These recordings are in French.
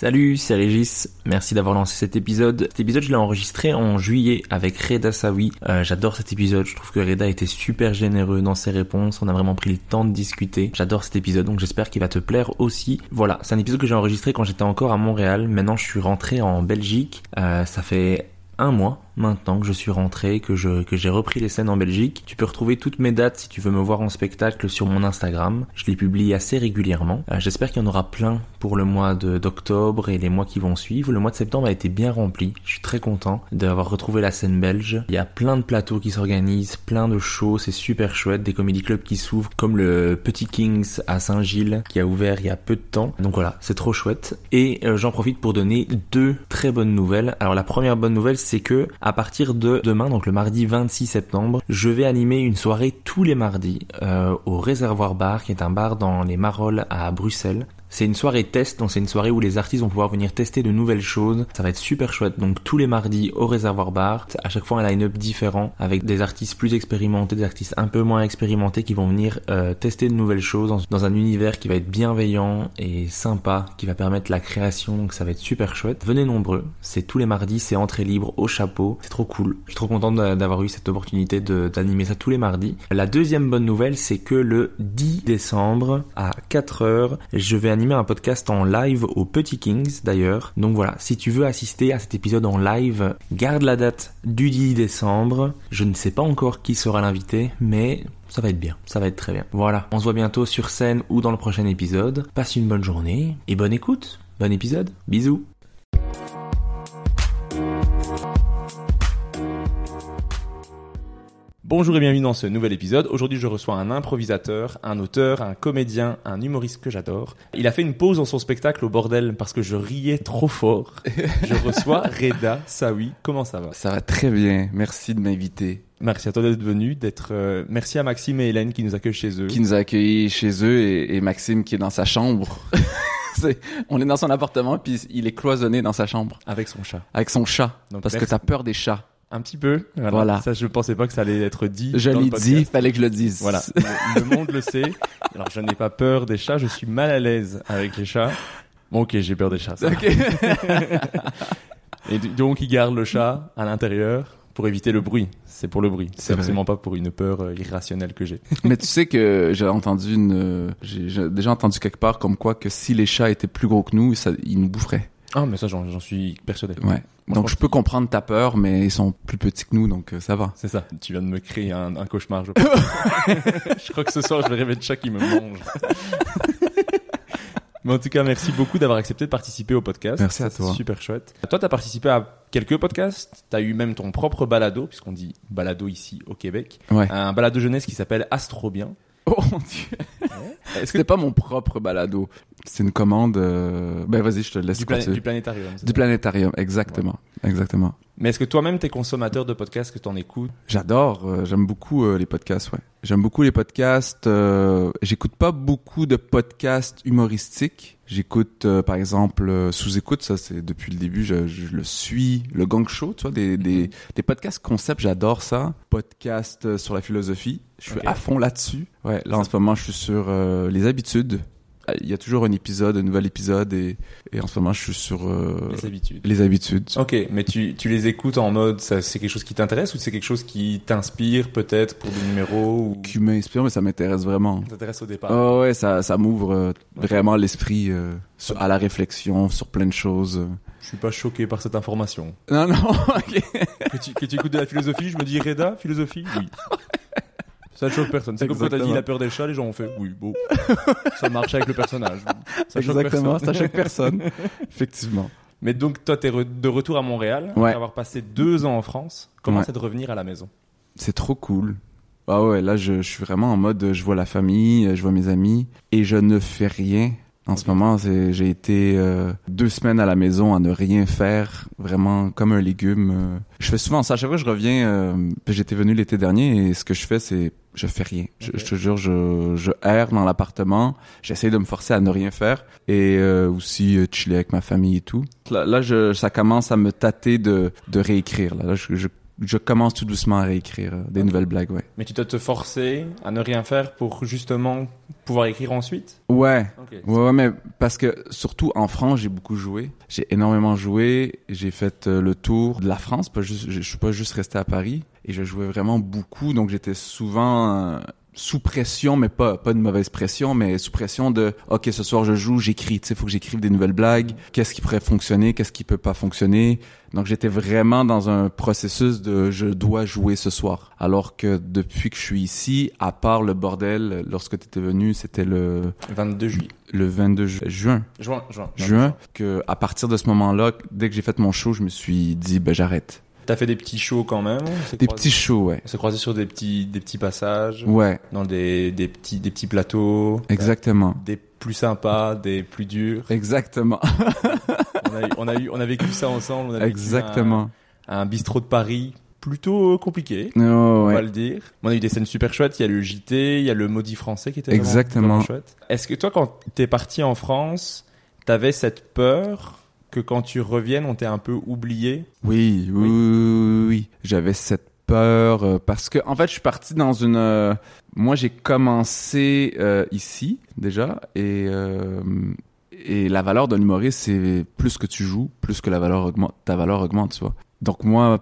Salut, c'est Régis. Merci d'avoir lancé cet épisode. Cet épisode, je l'ai enregistré en juillet avec Reda Sawi. Euh, J'adore cet épisode. Je trouve que Reda était super généreux dans ses réponses. On a vraiment pris le temps de discuter. J'adore cet épisode, donc j'espère qu'il va te plaire aussi. Voilà, c'est un épisode que j'ai enregistré quand j'étais encore à Montréal. Maintenant, je suis rentré en Belgique. Euh, ça fait un mois maintenant que je suis rentré, que je que j'ai repris les scènes en Belgique. Tu peux retrouver toutes mes dates si tu veux me voir en spectacle sur mon Instagram. Je les publie assez régulièrement. Euh, J'espère qu'il y en aura plein pour le mois d'octobre et les mois qui vont suivre. Le mois de septembre a été bien rempli. Je suis très content d'avoir retrouvé la scène belge. Il y a plein de plateaux qui s'organisent, plein de shows, c'est super chouette. Des comédie clubs qui s'ouvrent comme le Petit Kings à Saint-Gilles qui a ouvert il y a peu de temps. Donc voilà, c'est trop chouette. Et euh, j'en profite pour donner deux très bonnes nouvelles. Alors la première bonne nouvelle, c'est que partir de demain, donc le mardi 26 septembre, je vais animer une soirée tous les mardis euh, au Réservoir Bar, qui est un bar dans les Marolles à Bruxelles. C'est une soirée test, donc c'est une soirée où les artistes vont pouvoir venir tester de nouvelles choses. Ça va être super chouette. Donc tous les mardis au Réservoir Bar, à chaque fois un line-up différent avec des artistes plus expérimentés, des artistes un peu moins expérimentés qui vont venir euh, tester de nouvelles choses dans, un univers qui va être bienveillant et sympa, qui va permettre la création. Donc ça va être super chouette. Venez nombreux. C'est tous les mardis, c'est entrée libre au chapeau. C'est trop cool. Je suis trop content d'a- d'avoir eu cette opportunité d'animer ça tous les mardis. La deuxième bonne nouvelle, c'est que le 10 décembre à 4h, je vais animer un podcast en live au Petit Kings d'ailleurs. Donc voilà, si tu veux assister à cet épisode en live, garde la date du 10 décembre. Je ne sais pas encore qui sera l'invité, mais ça va être bien, ça va être très bien. Voilà, on se voit bientôt sur scène ou dans le prochain épisode. Passe une bonne journée et bonne écoute. Bon épisode. Bisous. Bonjour et bienvenue dans ce nouvel épisode. Aujourd'hui, je reçois un improvisateur, un auteur, un comédien, un humoriste que j'adore. Il a fait une pause dans son spectacle au bordel parce que je riais trop fort. Je reçois Reda Sawi. Comment ça va? Ça va très bien. Merci de m'inviter. Merci à toi d'être venu, d'être. euh, Merci à Maxime et Hélène qui nous accueillent chez eux. Qui nous a accueillis chez eux et, et Maxime qui est dans sa chambre. C'est- on est dans son appartement puis il est cloisonné dans sa chambre Avec son chat. avec son chat Donc, parce que merci. t'as peur des chats. Un petit peu. Voilà. Voilà. Ça, je pensais pas que ça allait être dit. Je l'ai dit, fallait que je le dise. Voilà, le, monde le sait. Alors, je n'ai pas peur des chats, je suis mal à l'aise avec les chats. Bon, ok, j'ai peur des chats. ça. Et donc, il garde le chat à l'intérieur pour éviter le bruit. C'est pour le bruit. C'est absolument pas pour une peur euh, irrationnelle que j'ai. Mais tu sais que j'ai entendu une, j'ai déjà entendu quelque part comme quoi que si les chats étaient plus gros que nous, ça, ils nous boufferaient. Ah, mais ça, j'en suis persuadé. Ouais. Moi, donc je je peux comprendre ta peur, mais ils sont plus petits que nous, donc euh, ça va. C'est ça. Tu viens de me créer un, un cauchemar, je pense. je crois que ce soir, je vais rêver de chat qui me mange. Mais en tout cas, merci beaucoup d'avoir accepté de participer au podcast. Merci à toi. super chouette. Toi, t'as participé à quelques podcasts. T'as eu même ton propre balado, puisqu'on dit balado ici au Québec. Ouais. Un balado jeunesse qui s'appelle Astro Bien. Oh mon dieu. C'était pas mon propre balado. C'est une commande. euh, Ben vas-y, je te laisse Du, continuer. du planétarium. Du ça planétarium, exactement, exactement. Mais est-ce que toi-même, t'es consommateur de podcasts, que t'en écoutes? J'adore, euh, j'aime beaucoup euh, les podcasts, ouais. J'aime beaucoup les podcasts. euh, J'écoute pas beaucoup de podcasts humoristiques. J'écoute, euh, par exemple, euh, sous-écoute, ça c'est depuis le début, je, je le suis. Le Gang Show, tu vois, des, des, des podcasts concept, j'adore ça. Podcast sur la philosophie, je suis à fond là-dessus. Ouais, là en ce moment, je suis sur euh, les habitudes. Euh, Il y a toujours un épisode, un nouvel épisode, et, et en ce moment, je suis sur euh, Les habitudes. les habitudes. Ok, mais tu, tu les écoutes en mode, ça, c'est quelque chose qui t'intéresse ou c'est quelque chose qui t'inspire peut-être pour des numéros ou Qui m'inspire, mais ça m'intéresse vraiment. t'intéresse au départ Ah ouais, ça, ça m'ouvre euh, vraiment l'esprit sur- à la réflexion sur plein de choses. Je suis pas choqué par cette information. Non, non, ok. que, tu, que tu écoutes de la philosophie, je me dis Reda, philosophie? Oui. Ça ne choque personne. C'est comme quand t'as dit la peur des chats, les gens ont fait oui, bon. Ça marche avec le personnage. Ça choque Exactement, personne. ça choque personne. Effectivement. Mais donc, toi, t'es re- de retour à Montréal, Ouais. après avoir passé deux ans en France. Comment Ouais. c'est de revenir à la maison? C'est trop cool. Ah ouais, là, je, je suis vraiment en mode, je vois la famille, je vois mes amis, et je ne fais rien. En ce moment, j'ai été euh, deux semaines à la maison à ne rien faire, vraiment comme un légume. euh. Je fais souvent ça. À chaque fois que je reviens, euh, j'étais venu l'été dernier, et ce que je fais, c'est je fais rien. Je, te jure, je, je erre dans l'appartement. J'essaie de me forcer à ne rien faire et euh, aussi euh, chiller avec ma famille et tout. Là, là je, ça commence à me tâter de, de réécrire. Là, Là, je, je, je commence tout doucement à réécrire euh, des nouvelles blagues, ouais. Mais tu dois te forcer à ne rien faire pour justement pouvoir écrire ensuite? Ouais. Ouais, ouais, mais parce que surtout en France, j'ai beaucoup joué. J'ai énormément joué. J'ai fait euh, le tour de la France. Pas juste, je je suis pas juste resté à Paris. Et je jouais vraiment beaucoup. Donc j'étais souvent euh, sous pression, mais pas pas de mauvaise pression, mais sous pression de ok ce soir je joue, j'écris. Tu sais, faut que j'écrive des nouvelles blagues. Qu'est-ce qui pourrait fonctionner, qu'est-ce qui peut pas fonctionner? Donc j'étais vraiment dans un processus de je dois jouer ce soir. Alors que depuis que je suis ici, à part le bordel, lorsque tu étais venu, c'était le 22 juillet. le 22 ju- juin, Juin, juin. juin, que à partir de ce moment-là, dès que j'ai fait mon show, je me suis dit ben j'arrête. T'as fait des petits shows quand même Des croisé- petits shows, ouais. On s'est croisé sur des petits, des petits passages, Ouais, dans des, des petits, des petits plateaux. exactement. Des plus sympas, des plus durs. Exactement. On a, eu- on a eu, on a vécu ça ensemble. On a vécu Exactement. Un, un bistrot de Paris plutôt compliqué. Oh, On va le dire. On a eu des scènes super chouettes. Il y a le JT, il y a le maudit français qui était vraiment- Exactement. vraiment chouette. Est-ce que toi, quand t'es parti en France, t'avais cette peur que quand tu reviennes, on t'ait un peu oublié Oui, oui, oui, oui, oui. J'avais cette peur euh, parce que en fait, je suis parti dans une. euh, moi, j'ai commencé euh, ici déjà et euh, et la valeur d'un humoriste, c'est plus que tu joues, plus que la valeur augmente, ta valeur augmente, tu vois. Donc moi,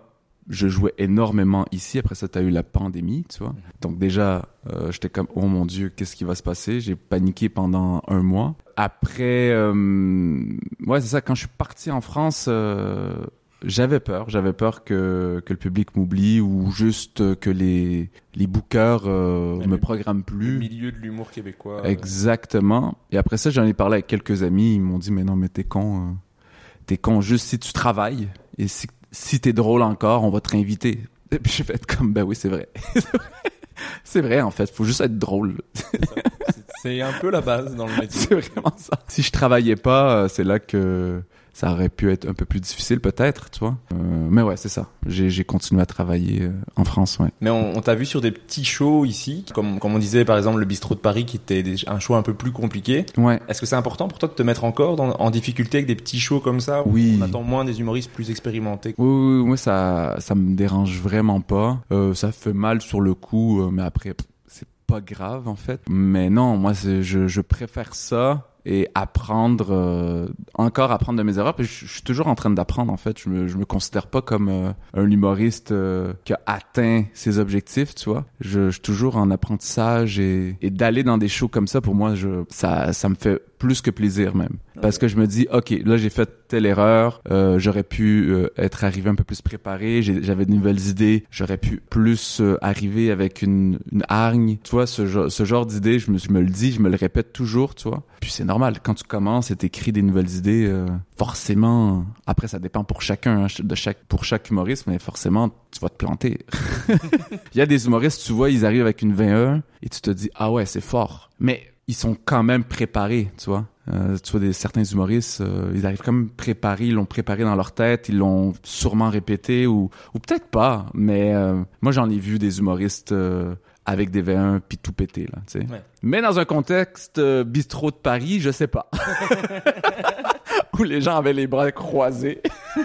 je jouais énormément ici. Après ça, t'as eu la pandémie, tu vois. Donc déjà, euh, j'étais comme oh mon dieu, qu'est-ce qui va se passer? J'ai paniqué pendant un mois. Après, euh, ouais, c'est ça. Quand je suis parti en France. euh, j'avais peur, j'avais peur que, que le public m'oublie ou juste euh, que les, les bookers euh, Ouais, me le- programment Le plus. milieu de l'humour québécois. euh, Exactement. Et après ça, j'en ai parlé avec quelques amis. Ils m'ont dit, mais non, mais t'es con. euh, t'es con juste si tu travailles. Et si, si t'es drôle encore, on va te réinviter. Et puis j'ai fait comme, ben oui, c'est vrai. c'est vrai, en fait. Faut juste être drôle. c'est- un peu la base dans le métier. c'est vraiment ça. Si je travaillais pas, euh, c'est là que ça aurait pu être un peu plus difficile, peut-être, tu vois. Euh, mais ouais, c'est ça. J'ai, continué à travailler euh, en France, ouais. Mais on, on t'a vu sur des petits shows ici, comme, comme on disait par exemple le bistrot de Paris qui était des- un show un peu plus compliqué. Ouais. Est-ce que c'est important pour toi de te mettre encore dans- en difficulté avec des petits shows comme ça où Oui. On attend moins des humoristes plus expérimentés? Oui, oui, oui, moi ça, ça me dérange vraiment pas. Euh, ça fait mal sur le coup, euh, mais après c'est pas grave en fait. Mais non, moi je, je préfère ça et apprendre euh, encore apprendre de mes erreurs. Puis je, suis toujours en train d'apprendre en fait. Je me je me considère pas comme euh, un humoriste euh, qui a atteint ses objectifs, tu vois. Je, je suis toujours en apprentissage et, et d'aller dans des shows comme ça pour moi, je ça ça me fait plus que plaisir même. Parce que je me dis, OK, là, j'ai fait telle erreur, euh, j'aurais pu euh, être arrivé un peu plus préparé, j'avais de nouvelles idées, j'aurais pu plus euh, arriver avec une, une hargne. Tu vois, ce, genre- ce genre d'idées, je me, je me le dis, je me le répète toujours, tu vois. Puis c'est normal, quand tu commences et t'écris des nouvelles idées, euh, forcément, après, ça dépend pour chacun, hein, de chaque, pour chaque humoriste, mais forcément, tu vas te planter. Il y a des humoristes, tu vois, ils arrivent avec une 21 et tu te dis, ah ouais, c'est fort. Mais ils sont quand même préparés, tu vois. Euh, tu vois, des, certains humoristes, euh, ils arrivent quand même préparés, ils l'ont préparé dans leur tête, ils l'ont sûrement répété ou, ou peut-être pas. Mais euh, moi, j'en ai vu des humoristes euh, avec des V1 puis tout pété, là, tu sais. Ouais. Mais dans un contexte euh, bistrot de Paris, je sais pas. Où les gens avaient les bras croisés.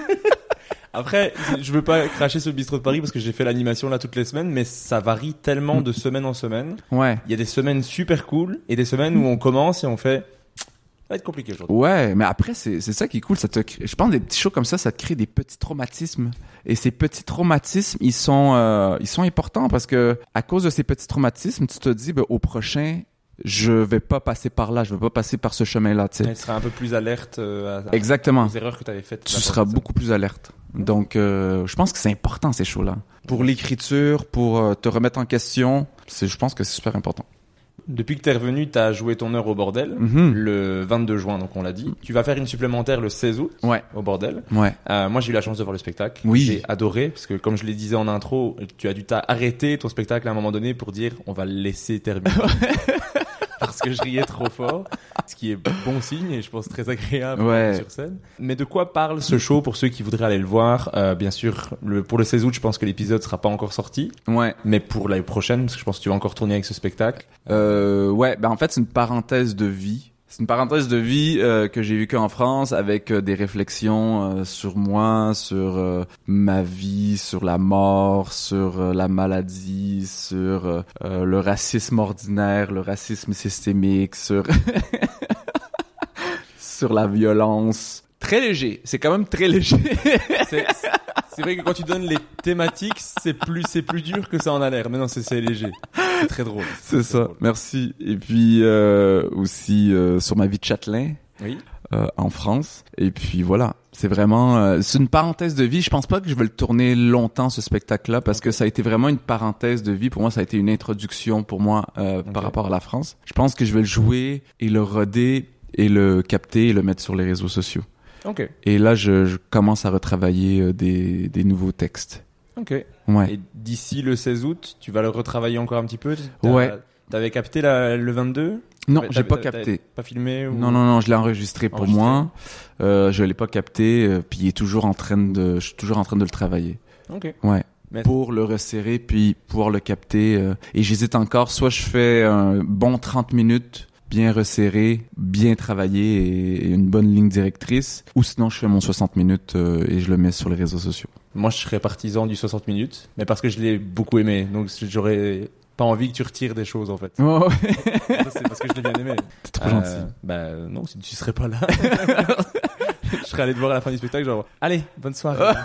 Après, je veux pas cracher sur le bistrot de Paris parce que j'ai fait l'animation là toutes les semaines, mais ça varie tellement de semaine en semaine. Ouais. Il y a des semaines super cool et des semaines où on commence et on fait, ça va être compliqué aujourd'hui. Ouais, mais après, c'est ça qui est cool. Ça te je pense des petits shows comme ça, ça te crée des petits traumatismes. Et ces petits traumatismes, ils sont, euh, ils sont importants parce que à cause de ces petits traumatismes, tu te dis, ben, au prochain, je vais pas passer par là, je vais pas passer par ce chemin-là. Tu seras un peu plus alerte euh, à, Exactement. aux erreurs que tu avais faites. Tu seras beaucoup plus alerte. Donc, euh, je pense que c'est important ces shows-là. Pour l'écriture, pour euh, te remettre en question, je pense que c'est super important. Depuis que t'es revenu, t'as joué ton heure au bordel Mhm. le 22 juin, donc on l'a dit. Tu vas faire une supplémentaire le 16 août Ouais, au bordel. ouais. Euh, moi, j'ai eu la chance de voir le spectacle. Oui. J'ai adoré parce que, comme je l'ai disais en intro, tu as dû t'arrêter ton spectacle à un moment donné pour dire on va le laisser terminer. parce que je riais trop fort, ce qui est bon signe et je pense très agréable Ouais. sur scène. Mais de quoi parle ce show pour ceux qui voudraient aller le voir? Euh, Bien sûr, le, pour le 16 août, je pense que l'épisode sera pas encore sorti, Ouais. mais pour l'année prochaine, parce que je pense que tu vas encore tourner avec ce spectacle. Euh, ouais, ben en fait, c'est une parenthèse de vie. C'est une parenthèse de vie euh, que j'ai vécue en France avec euh, des réflexions euh, sur moi, sur euh, ma vie, sur la mort, sur euh, la maladie, sur le racisme ordinaire, le racisme systémique, sur sur la violence. Très léger. C'est quand même très léger. C'est vrai que quand tu donnes les thématiques, c'est plus c'est plus dur que ça en a l'air. Mais non, c'est c'est léger. C'est très drôle. c'est ça. drôle. Merci. Et puis euh, aussi euh, sur ma vie de châtelain. Oui. euh, en France. Et puis voilà, c'est vraiment, euh, c'est une parenthèse de vie. Je pense pas que je vais le tourner longtemps ce spectacle-là parce que ça a été vraiment une parenthèse de vie. Pour moi, ça a été une introduction pour moi euh, par rapport à la France. Je pense que je vais le jouer et le roder et le capter et le mettre sur les réseaux sociaux. Ok. Et là, je, je commence à retravailler euh, des, des nouveaux textes. Ok. Ouais. Et d'ici le 16 août, tu vas le retravailler encore un petit peu? T'as- Ouais. T'avais capté la- le 22 Non, j'ai pas capté. Pas filmé ou... Non, non, non, je l'ai enregistré pour Enregistré. moi. Euh, je l'ai pas capté, euh, puis il est toujours en train de, je suis toujours en train de le travailler. Ok. Ouais. Mais- Pour le resserrer puis pouvoir le capter. euh, et j'hésite encore, soit je fais un bon 30 minutes bien resserré, bien travaillé et, une bonne ligne directrice, ou sinon je fais mon 60 minutes euh, et je le mets sur les réseaux sociaux. Moi, je serais partisan du 60 minutes, mais parce que je l'ai beaucoup aimé. Donc, j'aurais pas envie que tu retires des choses, en fait. Oh, c'est parce que je l'ai bien aimé. T'es trop Euh, gentil. Bah non, si tu serais pas là. je serais allé te voir à la fin du spectacle, genre, allez, bonne soirée.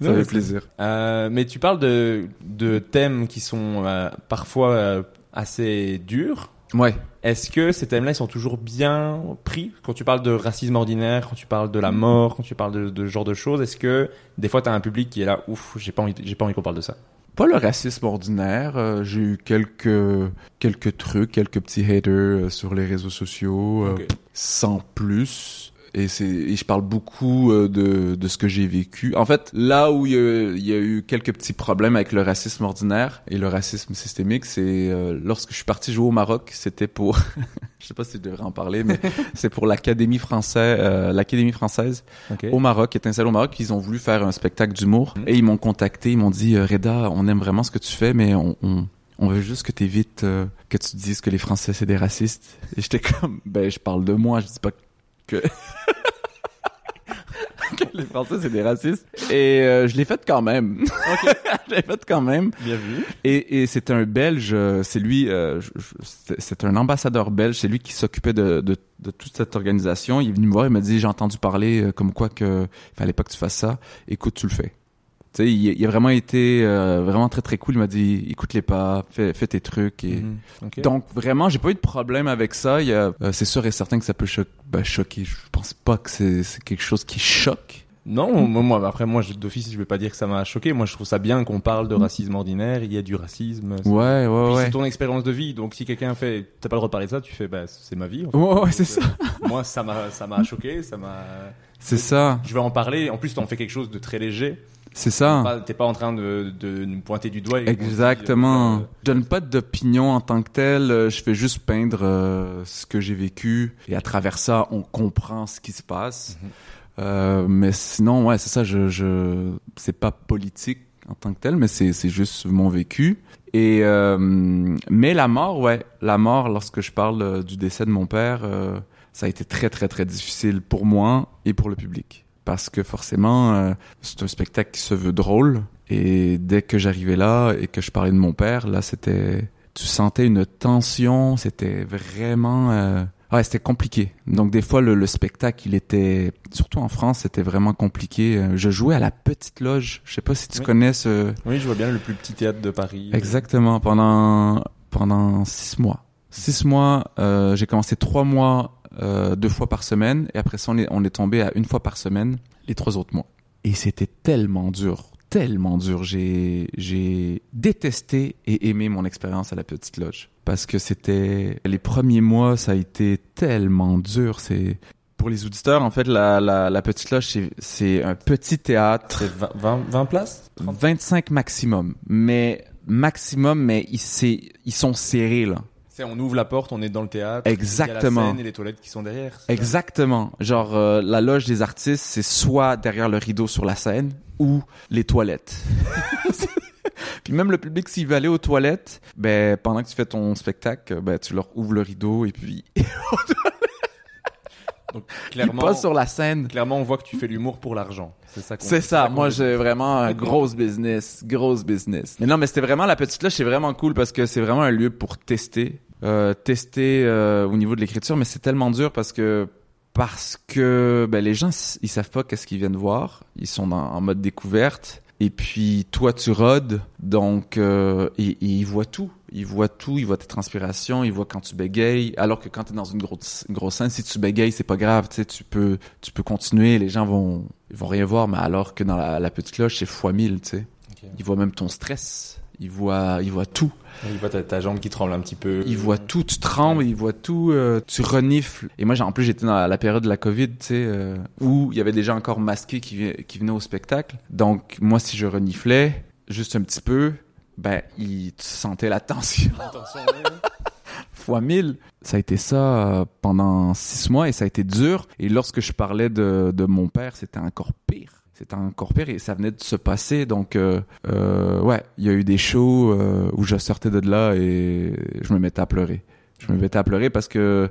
Ça fait plaisir. Euh, mais tu parles de, de thèmes qui sont euh, parfois euh, assez durs. Ouais. Est-ce que ces thèmes-là, ils sont toujours bien pris? Quand tu parles de racisme ordinaire, quand tu parles de la mort, quand tu parles de, de ce genre de choses Est-ce que des fois, tu as un public qui est là, ouf, j'ai pas envie, j'ai pas envie qu'on parle de ça? Pas le racisme ordinaire. euh, J'ai eu quelques quelques trucs, quelques petits haters euh, sur les réseaux sociaux, euh, sans plus. Et c'est et je parle beaucoup euh, de de ce que j'ai vécu. En fait, là où il y, a, il y a eu quelques petits problèmes avec le racisme ordinaire et le racisme systémique, c'est euh, lorsque je suis parti jouer au Maroc. C'était pour, je sais pas si je devrais en parler, mais c'est pour l'Académie française, euh, l'Académie française au Maroc, qui est installé au Maroc, ils ont voulu faire un spectacle d'humour Mhm. et ils m'ont contacté, ils m'ont dit euh, Reda, on aime vraiment ce que tu fais, mais on on, on veut juste que tu évites que tu dises que les Français c'est des racistes. Et j'étais comme ben je parle de moi, je dis pas que que les Français c'est des racistes. Et euh, je l'ai fait quand même. je l'ai fait quand même. Bien vu. Et, et c'est un Belge, euh, c'est lui, euh, c'est un ambassadeur belge, c'est lui qui s'occupait de, de, de toute cette organisation. Il est venu me voir, il m'a dit, j'ai entendu parler comme quoi que fallait pas que tu fasses ça. Écoute, tu le fais. Tu sais, il, il a vraiment été euh, vraiment très très cool. Il m'a dit, écoute-les pas, fais, fais tes trucs. Et... Mhm. Donc vraiment, j'ai pas eu de problème avec ça. Il euh, c'est sûr et certain que ça peut cho- ben, choquer. Je pense pas que c'est, quelque chose qui choque. Non, moi, après, moi, d'office, je vais pas dire que ça m'a choqué. Moi, je trouve ça bien qu'on parle de racisme ordinaire. Il y a du racisme. Ouais, ouais, Puis ouais. c'est ton expérience de vie. Donc, si quelqu'un fait, t'as pas le droit de parler de ça, tu fais, bah, c'est ma vie. en fait. Ouais, ouais, c'est ça. euh, Moi, ça m'a, ça m'a choqué, ça m'a. C'est ça, Je vais en parler. En plus, t'en fais quelque chose de très léger. C'est ça. Pas- T'es pas en train de, de nous pointer du doigt. dit, Exactement. euh, Je donne pas d'opinion en tant que tel. euh, Je fais juste peindre euh, ce que j'ai vécu et à travers ça, on comprend ce qui se passe. Mhm. Euh, mais sinon, ouais, c'est ça. Je, je, c'est pas politique en tant que tel, mais c'est, c'est juste mon vécu. Et euh, mais la mort, ouais, la mort. Lorsque je parle du décès de mon père, ça a été très, très, très difficile pour moi et pour le public. Parce que forcément, euh, c'est un spectacle qui se veut drôle. Et dès que j'arrivais là et que je parlais de mon père, là, c'était, tu sentais une tension. C'était vraiment, euh, ouais, c'était compliqué. Donc des fois, le, le spectacle, il était, surtout en France, c'était vraiment compliqué. Euh, Je jouais à la petite loge. Je sais pas si tu Oui. connais ce. Oui, je vois bien le plus petit théâtre de Paris. Exactement. Pendant pendant six mois. Six mois. euh, j'ai commencé trois mois euh, deux fois par semaine et après ça on est on est tombé à une fois par semaine les trois autres mois. Et c'était tellement dur, tellement dur. J'ai j'ai détesté et aimé mon expérience à la petite loge parce que c'était les premiers mois ça a été tellement dur. C'est pour les auditeurs en fait la la, la petite loge c'est c'est un petit théâtre. C'est 20, 20, 20 places? 30? 25 maximum, mais maximum, mais ils, c'est- ils sont serrés là. C'est, on ouvre la porte, on est dans le théâtre. Exactement. Il y a la scène et les toilettes qui sont derrière. Exactement. Genre euh, la loge des artistes, c'est soit derrière le rideau sur la scène ou les toilettes. Puis même le public, s'il veut aller aux toilettes, ben pendant que tu fais ton spectacle, ben tu leur ouvres le rideau et puis Donc, clairement, passent sur la scène. clairement, on voit que tu fais l'humour pour l'argent. C'est ça C'est ça. Moi, j'ai vraiment un grosse business, grosse business. Mais non, mais c'était vraiment la petite loge, c'est vraiment cool parce que c'est vraiment un lieu pour tester, euh, tester euh, au niveau de l'écriture. Mais c'est tellement dur parce que parce que ben, les gens ils savent pas qu'est-ce qu'ils viennent voir. Ils sont dans- en mode découverte. Et puis toi tu rodes, donc euh, et- et ils voient tout. Ils voient tout, ils voient tes transpirations, ils voient quand tu bégayes. Alors que quand tu es dans une grosse, une grosse scène, si tu bégayes, c'est pas grave, tu sais, tu peux, tu peux continuer. Les gens vont, ils vont rien voir. Mais alors que dans la, la petite cloche, c'est fois mille, tu sais. Ils voient même ton stress. Ils voient, ils voient tout. Il voit ta, ta jambe qui tremble un petit peu. Ils voient tout. Tu trembles, ils voient tout. euh, tu renifles. Et moi, en plus, j'étais dans la, la période de la Covid, tu sais, euh, où il y avait des gens encore masqués qui, qui venaient au spectacle. Donc, moi, si je reniflais juste un petit peu, ben, il, tu sentais la tension Attention, ouais. fois mille. Ça a été ça euh, pendant six mois et ça a été dur. Et lorsque je parlais de, de mon père, c'était encore pire. C'était encore pire et ça venait de se passer. Donc, euh, euh, ouais, il y a eu des shows euh, où je sortais de là et je me mettais à pleurer. Je me mettais à pleurer parce que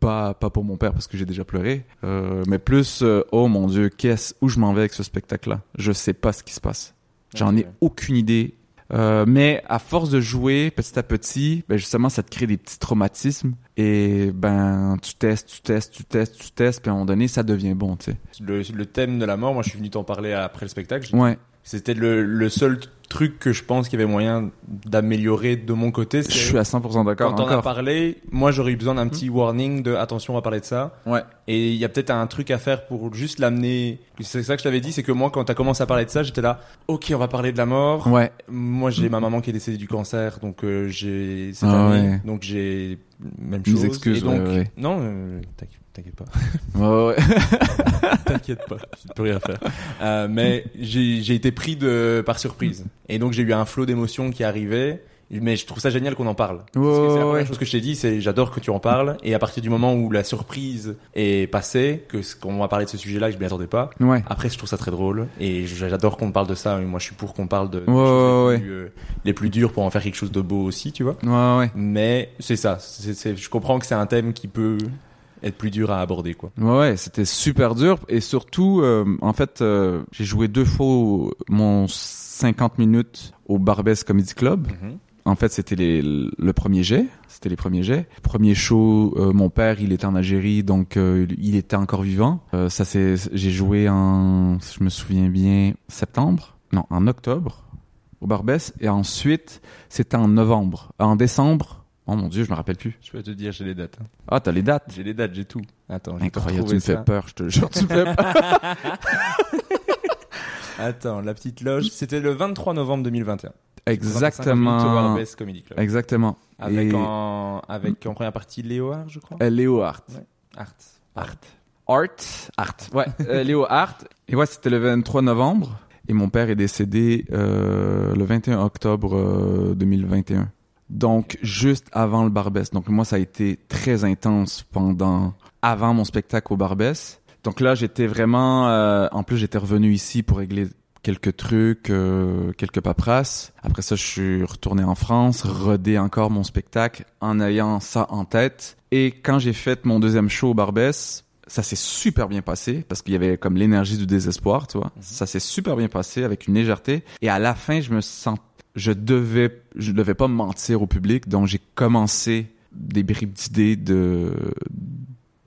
pas pas pour mon père parce que j'ai déjà pleuré, mais plus oh mon dieu qu'est-ce où je m'en vais avec ce spectacle-là? Je sais pas ce qui se passe. J'en ai aucune idée. Euh, mais à force de jouer petit à petit, ben justement, ça te crée des petits traumatismes. Et ben, tu testes, tu testes, tu testes, tu testes, puis à un moment donné, ça devient bon, tu sais. Le, le thème de la mort, moi je suis venu t'en parler après le spectacle. Ouais, C'était le, le seul truc que je pense qu'il y avait moyen d'améliorer de mon côté. je suis à 100% d'accord Quand on a encore. parlé, moi j'aurais eu besoin d'un petit warning de attention, on va parler de ça. Ouais, Et il y a peut-être un truc à faire pour juste l'amener. C'est ça que je t'avais dit, c'est que moi quand t'as commencé à parler de ça, j'étais là, ok, on va parler de la mort. ouais, Moi j'ai ma maman qui est décédée du cancer, donc euh, j'ai cette Ah année, ouais. donc j'ai même chose. excuses, Et donc ouais, ouais. non, euh, t'inquiète pas, ouais, t'inquiète pas, je peux rien faire. Euh, mais j'ai j'ai été pris de par surprise, et donc j'ai eu un flot d'émotions qui arrivait. Mais je trouve ça génial qu'on en parle. Parce que c'est la première ouais. chose que je t'ai dit, c'est j'adore que tu en parles. Et à partir du moment où la surprise est passée, que ce- qu'on va parler de ce sujet-là, que je m'y attendais pas. ouais. Après, je trouve ça très drôle. Et j'adore qu'on parle de ça. Et moi, je suis pour qu'on parle de, des Ouais, choses ouais, les, plus, euh, les plus dures pour en faire quelque chose de beau aussi, tu vois. Mais c'est ça. Je comprends que c'est un thème qui peut être plus dur à aborder, quoi. Ouais, ouais, c'était super dur et surtout, euh, en fait, euh, j'ai joué deux fois mon 50 minutes au Barbès Comedy Club En fait, c'était les- le premier jet. C'était les premiers jets. Premier show, euh, mon père, il était en Algérie, donc euh, il était encore vivant. Euh, ça, c'est, j'ai joué en, si je me souviens bien, septembre. Non, en octobre au Barbès. Et ensuite, c'était en novembre. En décembre. Oh mon dieu, je me rappelle plus. Je peux te dire, j'ai les dates. hein. Ah, t'as les dates. J'ai les dates, j'ai tout. Attends, Incroyable, tu me fais peur, je te jure, tu me fais peur. Attends, la petite loge. C'était le 23 novembre 2021. 25 minutes au Exactement. Comedy Club. Exactement. Avec, Et- en, avec en première partie Léo Hart, je crois. Euh, Léo Hart. Art. Art. Art. Art. Ouais, euh, Léo Hart. Et ouais, c'était le 23 novembre. Et mon père est décédé euh, le 21 octobre euh, 2021. Donc, juste avant le Barbès. Donc, moi, ça a été très intense pendant... Avant mon spectacle au Barbès. Donc là, j'étais vraiment... en plus, j'étais revenu ici pour régler quelques trucs, euh, quelques paperasses. Après ça, je suis retourné en France, rodé encore mon spectacle en ayant ça en tête. Et quand j'ai fait mon deuxième show au Barbès, ça s'est super bien passé parce qu'il y avait comme l'énergie du désespoir, tu vois. Ça s'est super bien passé avec une légèreté. Et à la fin, je me sens, je devais, je devais pas mentir au public, donc j'ai commencé des bribes d'idées de,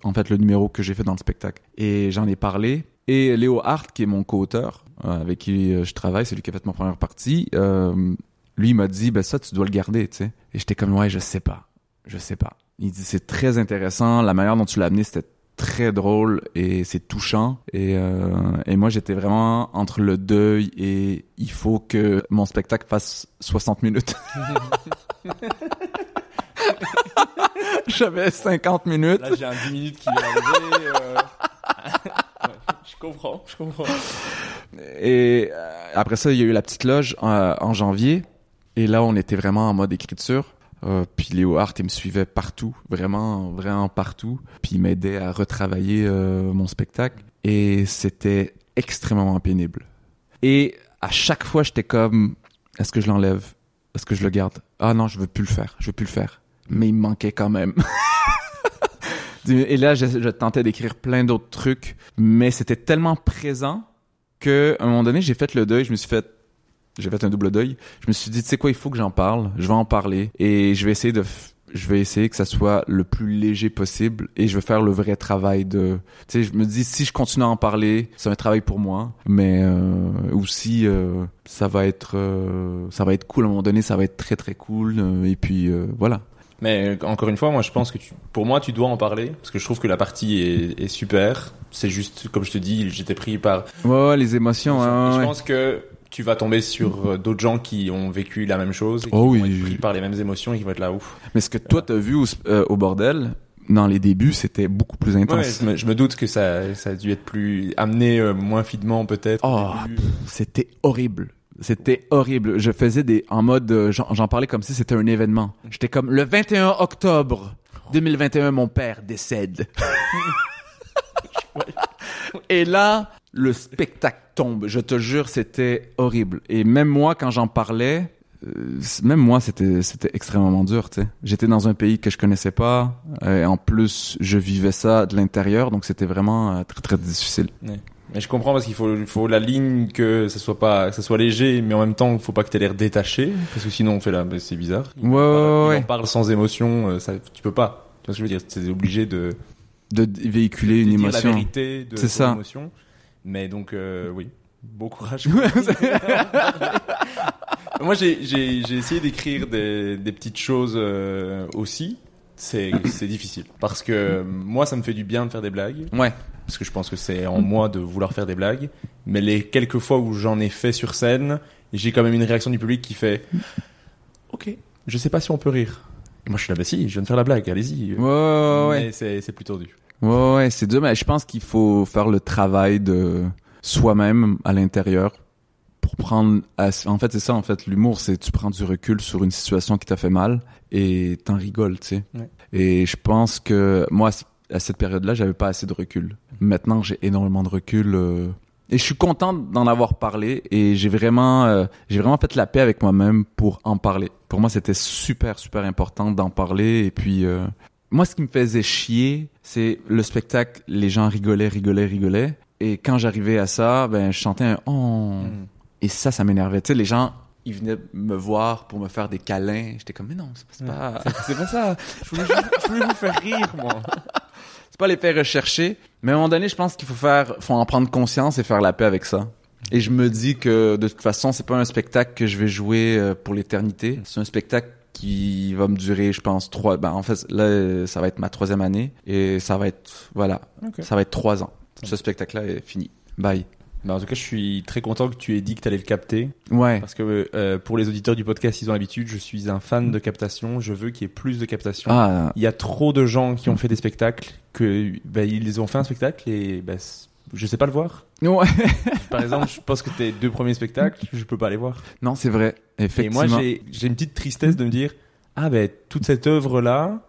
en fait, le numéro que j'ai fait dans le spectacle. Et j'en ai parlé. Et Léo Hart, qui est mon co-auteur, avec qui euh, je travaille, c'est lui qui a fait ma première partie, euh, lui il m'a dit, ben ça, tu dois le garder, tu sais. Et j'étais comme, ouais, je sais pas. Je sais pas. Il dit, c'est très intéressant. La manière dont tu l'as amené, c'était très drôle et c'est touchant. Et, euh, et moi, j'étais vraiment entre le deuil et il faut que mon spectacle fasse 60 minutes. J'avais 50 minutes. Là, j'ai un 10 minutes qui d'arriver. euh. Je comprends, je comprends. Et euh, après ça, il y a eu la petite loge euh, en janvier. Et là, on était vraiment en mode écriture. Euh, puis Léo Hart, il me suivait partout, vraiment, vraiment partout. Puis il m'aidait à retravailler mon spectacle. Et c'était extrêmement pénible. Et à chaque fois, j'étais comme, est-ce que je l'enlève? Est-ce que je le garde? Ah non, je veux plus le faire. Je veux plus le faire. Mais il me manquait quand même. Et là, je, je tentais d'écrire plein d'autres trucs, mais c'était tellement présent que, à un moment donné, j'ai fait le deuil. Je me suis fait, j'ai fait un double deuil. Je me suis dit, tu sais quoi, il faut que j'en parle. Je vais en parler et je vais essayer de, je vais essayer que ça soit le plus léger possible et je vais faire le vrai travail de, tu sais, je me dis, si je continue à en parler, c'est un travail pour moi, mais euh, aussi, euh, ça va être, euh, ça va être cool à un moment donné, ça va être très très cool euh, et puis euh, voilà. Mais encore une fois, moi, je pense que tu, pour moi, tu dois en parler parce que je trouve que la partie est, est super. C'est juste, comme je te dis, j'étais pris par. Ouais, ouais, les émotions. ouais, ouais, je ouais. pense que tu vas tomber sur euh, d'autres gens qui ont vécu la même chose et qui Oh vont oui, être pris par les mêmes émotions et qui vont être là ouf. Mais ce que toi t'as vu au, euh, au bordel, dans les débuts, c'était beaucoup plus Ouais, intense. je, me, je me doute que ça, ça a dû être plus amené euh, moins finement peut-être. Oh. C'était horrible. C'était horrible. Je faisais des en mode euh, j'en parlais comme si c'était un événement. J'étais comme le 21 octobre 2021 mon père décède. Et là, le spectacle tombe. Je te jure, c'était horrible. Et même moi quand j'en parlais, euh, même moi c'était c'était extrêmement dur, tu sais. J'étais dans un pays que je connaissais pas et en plus, je vivais ça de l'intérieur, donc c'était vraiment euh, très très difficile. Mais je comprends parce qu'il faut, faut la ligne que ça soit pas, que ça soit léger, mais en même temps, faut pas que t'aies l'air détaché, parce que sinon on fait là, bah, c'est bizarre. Ouais, ouais, Il ouais. en parle sans émotion, euh, ça, tu peux pas. Tu vois ce que je veux dire? C'est obligé de, De véhiculer une de dire émotion. la vérité de C'est ça. émotion. Mais donc, euh, oui, bon courage. Moi, j'ai, j'ai, j'ai essayé d'écrire des, des petites choses euh, aussi. C'est, c'est difficile parce que moi, ça me fait du bien de faire des blagues Ouais. parce que je pense que c'est en moi de vouloir faire des blagues. Mais les quelques fois où j'en ai fait sur scène, j'ai quand même une réaction du public qui fait Ok, je sais pas si on peut rire. Et moi je suis là, bah si, je viens de faire la blague, allez-y. Ouais, ouais, ouais. Mais c'est, c'est plutôt dur. Ouais, ouais, c'est mais je pense qu'il faut faire le travail de soi-même à l'intérieur pour prendre. En fait, c'est ça, en fait, l'humour, c'est tu prends du recul sur une situation qui t'a fait mal et t'en rigoles, tu sais. Ouais. Et je pense que moi, à cette période-là, j'avais pas assez de recul. Maintenant, j'ai énormément de recul. euh, Et je suis content d'en avoir parlé et j'ai vraiment, euh, j'ai vraiment fait la paix avec moi-même pour en parler. Pour moi, c'était super, super important d'en parler et puis. euh, moi, ce qui me faisait chier, c'est le spectacle. Les gens rigolaient, rigolaient, rigolaient. Et quand j'arrivais à ça, ben, je chantais un oh. Mm. Et ça, ça m'énervait. Tu sais, les gens il venait me voir pour me faire des câlins. J'étais comme, mais non, c'est pas, C'est pas ça. Je voulais, je voulais vous faire rire, moi. c'est pas les faire rechercher. Mais à un moment donné, je pense qu'il faut faire, faut en prendre conscience et faire la paix avec ça. Et je me dis que de toute façon, c'est pas un spectacle que je vais jouer euh, pour l'éternité. C'est un spectacle qui va me durer, je pense, trois. Ben en fait, là, ça va être ma troisième année et ça va être, voilà, ça va être trois ans. Ce spectacle-là est fini. Bye. Bah, en tout cas, je suis très content que tu aies dit que tu allais le capter. Ouais. Parce que euh, pour les auditeurs du podcast, ils ont l'habitude, je suis un fan de captation. Je veux qu'il y ait plus de captation. Ah, Il y a trop de gens qui ont fait des spectacles que bah, ils ont fait un spectacle et bah, je sais pas le voir. ouais. Par exemple, je pense que tes deux premiers spectacles, je peux pas les voir. non, c'est vrai. Et Effectivement. moi, j'ai j'ai une petite tristesse de me dire ah ben toute cette œuvre là,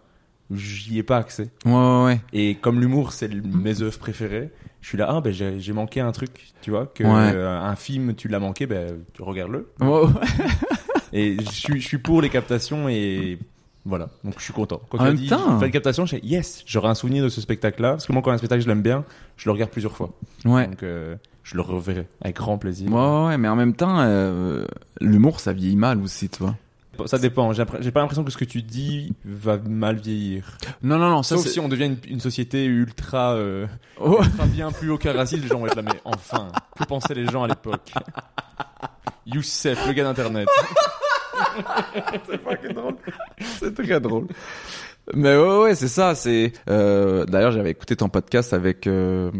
j'y ai pas accès. Ouais, ouais, ouais. Et comme l'humour, c'est mes œuvres préférées, je suis là ah ben j'ai j'ai manqué un truc, tu vois, que Ouais. euh, un film tu l'as manqué, ben tu. Ouais, ouais. Et je suis, je suis pour les captations et voilà. Donc je suis content. Quand En tu as même dit, temps- fais une captation, je yes, j'aurai un souvenir de ce spectacle-là. Parce que moi, quand un spectacle, je l'aime bien, je le regarde plusieurs fois. Ouais. Donc euh, je le reverrai avec grand plaisir. Ouais, ouais, mais en même temps, euh, l'humour, ça vieillit mal aussi, tu vois. Ça dépend. J'ai pas l'impression que ce que tu dis va mal vieillir. Non, non, non, ça, Sauf c'est... si on devient une, une société ultra, euh, Oh. ultra bien plus haut caractère, les gens vont être là. Mais enfin, que pensaient les gens à l'époque? Youssef, le gars d'internet. c'est très drôle. Mais ouais, ouais, c'est ça, c'est... Euh, d'ailleurs, j'avais écouté ton podcast avec... Euh,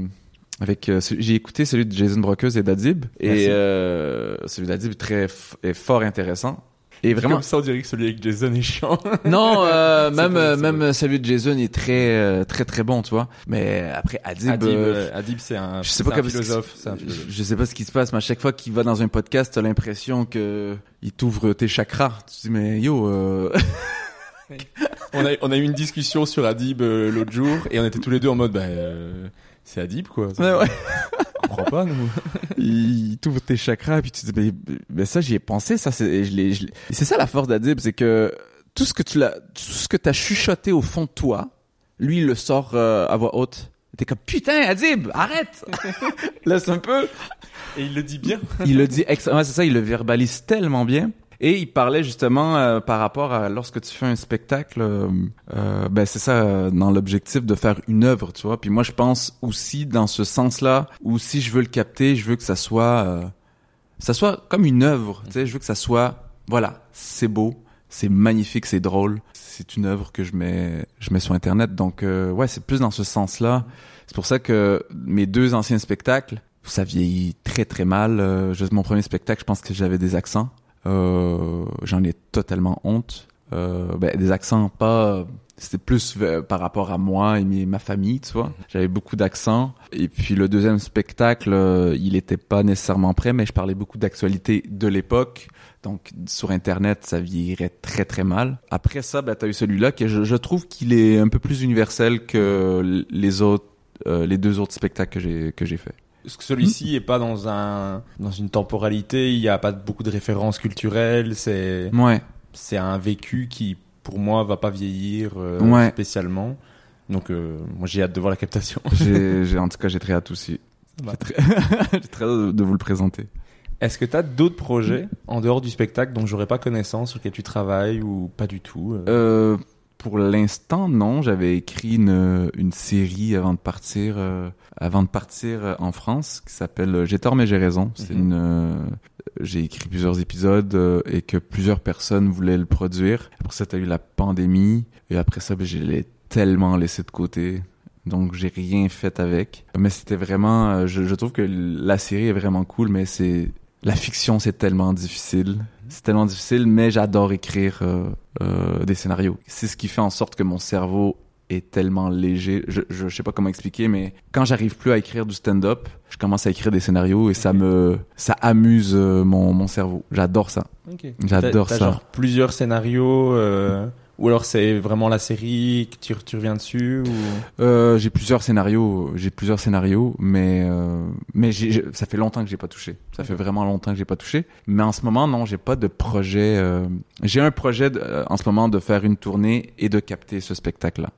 avec euh, j'ai écouté celui de Jason Brokeuse et d'Adib et euh, celui d'Adib est très est fort intéressant et vraiment Comme ça, on dirait que celui avec Jason est chiant. non euh, même vrai, euh, même celui de Jason est très euh, très très bon tu vois mais après Adib, Adib, euh, euh, Adib, c'est un, je sais pas un philosophe. Un philosophe. Je sais pas ce qui se passe, mais à chaque fois qu'il va dans un podcast, t'as l'impression que il t'ouvre tes chakras. Tu te dis, mais yo, euh... On a, on a eu une discussion sur Adib euh, l'autre jour et on était tous les deux en mode, bah, euh, c'est Adib quoi. ouais, ouais. Comprend pas nous. il t'ouvre tes chakras, puis tu te dis, mais, mais ça, j'y ai pensé, ça, c'est, je je c'est ça la force d'Adib, c'est que tout ce que tu l'as, tout ce que t'as chuchoté au fond de toi, lui, il le sort euh, à voix haute. T'es comme, putain, Adib, arrête! Laisse un peu. Et il le dit bien. il le dit ex- ouais, c'est ça, il le verbalise tellement bien. Et il parlait justement euh, par rapport à lorsque tu fais un spectacle, euh, euh, ben c'est ça euh, dans l'objectif de faire une œuvre, tu vois. Puis moi je pense aussi dans ce sens-là, où si je veux le capter, je veux que ça soit, euh, ça soit comme une œuvre, tu sais. Je veux que ça soit, voilà, c'est beau, c'est magnifique, c'est drôle. C'est une œuvre que je mets, je mets sur internet. Donc euh, ouais, c'est plus dans ce sens-là. C'est pour ça que mes deux anciens spectacles, ça vieillit très très mal. Euh, mon premier spectacle, je pense que j'avais des accents. Euh, J'en ai totalement honte. Euh, ben, des accents pas. C'était plus par rapport à moi et ma famille, tu vois. J'avais beaucoup d'accents. Et puis le deuxième spectacle, euh, il était pas nécessairement prêt, mais je parlais beaucoup d'actualité de l'époque. Donc sur Internet, ça vieillirait très très mal. Après ça, ben, t'as eu celui-là que je, je trouve qu'il est un peu plus universel que les autres, euh, les deux autres spectacles que j'ai que j'ai fait. Parce que celui-ci est pas dans un dans une temporalité, il y a pas beaucoup de références culturelles, c'est Ouais. c'est un vécu qui pour moi va pas vieillir euh, Ouais. spécialement. Donc euh, moi j'ai hâte de voir la captation. J'ai, en tout cas, j'ai très hâte aussi. J'ai très, hâte de, vous le présenter. Est-ce que tu as d'autres projets en dehors du spectacle dont j'aurais pas connaissance sur lesquels tu travailles ou pas du tout euh pour l'instant, non. J'avais écrit une, une série avant de partir, avant de partir euh, en France, qui s'appelle euh, J'ai tort mais j'ai raison. C'est Mhm. une, euh, j'ai écrit plusieurs épisodes euh, et que plusieurs personnes voulaient le produire. Après ça, t'as eu la pandémie et après ça, ben, je l'ai tellement laissé de côté. Donc j'ai rien fait avec. Mais c'était vraiment, euh, je, je trouve que la série est vraiment cool, mais c'est la fiction, c'est tellement difficile. C'est tellement difficile, mais j'adore écrire des scénarios. C'est ce qui fait en sorte que mon cerveau est tellement léger. Je, je, je sais pas comment expliquer, mais quand j'arrive plus à écrire du stand-up, je commence à écrire des scénarios et ça me, ça amuse euh, mon, mon cerveau. J'adore ça. J'adore ça. genre plusieurs scénarios euh, ou alors c'est vraiment la série que tu, tu reviens dessus ou? Euh, j'ai plusieurs scénarios, j'ai plusieurs scénarios, mais euh, mais j'ai, j'ai- ça fait longtemps que j'ai pas touché. Ça fait vraiment longtemps que j'ai pas touché. Mais en ce moment, non, j'ai pas de projet. euh, j'ai un projet de- euh, en ce moment de faire une tournée et de capter ce spectacle-là.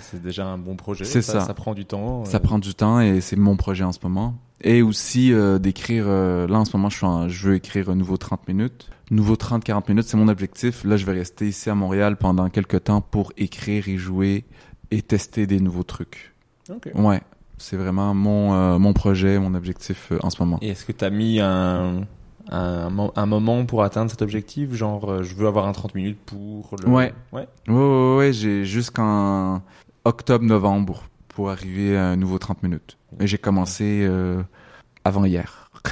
C'est déjà un bon projet. C'est ça. Ça prend du temps. Ça euh. prend du temps et c'est mon projet en ce moment. Et aussi euh, d'écrire, euh, là en ce moment je, suis en- je veux écrire un nouveau 30 minutes. Nouveau 30-40 minutes, c'est mon objectif. Là je vais rester ici à Montréal pendant quelques temps pour écrire et jouer et tester des nouveaux trucs. Ok. Ouais, c'est vraiment mon, euh, mon projet, mon objectif euh, en ce moment. Et est-ce que tu as mis un, un, mo- un moment pour atteindre cet objectif Genre, euh, je veux avoir un 30 minutes pour le. Ouais. Ouais. Ouais, ouais, ouais, j'ai jusqu'en octobre-novembre pour arriver à un nouveau 30 minutes. Et j'ai commencé euh, avant hier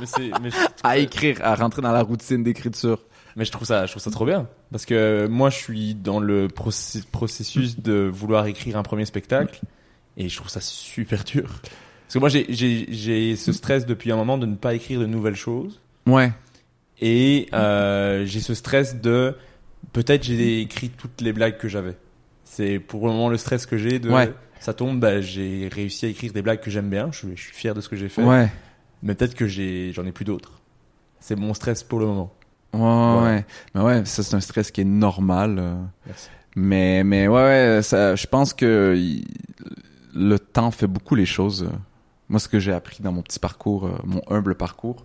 mais, c'est- mais je, à écrire, à rentrer dans la routine d'écriture. mais je trouve ça, je trouve ça trop bien. Parce que moi, je suis dans le processus de vouloir écrire un premier spectacle. Et je trouve ça super dur. Parce que moi, j'ai- ce stress depuis un moment de ne pas écrire de nouvelles choses. Ouais, Et euh, j'ai ce stress de peut-être j'ai écrit toutes les blagues que j'avais. C'est pour le moment le stress que j'ai de Ouais. ça tombe, bah, j'ai réussi à écrire des blagues que j'aime bien. Je, suis- je suis fier de ce que j'ai fait. ouais, Mais peut-être que j'en ai plus d'autres. C'est mon stress pour le moment. ouais, ouais. Mais ouais, ça c'est un stress qui est normal. euh. Merci. Mais, mais ouais, ouais, ça, je pense que le temps fait beaucoup les choses. Moi, ce que j'ai appris dans mon petit parcours, euh, mon humble parcours,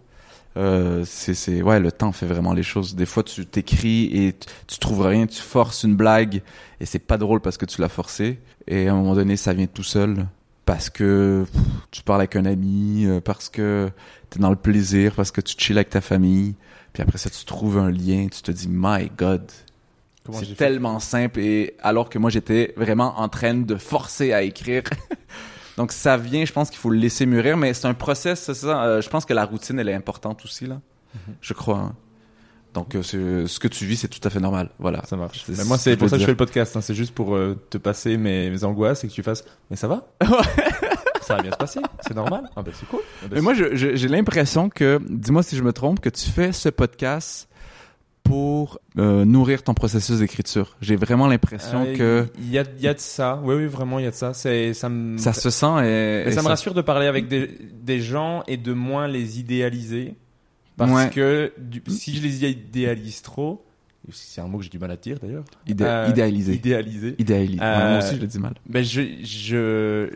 euh, c'est, c'est, ouais, le temps fait vraiment les choses. Des fois, tu t'écris et tu, tu trouves rien, tu forces une blague et c'est pas drôle parce que tu l'as forcé. Et à un moment donné, ça vient tout seul parce que pff, tu parles avec un ami, euh, parce que t'es dans le plaisir, parce que tu chill avec ta famille. Puis après ça, tu trouves un lien, tu te dis, my God, c'est tellement simple et alors que moi j'étais vraiment en train de forcer à écrire. Donc ça vient, je pense qu'il faut le laisser mûrir, mais c'est un process, c'est ça. Euh, je pense que la routine elle est importante aussi là. Mhm. Je crois. hein. Donc euh, c'est- ce que tu vis c'est tout à fait normal. Voilà. Ça marche. Mais moi, ce c'est pour ça que je fais le podcast. hein. C'est juste pour euh, te passer mes, mes angoisses et que tu fasses. Mais ça va Ça va bien se passer. C'est normal. Ah ben c'est cool. Ah ben, Mais moi j'ai l'impression que, dis-moi si je me trompe, que tu fais ce podcast pour euh, nourrir ton processus d'écriture. J'ai vraiment l'impression Euh, que il y a, y a de ça. Oui, oui, vraiment, il y a de ça. C'est, ça me, ça se sent et, et ça me rassure de parler avec des, des gens et de moins les idéaliser. Parce Ouais. que du- si je les idéalise trop, c'est un mot que j'ai du mal à dire d'ailleurs. Euh, idéaliser. Idéaliser. Idéaliser. Ouais, moi aussi je le dis mal. Ben je, je,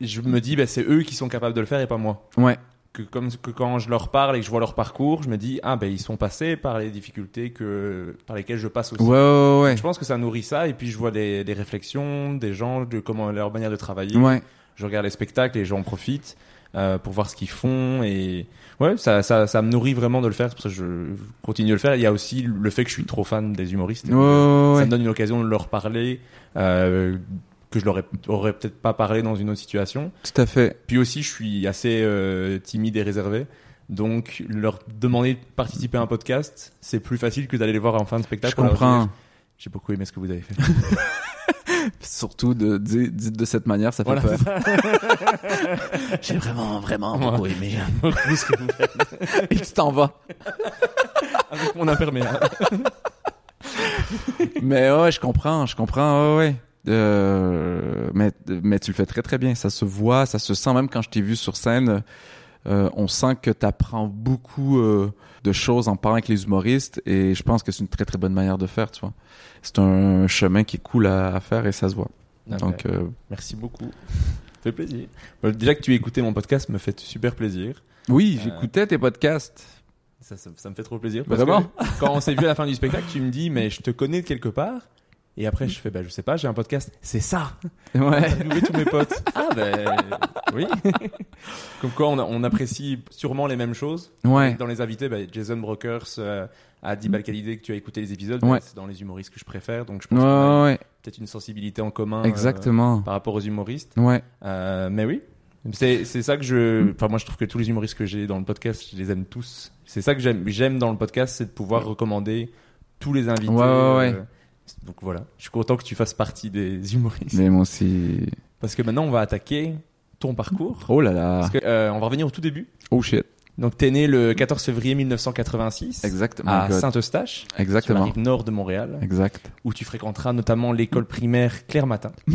je me dis, ben c'est eux qui sont capables de le faire et pas moi. Ouais. Que comme que quand je leur parle et que je vois leur parcours, je me dis ah ben ils sont passés par les difficultés que par lesquelles je passe aussi. Ouais ouais ouais. Je pense que ça nourrit ça et puis je vois des, des réflexions des gens de comment leur manière de travailler. Ouais. Je regarde les spectacles et les gens en profitent euh, pour voir ce qu'ils font et ouais ça, ça ça me nourrit vraiment de le faire. C'est pour ça que je continue de le faire. Il y a aussi le fait que je suis trop fan des humoristes. Ouais, ouais, Ça me donne une occasion de leur parler euh, que je leur ai- aurais peut-être pas parlé dans une autre situation. Tout à fait. Puis aussi, je suis assez euh, timide et réservé. Donc, leur demander de participer à un podcast, c'est plus facile que d'aller les voir en fin de spectacle. Je comprends. J'ai beaucoup aimé ce que vous avez fait. Surtout de de cette manière, ça fait Voilà, peur. J'ai vraiment, vraiment Ouais. beaucoup aimé. Beaucoup ce que vous faites. Et tu t'en vas. Avec mon imperméable. mais ouais, je comprends, je comprends, ouais, ouais. Euh, mais, mais tu le fais très très bien. Ça se voit, ça se sent même quand je t'ai vu sur scène. euh, on sent que tu apprends beaucoup euh, de choses en parlant avec les humoristes et je pense que c'est une très très bonne manière de faire, tu vois. C'est un chemin qui est cool à, à faire et ça se voit. Ah, Donc, euh, Merci beaucoup. Ça fait plaisir. Bon, déjà que tu écoutais mon podcast me fait super plaisir. oui, Euh, j'écoutais tes podcasts. Ça, ça, ça me fait trop plaisir. Parce Vraiment? que quand on s'est vu à la fin du spectacle, tu me dis, mais je te connais de quelque part. Et après, je fais, bah, je sais pas, j'ai un podcast. C'est ça! Ouais. Tous mes potes. Ah, ben, oui. Comme quoi, on, on apprécie sûrement les mêmes choses. Ouais. Dans les invités, bah, Jason Brokers, euh, Adi Balkalidé, que tu as écouté les épisodes, Ouais. c'est dans les humoristes que je préfère. Donc, je pense Ouais, qu'on a ouais, peut-être une sensibilité en commun. euh, exactement. par rapport aux humoristes. Ouais. Euh, mais oui. C'est, c'est ça que je, enfin, moi, je trouve que tous les humoristes que j'ai dans le podcast, je les aime tous. C'est ça que j'aime, j'aime dans le podcast, c'est de pouvoir recommander tous les invités. Ouais, ouais, ouais. euh, donc voilà. Je suis content que tu fasses partie des humoristes. Mais moi aussi. Parce que maintenant, on va attaquer ton parcours. Oh là là. Parce que, euh, on va revenir au tout début. Oh shit. Donc, t'es né le 14 février 1986 Exactement. à my God. Saint-Eustache, sur la Exactement. rive nord de Montréal, Exact. où tu fréquenteras notamment l'école primaire Claire Matin.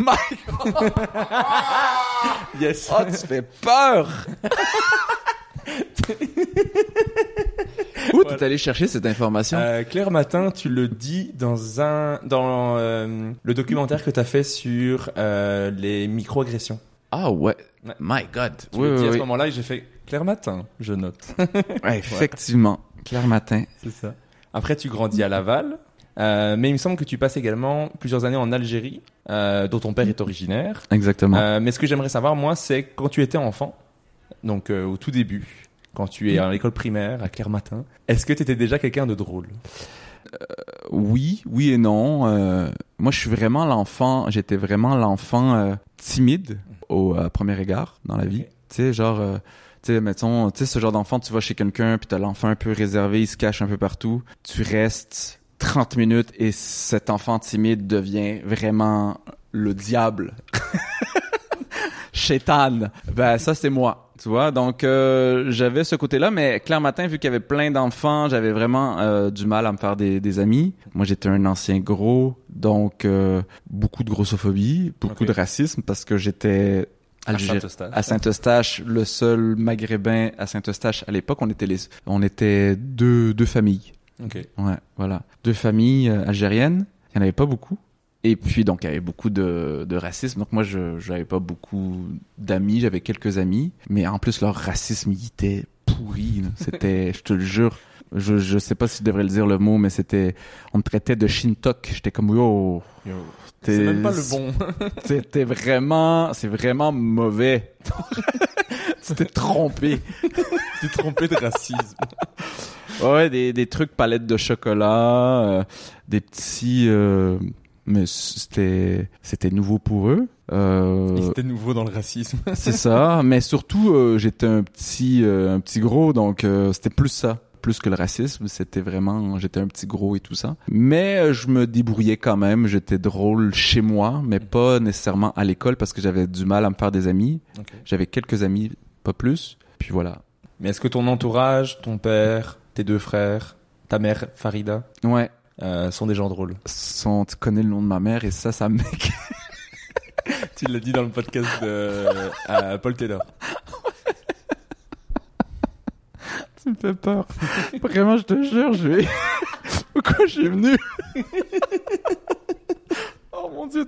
yes. Oh, tu fais peur! Où t'es allé chercher cette information? Euh, Claire Matin, tu le dis dans un dans euh, le documentaire que tu as fait sur euh, les microagressions. Ah ouais. Ouais. My God. Tu Oui, l'as dit oui, à ce moment-là et j'ai fait Claire Matin, je note. Ouais, effectivement. Claire Matin. C'est ça. Après, tu grandis à Laval. euh, mais il me semble que tu passes également plusieurs années en Algérie, euh, dont ton père est originaire. Exactement. Euh, mais ce que j'aimerais savoir, moi, c'est quand tu étais enfant, donc au tout début, quand tu es à l'école primaire, à Claire-Matin, est-ce que tu étais déjà quelqu'un de drôle? Oui, oui et non. Euh, moi, je suis vraiment l'enfant. J'étais vraiment l'enfant euh, timide au premier égard dans la vie. Tu sais, genre, euh, tu sais, mettons, tu sais, ce genre d'enfant, tu vas chez quelqu'un, puis t'as l'enfant un peu réservé, il se cache un peu partout. Tu restes 30 minutes et cet enfant timide devient vraiment le diable. Chétane. Ben, ça, c'est moi. Tu vois, donc euh, j'avais ce côté-là, mais Claire Matin, vu qu'il y avait plein d'enfants, j'avais vraiment euh, du mal à me faire des, des amis. Moi, j'étais un ancien gros, donc euh, beaucoup de grossophobie, beaucoup de racisme, parce que j'étais À Saint-Eustache. Saint-Eustache, le seul maghrébin à Saint-Eustache à l'époque. On était les, on était deux, deux familles. Ok. Ouais, voilà. Deux familles euh, algériennes. Il n'y en avait pas beaucoup. Et puis, donc, il y avait beaucoup de, de racisme. Donc, moi, je j'avais pas beaucoup d'amis. J'avais quelques amis. Mais en plus, leur racisme, il était pourri. C'était, je te le jure. Je, je sais pas si je devrais le dire le mot, mais c'était, on me traitait de shintok. J'étais comme, yo, C'est t'es- même pas le bon. C'était vraiment, c'est vraiment mauvais. tu t'es trompé. tu t'es trompé de racisme. Ouais, des, des trucs palettes de chocolat, euh, des petits, euh, mais c'était, c'était nouveau pour eux. Euh, C'était nouveau dans le racisme. c'est ça. Mais surtout, euh, j'étais un petit, euh, un petit gros, donc euh, c'était plus ça. Plus que le racisme, c'était vraiment, j'étais un petit gros et tout ça. Mais euh, je me débrouillais quand même, j'étais drôle chez moi, mais pas nécessairement à l'école parce que j'avais du mal à me faire des amis. J'avais quelques amis, pas plus. Puis voilà. Mais est-ce que ton entourage, ton père, tes deux frères, ta mère Farida, Ouais. Euh, sont des gens drôles Son, tu connais le nom de ma mère et ça, ça me Tu l'as dit dans le podcast de à Paul Taylor. Tu me fais peur. Vraiment, je te jure, je vais. Pourquoi je suis venu? oh mon dieu,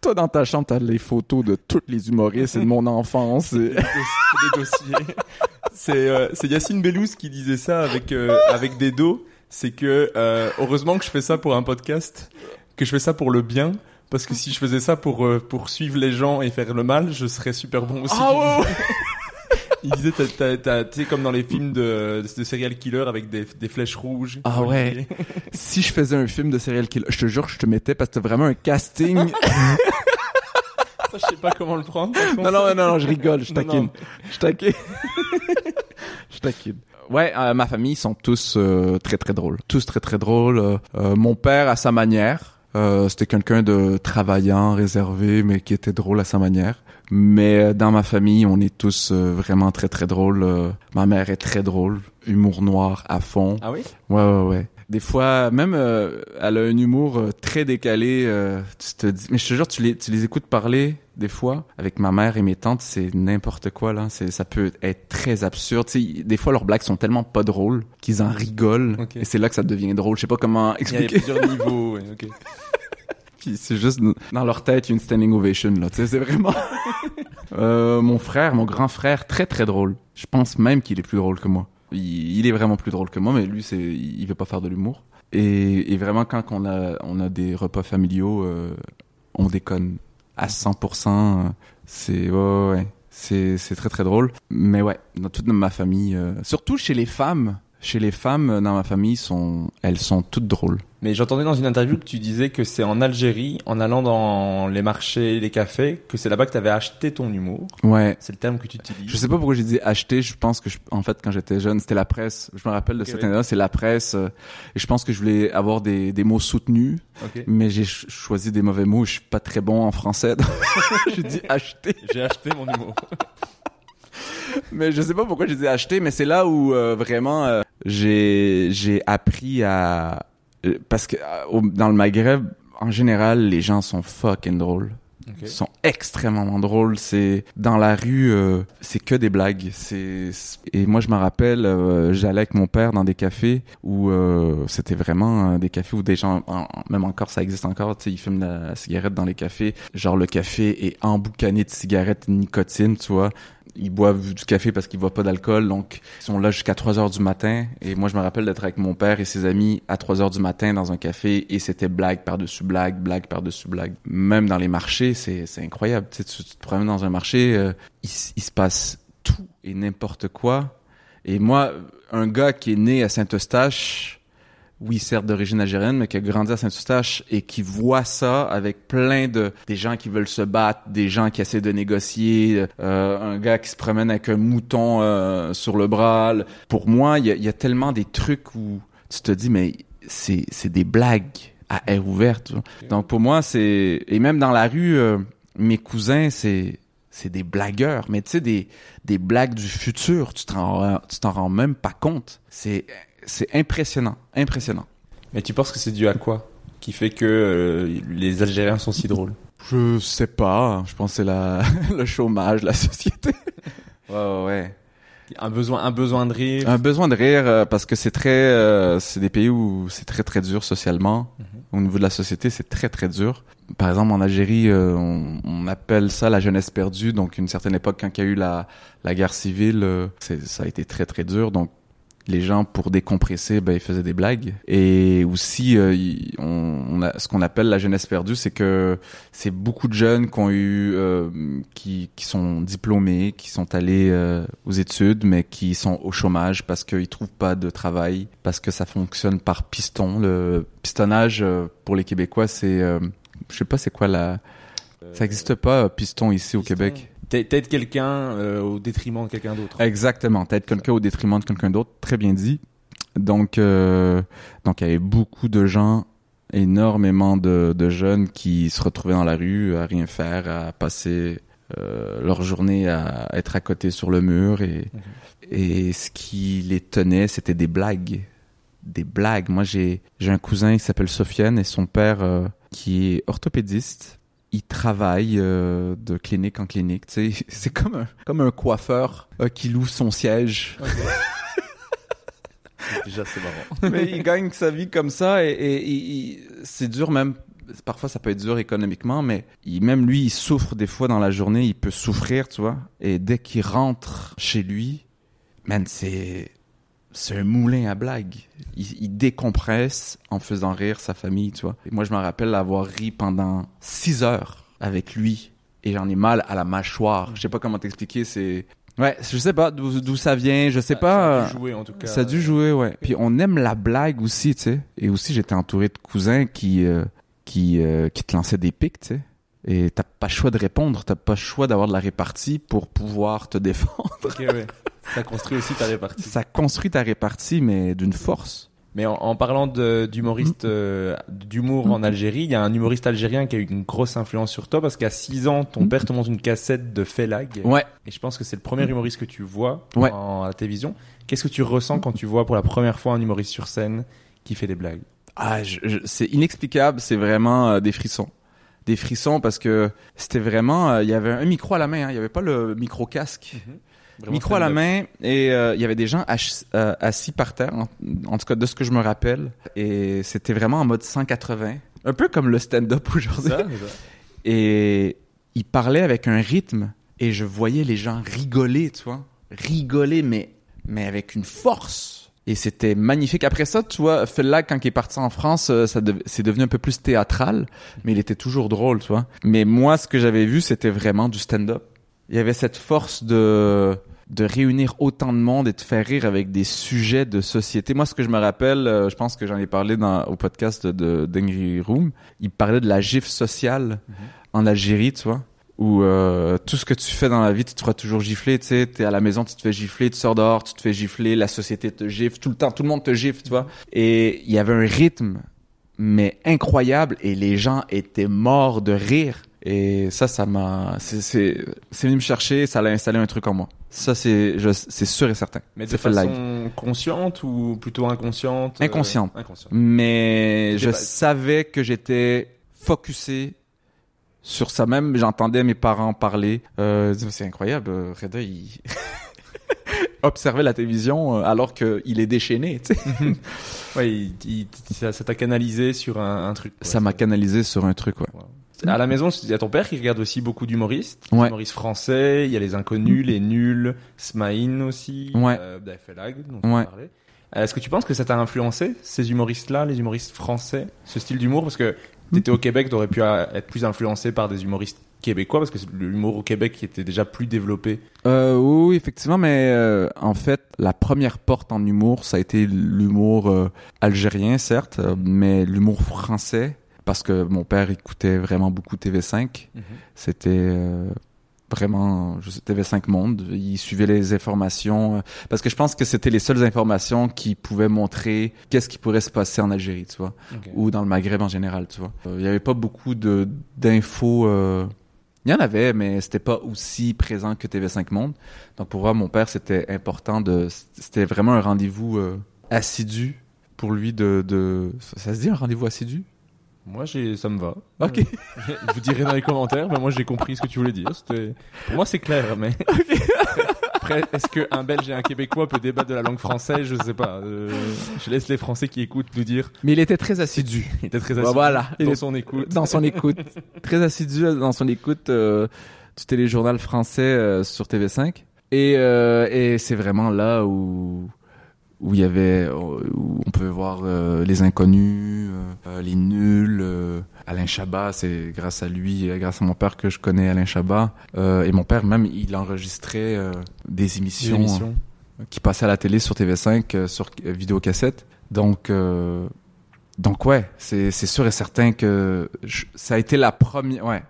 toi dans ta chambre, t'as les photos de tous les humoristes et de mon enfance. et- des dossiers. C'est euh, Yacine Bellous qui disait ça avec euh, avec des dos. C'est que euh, heureusement que je fais ça pour un podcast, que je fais ça pour le bien. Parce que si je faisais ça pour euh, pour suivre les gens et faire le mal, je serais super bon aussi. Ouais. Il disait, tu sais, comme dans les films de, de serial killer avec des, des flèches rouges. Ah ouais. Si je faisais un film de serial killer, je te jure, je te mettais parce que t'as vraiment un casting. Ça, je sais pas comment le prendre. non, non, non, non, je rigole, je Non, taquine. non. Je taquine. je taquine. Ouais, euh, ma famille ils sont tous euh, très très drôles. Tous très très drôles. Euh, euh, mon père à sa manière. Euh, c'était quelqu'un de travaillant, réservé, mais qui était drôle à sa manière. Mais euh, dans ma famille, on est tous euh, vraiment très très drôles. Euh, ma mère est très drôle, humour noir à fond. Ah oui? Ouais, ouais, ouais. Des fois, même, euh, elle a un humour euh, très décalé. euh, tu te dis, mais je te jure, tu les, tu les écoutes parler des fois avec ma mère et mes tantes, c'est n'importe quoi là. C'est, ça peut être très absurde. Tu sais, des fois leurs blagues sont tellement pas drôles qu'ils en rigolent et c'est là que ça devient drôle. Je sais pas comment Il y a expliquer. plusieurs niveaux. ouais, ok. Puis c'est juste dans leur tête une standing ovation là. Tu sais, c'est vraiment. Euh, mon frère, mon grand frère, très très drôle. Je pense même qu'il est plus drôle que moi. Il, est vraiment plus drôle que moi, mais lui, c'est, il veut pas faire de l'humour. Et, et vraiment, quand on a, on a des repas familiaux, euh, on déconne à 100%. euh, C'est, ouais, ouais, c'est très très drôle. Mais ouais, dans toute ma famille, euh, surtout chez les femmes, chez les femmes dans ma famille, sont, elles sont toutes drôles. Mais j'entendais dans une interview que tu disais que c'est en Algérie, en allant dans les marchés, les cafés, que c'est là-bas que tu avais acheté ton humour. Ouais. C'est le terme que tu utilises. Je sais pas pourquoi j'ai dit acheter. Je pense que je- en fait quand j'étais jeune, c'était la presse. Je me rappelle de cette année-là, c'est la presse. euh, et je pense que je voulais avoir des, des mots soutenus, mais j'ai ch- choisi des mauvais mots. Je suis pas très bon en français. j'ai dit acheter. J'ai acheté mon humour. Mais je sais pas pourquoi j'ai dit acheter. Mais c'est là où euh, vraiment euh, j'ai j'ai appris à euh, parce que euh, au- dans le Maghreb en général les gens sont fucking drôles. Ok. sont extrêmement drôles. C'est dans la rue, euh, c'est que des blagues. C'est et moi je me rappelle, euh, j'allais avec mon père dans des cafés où euh, c'était vraiment euh, des cafés où des gens, en- en- même encore ça existe encore, tu sais, ils fument la, cigarette dans les cafés. Genre le café est emboucané de cigarettes de nicotine, tu vois. Ils boivent du café parce qu'ils boivent pas d'alcool, donc ils sont là jusqu'à 3 heures du matin. Et moi, je me rappelle d'être avec mon père et ses amis à 3 heures du matin dans un café et c'était blague par-dessus blague, blague par-dessus blague. Même dans les marchés, c'est, c'est incroyable. Tu, sais, tu, te promènes dans un marché, euh, il, il se passe tout et n'importe quoi. Et moi, un gars qui est né à Saint-Eustache, oui, certes d'origine algérienne, mais qui a grandi à Saint-Eustache et qui voit ça avec plein de des gens qui veulent se battre, des gens qui essaient de négocier, euh, un gars qui se promène avec un mouton euh, sur le bras. Pour moi, il y y a tellement des trucs où tu te dis mais c'est c'est des blagues à air ouvert. tu vois. Donc pour moi, c'est et même dans la rue, euh, mes cousins, c'est c'est des blagueurs, mais tu sais des des blagues du futur, tu t'en tu t'en rends même pas compte. C'est c'est impressionnant, impressionnant. Mais tu penses que c'est dû à quoi Qui fait que euh, les Algériens sont si drôles? Je sais pas, je pense que c'est la le chômage, la société. ouais ouais. Un besoin, un besoin de rire. Un besoin de rire euh, parce que c'est très euh, c'est des pays où c'est très très dur socialement. Au niveau de la société, c'est très très dur. Par exemple, en Algérie, euh, on, on appelle ça la jeunesse perdue. Donc, une certaine époque, quand il y a eu la, la guerre civile, euh, c'est- ça a été très très dur. Donc, les gens, pour décompresser, ben, ils faisaient des blagues. Et aussi, euh, on, on a, ce qu'on appelle la jeunesse perdue, c'est que c'est beaucoup de jeunes qui ont eu, euh, qui, qui sont diplômés, qui sont allés euh, aux études, mais qui sont au chômage parce qu'ils trouvent pas de travail, parce que ça fonctionne par piston. Le pistonnage euh, pour les Québécois, c'est, euh, je sais pas, c'est quoi la, ça existe pas euh, piston ici au. Québec. T'a- T'aides quelqu'un euh, au détriment de quelqu'un d'autre. Exactement, t'aides quelqu'un au détriment de quelqu'un d'autre, très bien dit. Donc, euh, donc il y avait beaucoup de gens, énormément de, de jeunes qui se retrouvaient dans la rue à rien faire, à passer euh, leur journée à être à côté sur le mur et et ce qui les tenait, c'était des blagues, des blagues. Moi, j'ai j'ai un cousin qui s'appelle Sofiane et son père euh, qui est orthopédiste. Il travaille euh, de clinique en clinique. Tu sais, c'est comme un comme un coiffeur euh, qui loue son siège. Déjà, c'est marrant. Mais il gagne sa vie comme ça et, et- et- c'est dur même. Parfois, ça peut être dur économiquement, mais il, même lui, il souffre des fois dans la journée. Il peut souffrir, tu vois. Et dès qu'il rentre chez lui, man, c'est c'est un moulin à blagues. Il, il décompresse en faisant rire sa famille, tu vois. Et moi, je me rappelle avoir ri pendant six heures avec lui et j'en ai mal à la mâchoire. Je sais pas comment t'expliquer. C'est ouais, je sais pas d'où ça vient. Je sais pas. Ça a dû jouer en tout cas. Ça a dû jouer, ouais. Puis on aime la blague aussi, tu sais. Et aussi, j'étais entouré de cousins qui euh, qui euh, qui te lançaient des pics, tu sais. Et t'as pas le choix de répondre, t'as pas le choix d'avoir de la répartie pour pouvoir te défendre. Ouais. Ça construit aussi ta répartie. Ça construit ta répartie, mais d'une force. Mais en, en parlant d'humoriste, euh, d'humour en Algérie, il y a un humoriste algérien qui a eu une grosse influence sur toi parce qu'à 6 ans, ton père te montre une cassette de Félag. Ouais. Et je pense que c'est le premier humoriste que tu vois Ouais. en, à la télévision. Qu'est-ce que tu ressens quand tu vois pour la première fois un humoriste sur scène qui fait des blagues? Ah, c'est inexplicable, c'est vraiment euh, des frissons. Des frissons parce que c'était vraiment, euh, il y avait un micro à la main, hein, il y avait pas le micro casque. Vraiment micro à la main et euh, il y avait des gens euh, assis par terre, en, en tout cas de ce que je me rappelle. Et c'était vraiment en mode 180, un peu comme le stand-up aujourd'hui. Et il parlait avec un rythme et je voyais les gens rigoler, tu vois, rigoler mais mais avec une force. Et c'était magnifique. Après ça, tu vois, Fella, quand il est parti en France, euh, ça c'est devenu un peu plus théâtral, mais il était toujours drôle, tu vois. Mais moi, ce que j'avais vu, c'était vraiment du stand-up. Il y avait cette force de de réunir autant de monde et de faire rire avec des sujets de société. Moi, ce que je me rappelle, euh, je pense que j'en ai parlé dans, au podcast de d'Angry Room, il parlait de la gifle sociale en Algérie, tu vois, où euh, tout ce que tu fais dans la vie, tu te feras toujours gifler, tu sais, t'es à la maison, tu te fais gifler, tu sors dehors, tu te fais gifler, la société te gifle, tout le temps, tout le monde te gifle, tu vois. Et il y avait un rythme, mais incroyable, et les gens étaient morts de rire. Et ça, ça m'a, c'est, c'est, c'est venu me chercher, ça a installé un truc en moi. Ça, c'est, c'est sûr et certain. Mais de live. façon consciente ou plutôt inconsciente euh, Inconsciente. Inconsciente. Mais je pas- savais que j'étais focusé sur ça même, j'entendais mes parents parler. Euh, c'est incroyable, euh, Reda, il observait la télévision euh, alors qu'il est déchaîné. Ouais, il- il- ça t'a canalisé sur un, un truc. quoi. ça m'a canalisé sur un truc, ouais. À la maison, il y a ton père qui regarde aussi beaucoup d'humoristes. Ouais. Humoristes français, il y a les inconnus, les nuls, Smaïn aussi, Ouais. euh, Felag, dont on Ouais. parlait. Euh, Est-ce que tu penses que ça t'a influencé, ces humoristes-là, les humoristes français, ce style d'humour? Parce que t'étais au Québec, t'aurais pu euh, être plus influencé par des humoristes québécois, parce que c'est l'humour au Québec qui était déjà plus développé. Euh, oui, effectivement, mais euh, en fait, la première porte en humour, ça a été l'humour euh, algérien, certes, mais l'humour français, parce que mon père écoutait vraiment beaucoup TV5. C'était euh, vraiment je sais, TV5 Monde. Il suivait les informations, euh, parce que je pense que c'était les seules informations qui pouvaient montrer qu'est-ce qui pourrait se passer en Algérie, tu vois, ou dans le Maghreb en général, tu vois. Euh, Il y avait pas beaucoup de d'infos. il y en avait, mais c'était pas aussi présent que TV5 Monde. Donc pour moi, mon père, c'était important de, c'était vraiment un rendez-vous euh, assidu pour lui de, de, ça se dit un rendez-vous assidu? Moi, j'ai, ça me va. Ok. Je vous dirai dans les commentaires, mais moi, j'ai compris ce que tu voulais dire. C'était, pour moi, c'est clair, mais. Après, est-ce qu'un Belge et un Québécois peut débattre de la langue française? Je sais pas. Euh, je laisse les Français qui écoutent nous dire. Mais il était très assidu. Il était très Bah assidu voilà. Il dans est- son écoute. dans son écoute, très assidu dans son écoute euh, du téléjournal français euh, sur TV5. Et, euh, et c'est vraiment là où où il y avait où on pouvait voir euh, les inconnus, euh, les nuls. euh, Alain Chabat, c'est grâce à lui, euh, grâce à mon père que je connais Alain Chabat. Euh, et mon père même, il enregistrait euh, des émissions, Émission. euh, qui passaient à la télé sur TV5 euh, sur euh, vidéocassette. Donc euh, donc ouais, c'est sûr et certain que je- ça a été la première ouais,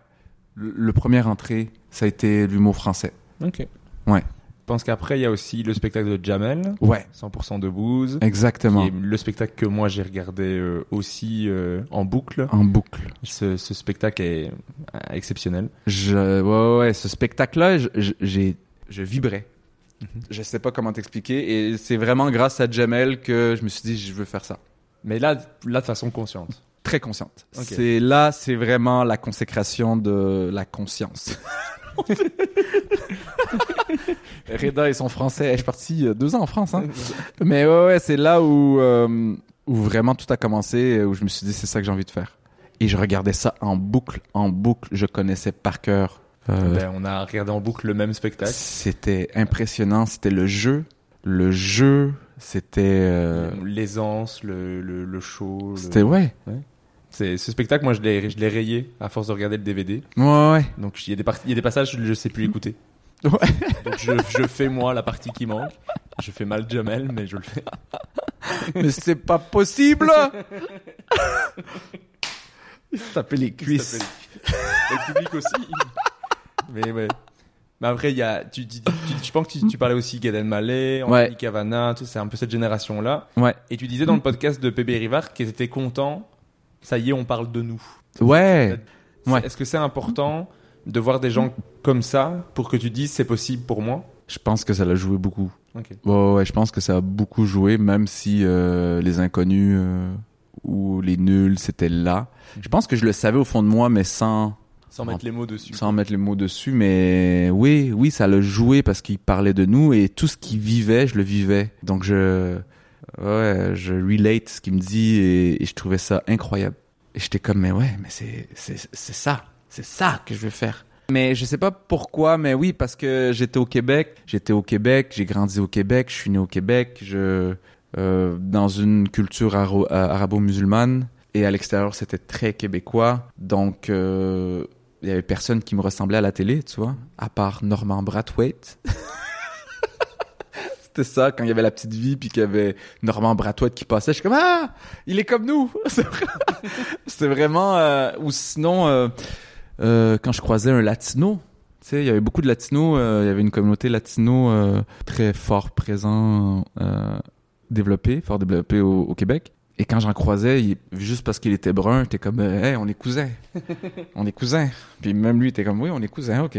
le, le premier entrée, ça a été l'humour français. Ok. Ouais. Je pense qu'après, il y a aussi le spectacle de Jamel, Ouais, 100% de Booze. exactement. Qui est le spectacle que moi j'ai regardé euh, aussi euh, en boucle. En boucle. Ce, ce spectacle est euh, exceptionnel. Je ouais, ouais, ouais, ce spectacle là, j'ai je vibrais. Je sais pas comment t'expliquer et c'est vraiment grâce à Jamel que je me suis dit je veux faire ça. Mais là, là de façon consciente. Très consciente. C'est là, c'est vraiment la consécration de la conscience. Reda et son français, je suis parti euh, deux ans en France, hein. Mais ouais, ouais, c'est là où, euh, où vraiment tout a commencé, où je me suis dit c'est ça que j'ai envie de faire. Et je regardais ça en boucle, en boucle. Je connaissais par cœur. Euh, Ben, on a regardé en boucle le même spectacle. c'était impressionnant. C'était le jeu, le jeu. C'était, euh, L'aisance, le, le, le show. le- c'était ouais, C'est ce spectacle, moi je l'ai, je l'ai rayé à force de regarder le DVD. ouais, ouais. Donc il y a des il y a des passages je ne sais plus écouter. Ouais. Donc je, je fais moi la partie qui manque. Je fais mal Jamel, mais je le fais. Mais c'est pas possible. Il se tapait les cuisses. Le public aussi. Mais ouais. Mais après, il y a, tu, tu, tu- je pense que tu, tu parlais aussi Gad Elmaleh, Ouais. Anthony Cavana, tout, c'est un peu cette génération-là. Ouais. Et tu disais dans le podcast de PB Rivard qu'ils étaient contents. Ça y est, on parle de nous. Ouais. Ouais. Est-ce que c'est important de voir des gens comme ça pour que tu dises c'est possible pour moi? Je pense que ça l'a joué beaucoup. Ok. Ouais, ouais, je pense que ça a beaucoup joué, même si euh, les inconnus euh, ou les nuls, c'était là. Je pense que je le savais au fond de moi, mais sans, Sans mettre les mots dessus. sans mettre les mots dessus. Mais oui, oui, ça l'a joué parce qu'il parlait de nous et tout ce qu'il vivait, je le vivais. Donc je, ouais, je relate ce qu'il me dit et, et je trouvais ça incroyable. Et j'étais comme, mais ouais, mais c'est, c'est, c'est ça, c'est ça que je veux faire. Mais je sais pas pourquoi, mais oui, parce que j'étais au Québec, j'étais au Québec, j'ai grandi au Québec, je suis né au Québec, je, euh, dans une culture euh, arabo-musulmane, et à l'extérieur c'était très québécois, donc euh, il y avait personne qui me ressemblait à la télé, tu vois, à part Norman Brathwaite. C'était ça, quand il y avait la petite vie, puis qu'il y avait Normand Brathwaite qui passait, je suis comme ah, il est comme nous. C'est vraiment- euh, ou sinon euh, quand je croisais un latino, tu sais, il y avait beaucoup de latinos, euh, il y avait une communauté latino euh, très fort présent, euh, développée, fort développée au, au Québec. Et quand j'en croisais, il- juste parce qu'il était brun, t'es comme, euh, hey, on est cousins, on est cousins. Puis même lui, était comme, oui, on est cousins, ok.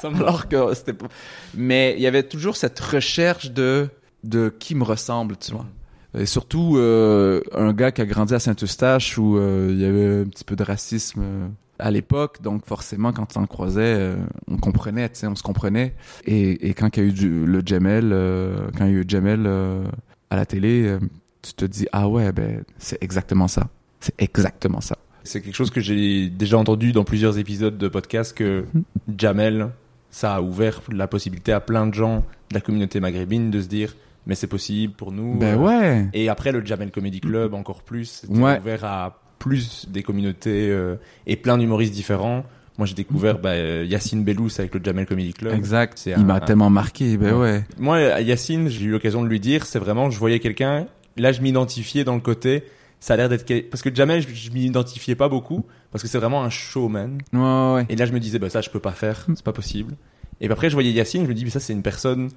Ça me Alors que c'était pas. Mais il y avait toujours cette recherche de de qui me ressemble, tu vois. Et surtout euh, un gars qui a grandi à Saint-Eustache où euh, il y avait un petit peu de racisme euh, à l'époque, donc forcément quand on le croisait, euh, on comprenait, tu sais, on se comprenait. Et, et quand il y a eu du- le Jamel, euh, quand il y a eu Jamel euh, à la télé, euh, tu te dis ah ouais, ben c'est exactement ça, c'est exactement ça. C'est quelque chose que j'ai déjà entendu dans plusieurs épisodes de podcast que Jamel, ça a ouvert la possibilité à plein de gens de la communauté maghrébine de se dire mais c'est possible pour nous. Ben ouais. Et après le Jamel Comedy Club encore plus, c'était Ouais. ouvert à plus des communautés euh, et plein d'humoristes différents. Moi j'ai découvert bah, euh, Yacine Bellous avec le Jamel Comedy Club. Exact. C'est Il m'a un- tellement marqué, ben Ouais. ouais. Moi, à Yacine, j'ai eu l'occasion de lui dire, c'est vraiment, je voyais quelqu'un, là, je m'identifiais dans le côté, ça a l'air d'être, parce que Jamel, je, je m'identifiais pas beaucoup, parce que c'est vraiment un showman. Ouais, ouais, ouais. Et là, je me disais, bah, ça, je peux pas faire, c'est pas possible. Et puis après, je voyais Yacine, je me dis, mais ça, c'est une personne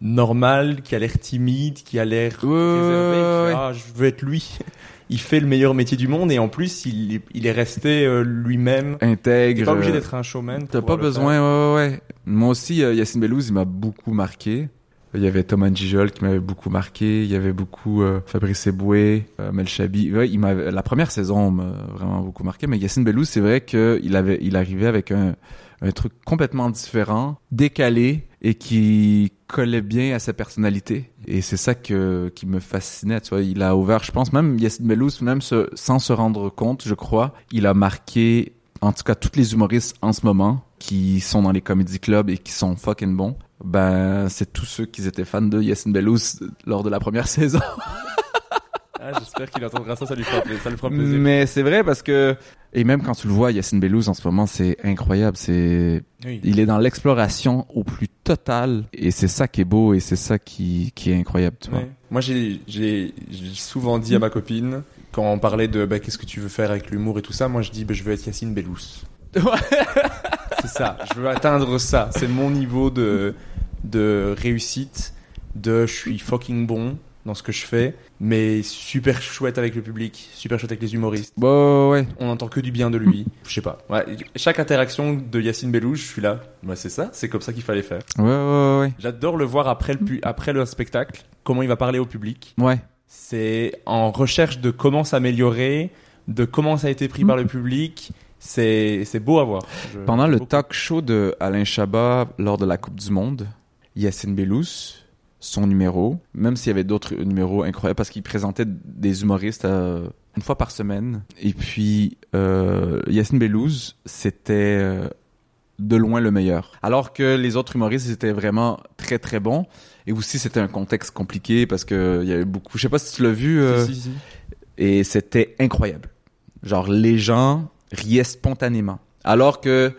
normale, qui a l'air timide, qui a l'air Ouais, ouais, ah, je veux être lui. Il fait le meilleur métier du monde, et en plus, il, est- il est resté euh, lui-même. Intègre. T'es pas obligé euh, d'être un showman. T'as pas besoin, ouais, ouais, ouais. Moi aussi, euh, Yacine Bellouz, il m'a beaucoup marqué. Il y avait Thomas Gijol qui m'avait beaucoup marqué. Il y avait beaucoup euh, Fabrice Eboué, euh, Mel Chabi. Ouais, il m'avait la première saison m'a vraiment beaucoup marqué. Mais Yacine Bellouz, c'est vrai qu'il avait, il arrivait avec un, un truc complètement différent, décalé et qui collait bien à sa personnalité. Et c'est ça que qui me fascinait. Tu vois, il a ouvert, je pense même Yacine Bellouz, même se- sans se rendre compte, je crois, il a marqué en tout cas tous les humoristes en ce moment qui sont dans les comedy clubs et qui sont fucking bons, ben c'est tous ceux qui étaient fans de Yacine Bellouz lors de la première saison. Ah, j'espère qu'il entendra ça, ça lui fera. Ça lui fera plaisir. Mais c'est vrai parce que et même quand tu le vois Yacine Bellouz en ce moment, c'est incroyable, c'est Oui. il est dans l'exploration au plus total et c'est ça qui est beau et c'est ça qui qui est incroyable, tu vois. Moi, j'ai, souvent dit à ma copine, quand on parlait de bah, qu'est-ce que tu veux faire avec l'humour et tout ça, moi je dis bah, je veux être Yacine Bellous. c'est ça, je veux atteindre ça. C'est mon niveau de, de réussite, de je suis fucking bon dans ce que je fais, mais super chouette avec le public, super chouette avec les humoristes. Bon, ouais. On entend que du bien de lui. Je sais pas. Ouais, chaque interaction de Yacine Bellous, je suis là. Ouais, c'est ça, c'est comme ça qu'il fallait faire. Ouais, ouais, ouais. J'adore le voir après le, après le spectacle, comment il va parler au public. Ouais. C'est en recherche de comment s'améliorer, de comment ça a été pris par le public. C'est c'est beau à voir. Je- Pendant le beaucoup. talk show de Alain Chabat lors de la Coupe du Monde, Yacine Bellous, son numéro, même s'il y avait d'autres numéros incroyables, parce qu'il présentait des humoristes euh, une fois par semaine. Et puis, euh, Yacine Bellous, c'était euh, de loin le meilleur. Alors que les autres humoristes étaient vraiment très très bons. Et aussi, c'était un contexte compliqué parce que il y avait beaucoup. Je sais pas si tu l'as vu. euh, Si, si, si. et c'était incroyable. Genre les gens riaient spontanément, alors que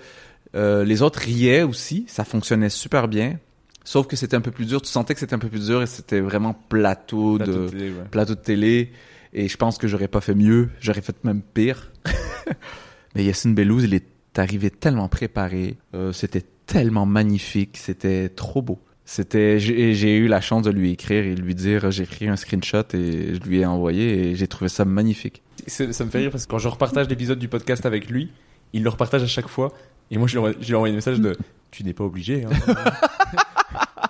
euh, les autres riaient aussi, ça fonctionnait super bien. Sauf que c'était un peu plus dur, tu sentais que c'était un peu plus dur et c'était vraiment plateau Plateau de de télé, ouais. plateau de télé et je pense que j'aurais pas fait mieux, j'aurais fait même pire. Mais Yacine Bellouz, il est arrivé tellement préparé, euh, c'était tellement magnifique, c'était trop beau. C'était, j'ai eu la chance de lui écrire et de lui dire, j'ai pris un screenshot et je lui ai envoyé et j'ai trouvé ça magnifique. Ça me fait rire parce que quand je repartage l'épisode du podcast avec lui, il le repartage à chaque fois. Et moi, je lui lui envoie un message de Tu n'es pas obligé. Hein.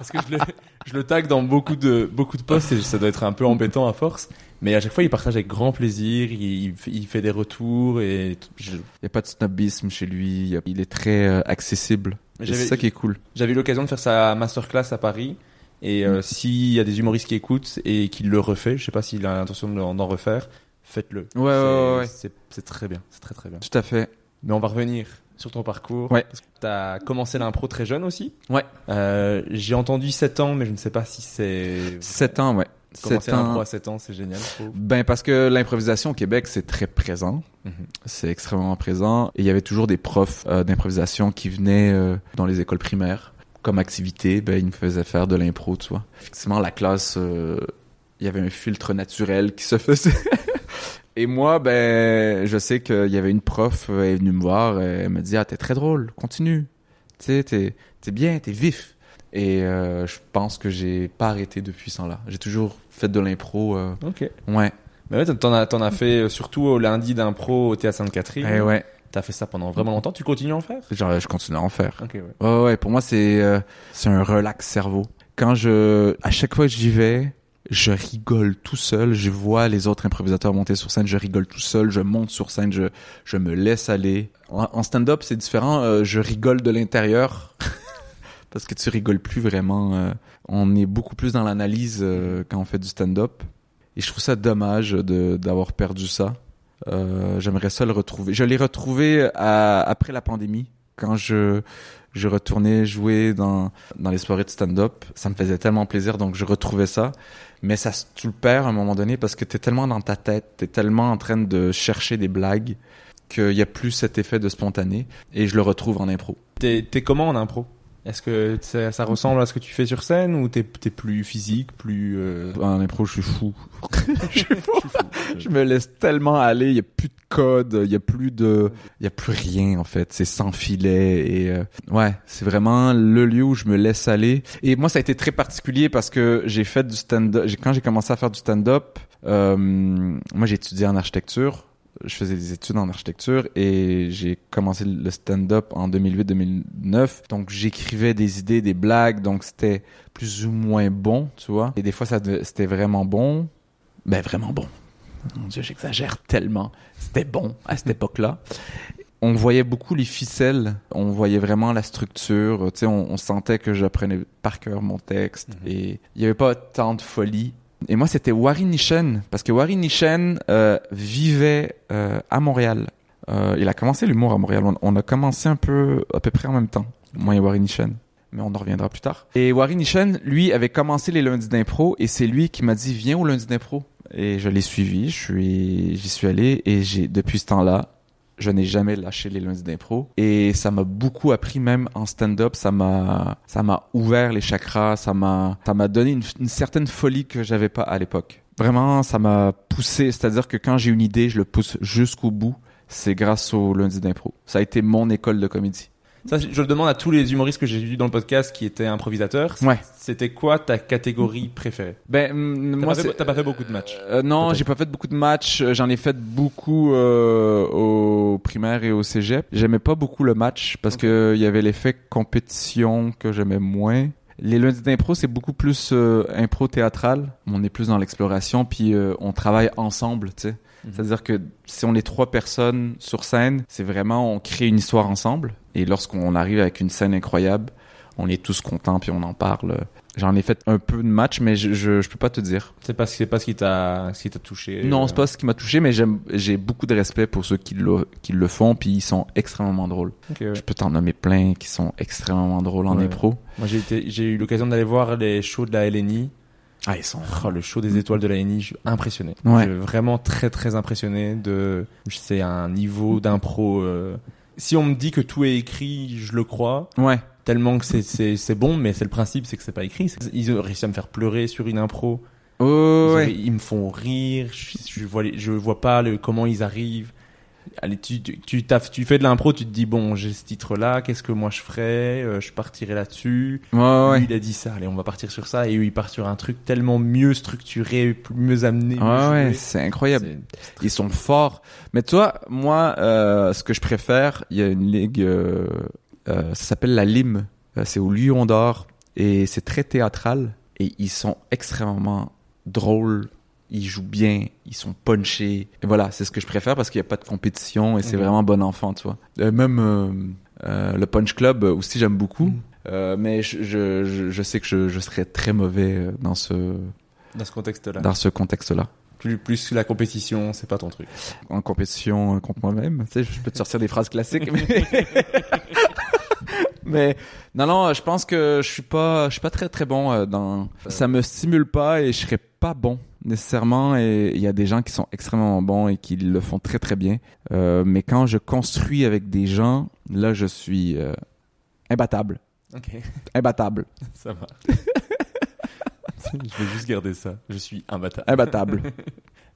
parce que je le, je le tag dans beaucoup de, beaucoup de posts et ça doit être un peu embêtant à force. Mais à chaque fois, il partage avec grand plaisir, il, il fait- des retours et je- Il n'y a pas de snobisme chez lui, il est très euh, accessible. C'est ça qui est cool. J'avais eu l'occasion de faire sa masterclass à Paris. Et euh, s'il y a des humoristes qui écoutent et qu'il le refait, je sais pas s'il a l'intention d'en refaire, faites-le. Ouais, ouais, ouais, c'est très bien, c'est très très bien. Tout à fait. Mais on va revenir sur ton parcours. Ouais. Que t'as commencé l'impro très jeune aussi. Ouais. Euh, J'ai entendu 7 ans, mais je ne sais pas si c'est... 7 ans, ouais. Commencer 7 l'impro ans. à 7 ans, c'est génial. Ben parce que l'improvisation au Québec c'est très présent, Mhm. c'est extrêmement présent et il y avait toujours des profs euh, d'improvisation qui venaient euh, dans les écoles primaires comme activité, ben ils me faisaient faire de l'impro, tu vois. Effectivement la classe, il y avait un filtre naturel qui se faisait. et moi ben je sais qu'il y avait une prof, euh, elle est venue me voir, elle me dit ah t'es très drôle, continue, tu sais t'es t'es bien, t'es vif. Et euh, je pense que j'ai pas arrêté depuis ce temps-là. J'ai toujours fait de l'impro. euh, Ok. Ouais. Mais ouais, t'en as, t'en as fait euh, surtout au lundi d'impro au Théâtre Sainte-Catherine. Eh ouais. T'as fait ça pendant vraiment longtemps? Tu continues à en faire? Genre, je continue à en faire. Ok, ouais. Ouais, ouais, pour moi, c'est, euh, c'est un relax cerveau. Quand je, à chaque fois que j'y vais, je rigole tout seul. Je vois les autres improvisateurs monter sur scène, je rigole tout seul. Je monte sur scène, je, je me laisse aller. En, stand-up, c'est différent. Euh, je rigole de l'intérieur parce que tu rigoles plus vraiment. euh, on est beaucoup plus dans l'analyse euh, quand on fait du stand-up. Et je trouve ça dommage d'avoir perdu ça. J'aimerais ça le retrouver. Je l'ai retrouvé à- après la pandémie quand je je retournais jouer dans dans les soirées de stand-up. Ça me faisait tellement plaisir, donc je retrouvais ça. Mais ça, tu le perds à un moment donné parce que t'es tellement dans ta tête, t'es tellement en train de chercher des blagues qu'il y a plus cet effet de spontané. Et je le retrouve en impro. T'es comment en impro? Est-ce que ça, ça ressemble à ce que tu fais sur scène ou t'es t'es plus physique, plus... euh, En impro, je suis fou. je suis fou. je me laisse tellement aller. Il y a plus de code, il y a plus de, il y a plus rien en fait. C'est sans filet et euh, ouais, c'est vraiment le lieu où je me laisse aller. Et moi, ça a été très particulier parce que j'ai fait du stand-up. Quand j'ai commencé à faire du stand-up, euh, moi j'ai étudié en architecture. Je faisais des études en architecture et j'ai commencé le stand-up en 2008-2009. Donc j'écrivais des idées, des blagues. Donc c'était plus ou moins bon, tu vois. Et des fois, ça c'était vraiment bon. Ben, vraiment bon. Mon Dieu, j'exagère tellement. C'était bon à cette époque-là. On voyait beaucoup les ficelles. On voyait vraiment la structure. Tu sais, on, on sentait que j'apprenais par cœur mon texte. Et il n'y avait pas tant de folie. Et moi, c'était Wari Nishen. Parce que Wari Nishen euh, vivait euh, à Montréal. Euh, il a commencé l'humour à Montréal. On, a commencé un peu, à peu près en même temps. Moi et Wari Nishen mais on en reviendra plus tard. Et Wari Nishen, lui, avait commencé les lundis d'impro et c'est lui qui m'a dit viens au lundi d'impro. Et je l'ai suivi, je suis, j'y suis allé et j'ai depuis ce temps-là, je n'ai jamais lâché les lundis d'impro et ça m'a beaucoup appris même en stand-up, ça m'a, ça m'a ouvert les chakras, ça m'a, ça m'a donné une, certaine folie que j'avais pas à l'époque. Vraiment, ça m'a poussé, c'est-à-dire que quand j'ai une idée, je le pousse jusqu'au bout. C'est grâce au lundi d'impro. Ça a été mon école de comédie. Ça, je le demande à tous les humoristes que j'ai vus dans le podcast qui étaient improvisateurs. Ouais. C'était quoi ta catégorie préférée? Ben, mm, T'as moi, pas fait- c'est- t'as pas fait beaucoup de matchs Euh, non, j'ai pas fait beaucoup de matchs. Euh, J'en ai fait beaucoup euh, au primaire et au cégep. J'aimais pas beaucoup le match parce que il y avait l'effet compétition que j'aimais moins. Les lundis d'impro, c'est beaucoup plus euh, impro théâtral. On est plus dans l'exploration, puis euh, on travaille ensemble, tu sais. C'est-à-dire que si on est trois personnes sur scène, c'est vraiment on crée une histoire ensemble. Et lorsqu'on arrive avec une scène incroyable, on est tous contents puis on en parle. J'en ai fait un peu de match, mais je, je, je peux pas te dire. C'est pas, c'est pas ce qui t'a, ce qui t'a touché. Non, euh, c'est pas ce qui m'a touché, mais j'aime, j'ai beaucoup de respect pour ceux qui le, qui le font, puis ils sont extrêmement drôles. ouais. Je peux t'en nommer plein qui sont extrêmement drôles en Ouais. impro. Moi, j'ai été, j'ai eu l'occasion d'aller voir les shows de la LNI. Ah, ils sont. Oh, le show des étoiles de la LNI, je suis impressionné. Ouais. Je suis vraiment très très impressionné de, c'est un niveau d'impro. euh, Si on me dit que tout est écrit, je le crois. Ouais. Tellement que c'est, c'est, c'est bon, mais c'est le principe, c'est que c'est pas écrit. Ils ont réussi à me faire pleurer sur une impro. Oh, Ils, ont- ouais. ils me font rire. Je, je vois, les- je vois pas le, comment ils arrivent. Allez, tu, tu, tu, fais de l'impro, tu te dis bon, j'ai ce titre-là, qu'est-ce que moi je ferais Euh, Je partirais là-dessus. Ouais, Lui, il a dit ça, allez, on va partir sur ça. Et eux, ils partent sur un truc tellement mieux structuré, mieux amené. mieux Ouais, c'est incroyable. Ils sont forts. Mais toi, moi, euh, ce que je préfère, il y a une ligue, euh, ça s'appelle la Lime. C'est au Lion d'Or et c'est très théâtral et ils sont extrêmement drôles. Ils jouent bien, ils sont punchés. Et voilà, c'est ce que je préfère parce qu'il n'y a pas de compétition et c'est Mhm. vraiment bon enfant, tu vois. Euh, même euh, euh, le Punch Club aussi, j'aime beaucoup. Mhm. Mais je, je, je, je sais que je, je serais très mauvais dans ce, Dans ce contexte-là. dans ce contexte-là. Plus, plus la compétition, c'est pas ton truc. en compétition contre moi-même. Tu sais, je peux te sortir des phrases classiques, mais... mais non, non, je pense que je suis pas, je suis pas très très bon dans. Ça me stimule pas et je serais pas bon nécessairement. Et il y a des gens qui sont extrêmement bons et qui le font très très bien. Euh, mais quand je construis avec des gens, là, je suis euh, imbattable, Ok, imbattable, ça va. je vais juste garder ça. Je suis imbattable. imbattable.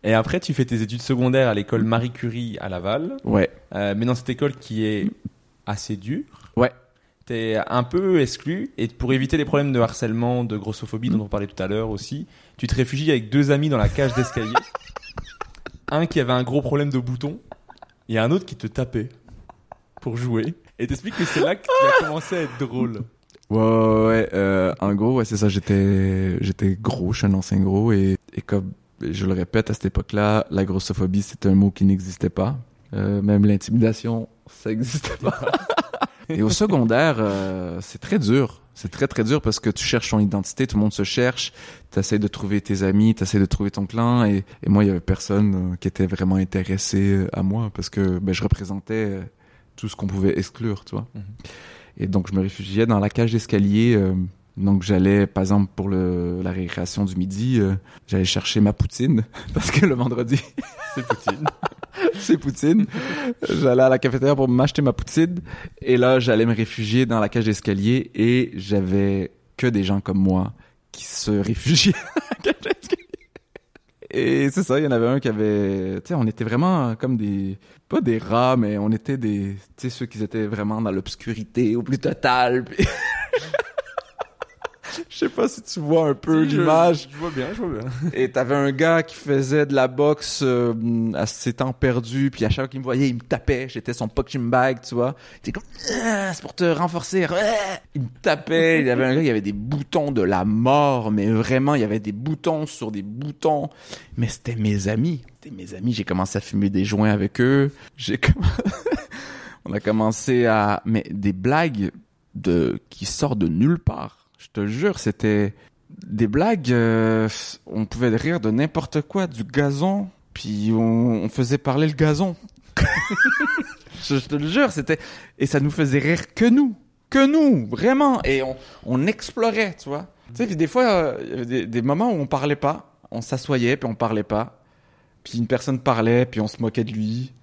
Et après, tu fais tes études secondaires à l'école Marie Curie à Laval. Ouais, Euh, mais dans cette école qui est assez dure. Ouais. T'es un peu exclu et pour éviter les problèmes de harcèlement, de grossophobie dont on parlait tout à l'heure aussi, tu te réfugies avec deux amis dans la cage d'escalier. un qui avait un gros problème de bouton et un autre qui te tapait pour jouer. Et t'expliques que c'est là que tu as commencé à être drôle. Ouais, ouais, ouais, euh, en gros, ouais, c'est ça. J'étais, j'étais gros, je suis un ancien gros, et, et comme je le répète, à cette époque-là, la grossophobie, c'était un mot qui n'existait pas. Euh, même l'intimidation, ça n'existait pas. et au secondaire, euh, c'est très dur. C'est très très dur parce que tu cherches ton identité, tout le monde se cherche, tu essaies de trouver tes amis, tu essaies de trouver ton clan et, et moi il y avait personne euh, qui était vraiment intéressé euh, à moi parce que ben, je représentais euh, tout ce qu'on pouvait exclure, tu vois. Mhm. Et donc je me réfugiais dans la cage d'escalier. euh, donc j'allais, par exemple, pour le, la récréation du midi, euh, j'allais chercher ma poutine parce que le vendredi, C'est Poutine. J'allais à la cafétéria pour m'acheter ma poutine et là j'allais me réfugier dans la cage d'escalier et j'avais que des gens comme moi qui se réfugiaient dans la cage d'escalier. Et c'est ça, il y en avait un qui avait, tu sais, on était vraiment comme des, pas des rats, mais on était des, tu sais, ceux qui étaient vraiment dans l'obscurité au plus total. Je sais pas si tu vois un peu Si, l'image. Je vois bien, je vois bien. Et t'avais un gars qui faisait de la boxe euh, à ses temps perdus, puis à chaque fois qu'il me voyait, il me tapait. J'étais son punching bag, tu vois. C'était comme, Ah, c'est pour te renforcer. Ah. Il me tapait. Il y avait un gars, il y avait des boutons de la mort, mais vraiment, il y avait des boutons sur des boutons. Mais c'était mes amis. C'était mes amis. J'ai commencé à fumer des joints avec eux. J'ai. On a commencé à... Mais des blagues de qui sortent de nulle part. Je te jure, c'était des blagues, euh, on pouvait rire de n'importe quoi, du gazon, puis on, faisait parler le gazon. je, te le jure, c'était et ça nous faisait rire que nous, que nous, vraiment, et on, on explorait, tu vois. Tu sais, des fois, euh, y avait des, des moments où on parlait pas, on s'assoyait puis on parlait pas, puis une personne parlait puis on se moquait de lui.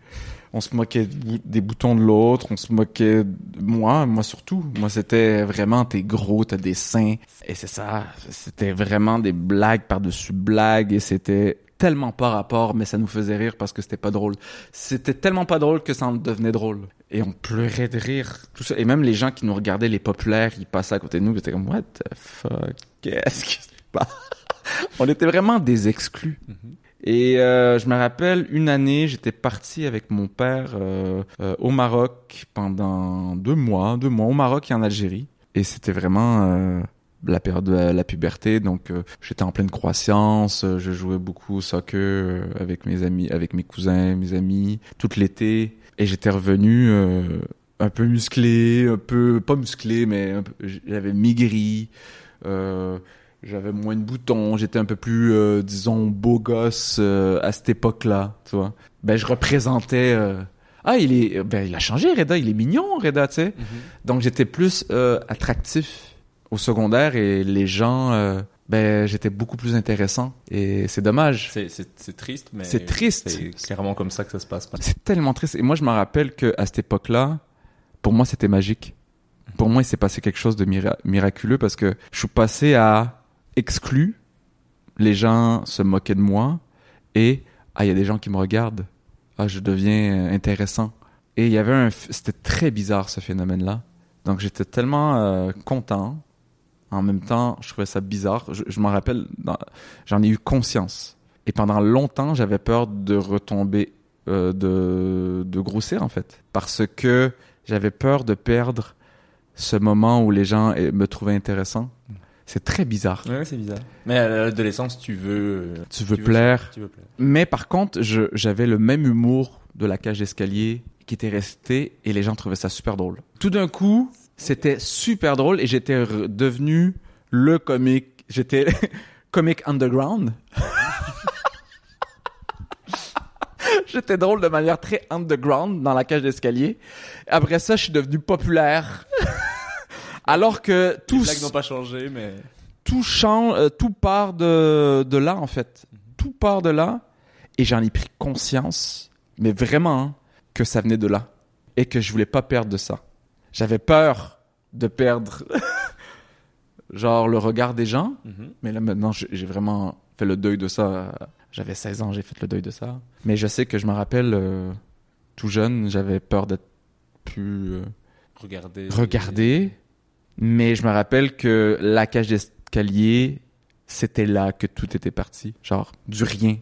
On se moquait des boutons de l'autre, on se moquait de moi, moi surtout. Moi, c'était vraiment, t'es gros, t'as des seins. Et c'est ça, c'était vraiment des blagues par-dessus blagues, et c'était tellement pas rapport, mais ça nous faisait rire parce que c'était pas drôle. C'était tellement pas drôle que ça en devenait drôle. Et on pleurait de rire. Tout ça. Et même les gens qui nous regardaient, les populaires, ils passaient à côté de nous, ils étaient comme, what the fuck, qu'est-ce qui se passe? on était vraiment des exclus. Et euh, je me rappelle, une année, j'étais parti avec mon père euh, euh, au Maroc pendant deux mois, deux mois au Maroc et en Algérie. Et c'était vraiment euh, la période de la puberté, donc euh, j'étais en pleine croissance, euh, je jouais beaucoup au soccer avec mes amis, avec mes cousins, mes amis, tout l'été. Et j'étais revenu un peu musclé, un peu pas musclé, mais j'avais maigri. Euh, j'avais moins de boutons, j'étais un peu plus, euh, disons, beau gosse euh, à cette époque-là, tu vois. Ben, je représentais... euh, Ah, il est... Ben, il a changé, Reda, il est mignon, Reda, tu sais. Donc, j'étais plus euh, attractif au secondaire et les gens... euh, ben, j'étais beaucoup plus intéressant. Et c'est dommage. C'est, c'est, c'est triste, mais. C'est triste. C'est clairement comme ça que ça se passe. C'est tellement triste. Et moi, je me rappelle que à cette époque-là, pour moi, c'était magique. Pour moi, il s'est passé quelque chose de mira- miraculeux parce que je suis passé à exclu. Les gens se moquaient de moi et ah, il y a des gens qui me regardent. Ah, je deviens intéressant. Et il y avait un, c'était très bizarre ce phénomène-là. Donc j'étais tellement euh, content. En même temps, je trouvais ça bizarre. Je, je m'en rappelle, j'en ai eu conscience. Et pendant longtemps, j'avais peur de retomber, euh, de, de grossir en fait, parce que j'avais peur de perdre ce moment où les gens eh, me trouvaient intéressant. C'est très bizarre. Ouais, c'est bizarre. Mais à l'adolescence, tu veux. Tu veux plaire. Tu veux plaire. Mais par contre, j'avais le même humour de la cage d'escalier qui était resté et les gens trouvaient ça super drôle. Tout d'un coup, c'était super drôle et j'étais devenu le comique. J'étais comique underground. j'étais drôle de manière très underground dans la cage d'escalier. Après ça, je suis devenu populaire. Alors que Les tous blagues n'ont pas changé, mais. tout change, euh, tout part de, de là en fait. Tout part de là et j'en ai pris conscience, mais vraiment hein, que ça venait de là et que je voulais pas perdre de ça. J'avais peur de perdre genre le regard des gens, Mhm. mais là maintenant j'ai vraiment fait le deuil de ça. J'avais 16 ans, j'ai fait le deuil de ça. Mais je sais que je me rappelle euh, tout jeune, j'avais peur d'être plus euh, regarder, mais je me rappelle que la cage d'escalier, c'était là que tout était parti. Genre, du rien.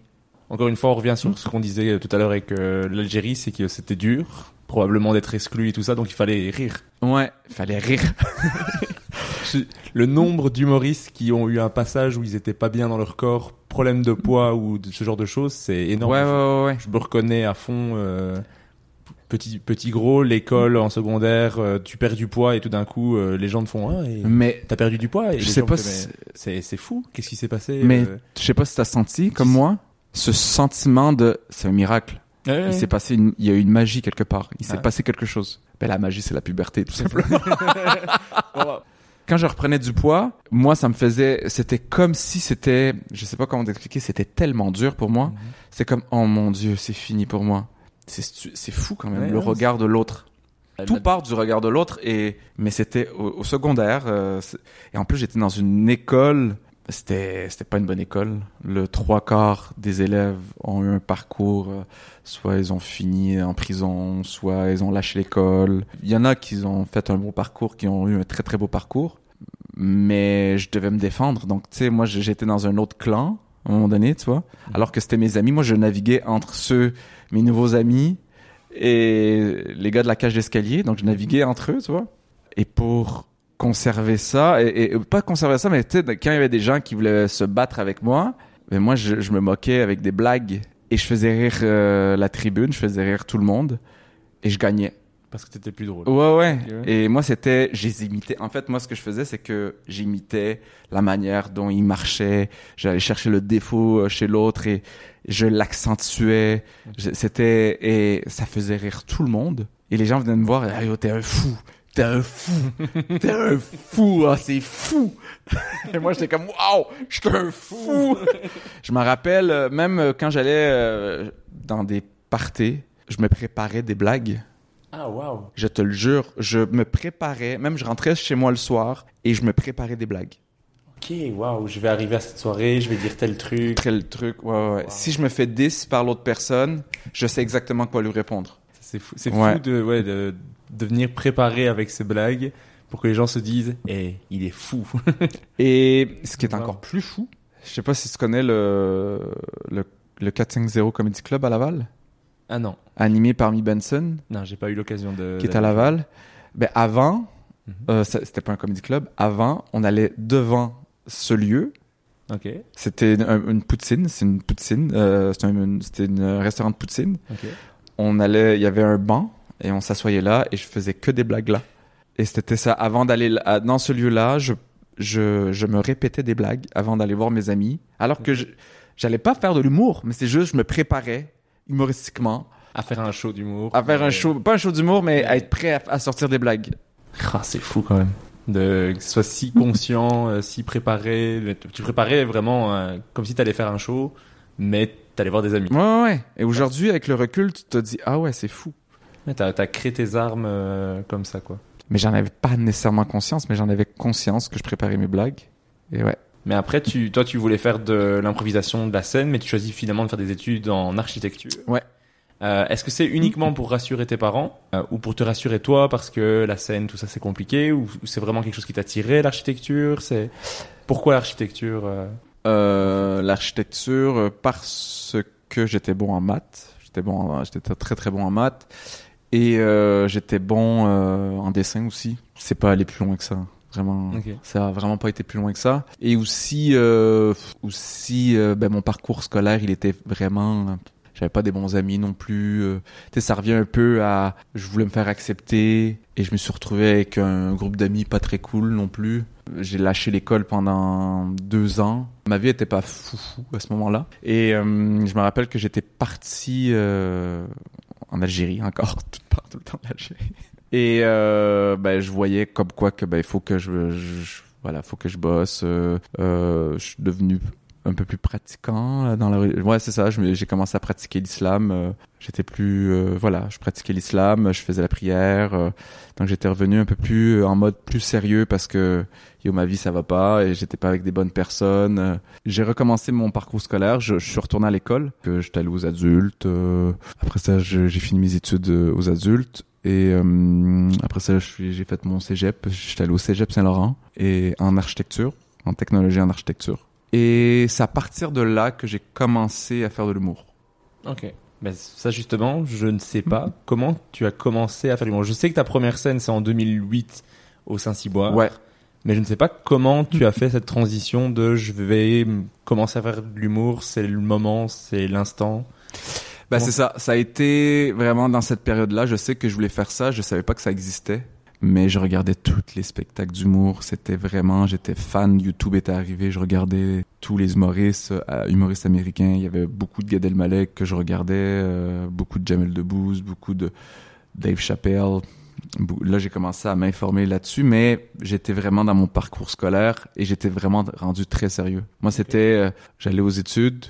Encore une fois, on revient sur ce qu'on disait tout à l'heure avec euh, l'Algérie, c'est que c'était dur, probablement d'être exclu et tout ça, donc il fallait rire. Ouais, fallait rire. Le nombre d'humoristes qui ont eu un passage où ils étaient pas bien dans leur corps, problème de poids ou de ce genre de choses, c'est énorme. Ouais, ouais, ouais, ouais. Je me reconnais à fond. euh, Petit, petit gros, l'école en secondaire, euh, tu perds du poids et tout d'un coup, euh, les gens te font ah, et Mais t'as perdu du poids. Et je sais pas c'est c'est fou. Qu'est-ce qui s'est passé Mais euh, je sais pas si t'as senti, comme moi, ce sentiment de c'est un miracle. ouais, Il s'est passé une, il y a eu une magie quelque part. Il s'est Ouais. passé quelque chose. Ben, la magie, c'est la puberté, tout simplement. Quand je reprenais du poids, moi, ça me faisait, c'était comme si c'était, je sais pas comment t'expliquer, c'était tellement dur pour moi. Mhm. C'est comme, oh mon dieu, c'est fini pour moi. C'est, fou quand même, Ouais, le regard de l'autre. Tout part du regard de l'autre et, mais c'était au, au secondaire, euh, et en plus, j'étais dans une école, c'était, c'était pas une bonne école. Le trois quarts des élèves ont eu un parcours, euh, soit ils ont fini en prison, soit ils ont lâché l'école. Il y en a qui ont fait un beau parcours, qui ont eu un très très beau parcours, mais je devais me défendre. Donc, tu sais, moi, j'étais dans un autre clan à un moment donné, tu vois. Alors que c'était mes amis. Moi, je naviguais entre ceux, mes nouveaux amis et les gars de la cage d'escalier. Donc, je naviguais entre eux, tu vois. Et pour conserver ça, et, pas conserver ça, mais quand il y avait des gens qui voulaient se battre avec moi, mais moi, je, je me moquais avec des blagues et je faisais rire euh, la tribune, je faisais rire tout le monde et je gagnais. Parce que t'étais plus drôle. Ouais, ouais. Et moi, c'était, les imitais. En fait, moi, ce que je faisais, c'est que j'imitais la manière dont ils marchaient. J'allais chercher le défaut euh, chez l'autre et je l'accentuais. C'était, et ça faisait rire tout le monde. Et les gens venaient me voir, ah, yo, t'es un fou. T'es un fou. T'es un fou. Ah, c'est fou. et moi, j'étais comme, waouh, je suis un fou. je me rappelle, euh, même euh, quand j'allais dans des parties, je me préparais des blagues. Ah waouh. Je te le jure, je me préparais, même je rentrais chez moi le soir et je me préparais des blagues. Ok, waouh. Je vais arriver à cette soirée, je vais dire tel truc. Le truc, ouais, ouais. Si je me fais 10 par l'autre personne, je sais exactement quoi lui répondre. C'est fou, c'est Ouais. fou de, ouais, de, de venir préparer avec ces blagues pour que les gens se disent, eh, il est fou. Et ce qui est Wow. encore plus fou, je sais pas si tu connais le, le, le 450 Comedy Club à Laval, ah non, animé par Mi Benson, non, j'ai pas eu l'occasion de. qui est à Laval. Ben, avant, Mhm. euh, c'était pas un comedy club, avant, on allait devant ce lieu Ok, C'était une, une poutine, c'est une poutine, euh, c'était un, restaurant de poutine. ok. On allait, il y avait un banc et on s'assoyait là et je faisais que des blagues là. Et c'était ça. Avant d'aller dans ce lieu-là, je, je, je me répétais des blagues avant d'aller voir mes amis. Alors que j'allais pas faire de l'humour, mais c'est juste je me préparais humoristiquement À faire un show d'humour. à faire un show, pas un show d'humour, mais à être prêt à, à sortir des blagues. Ah, c'est fou quand même. De, que ce soit si conscient, euh, si préparé. Tu préparais vraiment euh, comme si t'allais faire un show, mais t'allais voir des amis. Ouais, ouais, ouais. Et aujourd'hui, avec le recul, tu te dis ah ouais, c'est fou. T'as as créé tes armes euh, comme ça, quoi. Mais j'en avais pas nécessairement conscience, mais j'en avais conscience que je préparais mes blagues. Et ouais. Mais après, tu, toi, tu voulais faire de l'improvisation, de la scène, mais tu choisis finalement de faire des études en architecture. Ouais. Euh, Est-ce que c'est uniquement pour rassurer tes parents euh, ou pour te rassurer toi parce que la scène, tout ça, c'est compliqué ou, ou c'est vraiment quelque chose qui t'a tiré l'architecture? C'est pourquoi l'architecture euh? Euh, l'architecture parce que j'étais bon en maths. J'étais bon, en- j'étais très très bon en maths et euh, j'étais bon euh, en dessin aussi. C'est pas aller plus loin que ça. Vraiment, ça a vraiment pas été plus loin que ça. Et aussi, euh, aussi, euh, ben mon parcours scolaire, il était vraiment. J'avais pas des bons amis non plus. euh. Tu sais, ça revient un peu à. Je voulais me faire accepter et je me suis retrouvé avec un groupe d'amis pas très cool non plus. J'ai lâché l'école pendant deux ans. Ma vie était pas foufou à ce moment-là. Et euh, je me rappelle que j'étais parti euh, en Algérie encore, tout le temps en Algérie. Et euh, ben, je voyais comme quoi que ben il faut que je, voilà, faut que je bosse. euh, euh, je suis devenu un peu plus pratiquant dans la ouais c'est ça j'ai commencé à pratiquer l'islam euh, j'étais plus euh, voilà je pratiquais l'islam je faisais la prière euh, donc j'étais revenu un peu plus en mode plus sérieux parce que yo ma vie ça va pas et j'étais pas avec des bonnes personnes j'ai recommencé mon parcours scolaire je, je suis retourné à l'école que j'étais allé aux adultes après ça j'ai fini mes études aux adultes et euh, après ça j'ai fait mon cégep j'étais allé au cégep Saint-Laurent et en architecture en technologie en architecture et c'est à partir de là que j'ai commencé à faire de l'humour. Ok. Ben, ça justement, je ne sais pas comment tu as commencé à faire du l'humour? Je sais que ta première scène c'est en 2008 au Saint-Cyboire. Ouais. Mais je ne sais pas comment tu as fait cette transition de je vais commencer à faire de l'humour, c'est le moment, c'est l'instant. Comment- c'est ça. Ça a été vraiment dans cette période-là. Je sais que je voulais faire ça. Je savais pas que ça existait. Mais je regardais tous les spectacles d'humour. C'était vraiment, j'étais fan. YouTube était arrivé. Je regardais tous les humoristes, euh, humoristes américains. Il y avait beaucoup de Gad Elmaleh que je regardais, euh, beaucoup de Jamel Debbouze, beaucoup de Dave Chappelle. Là, j'ai commencé à m'informer là-dessus, mais j'étais vraiment dans mon parcours scolaire et j'étais vraiment rendu très sérieux. Moi, c'était, euh, j'allais aux études,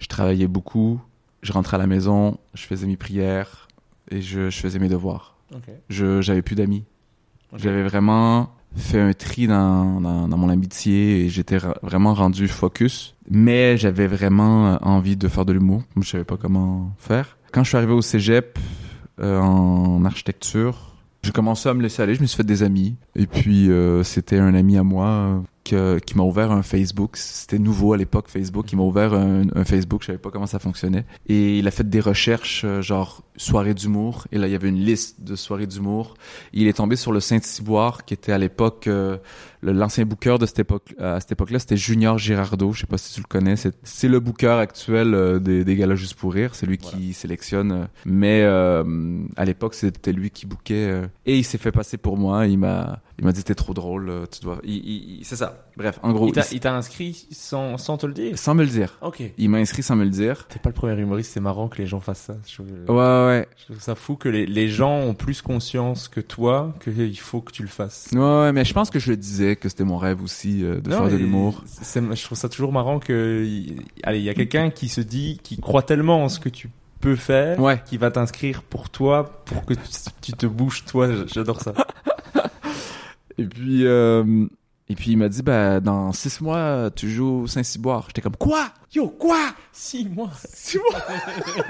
je travaillais beaucoup, je rentrais à la maison, je faisais mes prières et je, je faisais mes devoirs. Je j'avais plus d'amis. J'avais vraiment fait un tri dans, dans, dans mon amitié et j'étais ra- vraiment rendu focus. Mais j'avais vraiment euh, envie de faire de l'humour. Je savais pas comment faire. Quand je suis arrivé au cégep euh, en architecture, j'ai commencé à me laisser aller. Je me suis fait des amis. Et puis euh, c'était un ami à moi que- qui m'a ouvert un Facebook. C'était nouveau à l'époque Facebook. Il m'a ouvert un, Facebook. Je savais pas comment ça fonctionnait. Et il a fait des recherches euh, genre soirée d'humour. Et là il y avait une liste de soirées d'humour. Il est tombé sur le Saint-Cyboire qui était à l'époque euh, l'ancien booker de cette époque à cette époque-là c'était Junior Girardeau je sais pas si tu le connais c'est c'est le booker actuel euh, des, des galas juste pour rire c'est lui qui sélectionne euh, mais euh, à l'époque c'était lui qui bookait euh, et il s'est fait passer pour moi il m'a il m'a dit t'es trop drôle euh, tu dois c'est ça bref en gros Il t'a- inscrit sans, sans te le dire? Sans me le dire Ok. il m'a inscrit sans me le dire T'es pas le premier humoriste, c'est marrant que les gens fassent ça. Je ouais ouais je trouve ça fou que les, les gens ont plus conscience que toi qu'il faut que tu le fasses. ouais ouais mais je pense que je le disais que c'était mon rêve aussi euh, de Non, faire de l'humour Je trouve ça toujours marrant que, allez, il y a quelqu'un qui se dit, qui croit tellement en ce que tu peux faire, ouais qui va t'inscrire pour toi, pour que tu, te bouges toi. J'adore ça. Et puis, euh, et puis il m'a dit, bah, dans six mois, tu joues Saint-Cyboire. J'étais comme, quoi? Yo, quoi? Six mois. Six mois?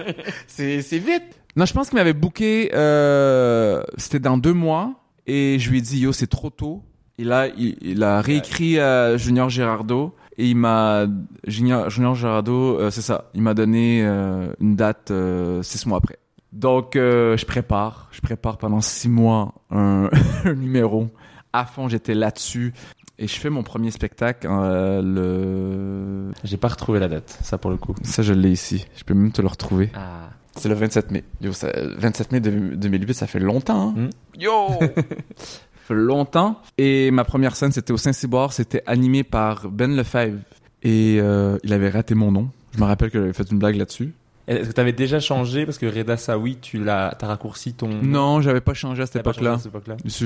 c'est, c'est vite. Non, je pense qu'il m'avait booké, euh, c'était dans deux mois. Et je lui ai dit, yo, c'est trop tôt. Et là, il, il a réécrit à Junior Girardeau. Et il m'a, Junior, Junior euh, c'est ça, il m'a donné euh, une date euh, six mois après. Donc, euh, je prépare, je prépare pendant six mois un, un numéro. À fond, j'étais là-dessus. Et je fais mon premier spectacle euh, le... J'ai pas retrouvé la date, ça pour le coup. Ça, je l'ai ici. Je peux même te le retrouver. Ah. C'est le 27 mai. Yo, ça, 27 mai de- 2008, ça fait longtemps. Hein? Hmm. Yo! longtemps. Et ma première scène, c'était au Saint-Cyboire. C'était animé par Ben Lefebvre. Et euh, il avait raté mon nom. Je me rappelle que j'avais fait une blague là-dessus. Est-ce que t'avais déjà changé? Parce que Reda Sawi, tu l'as, t'as raccourci ton. Non, j'avais pas changé à cette époque-là.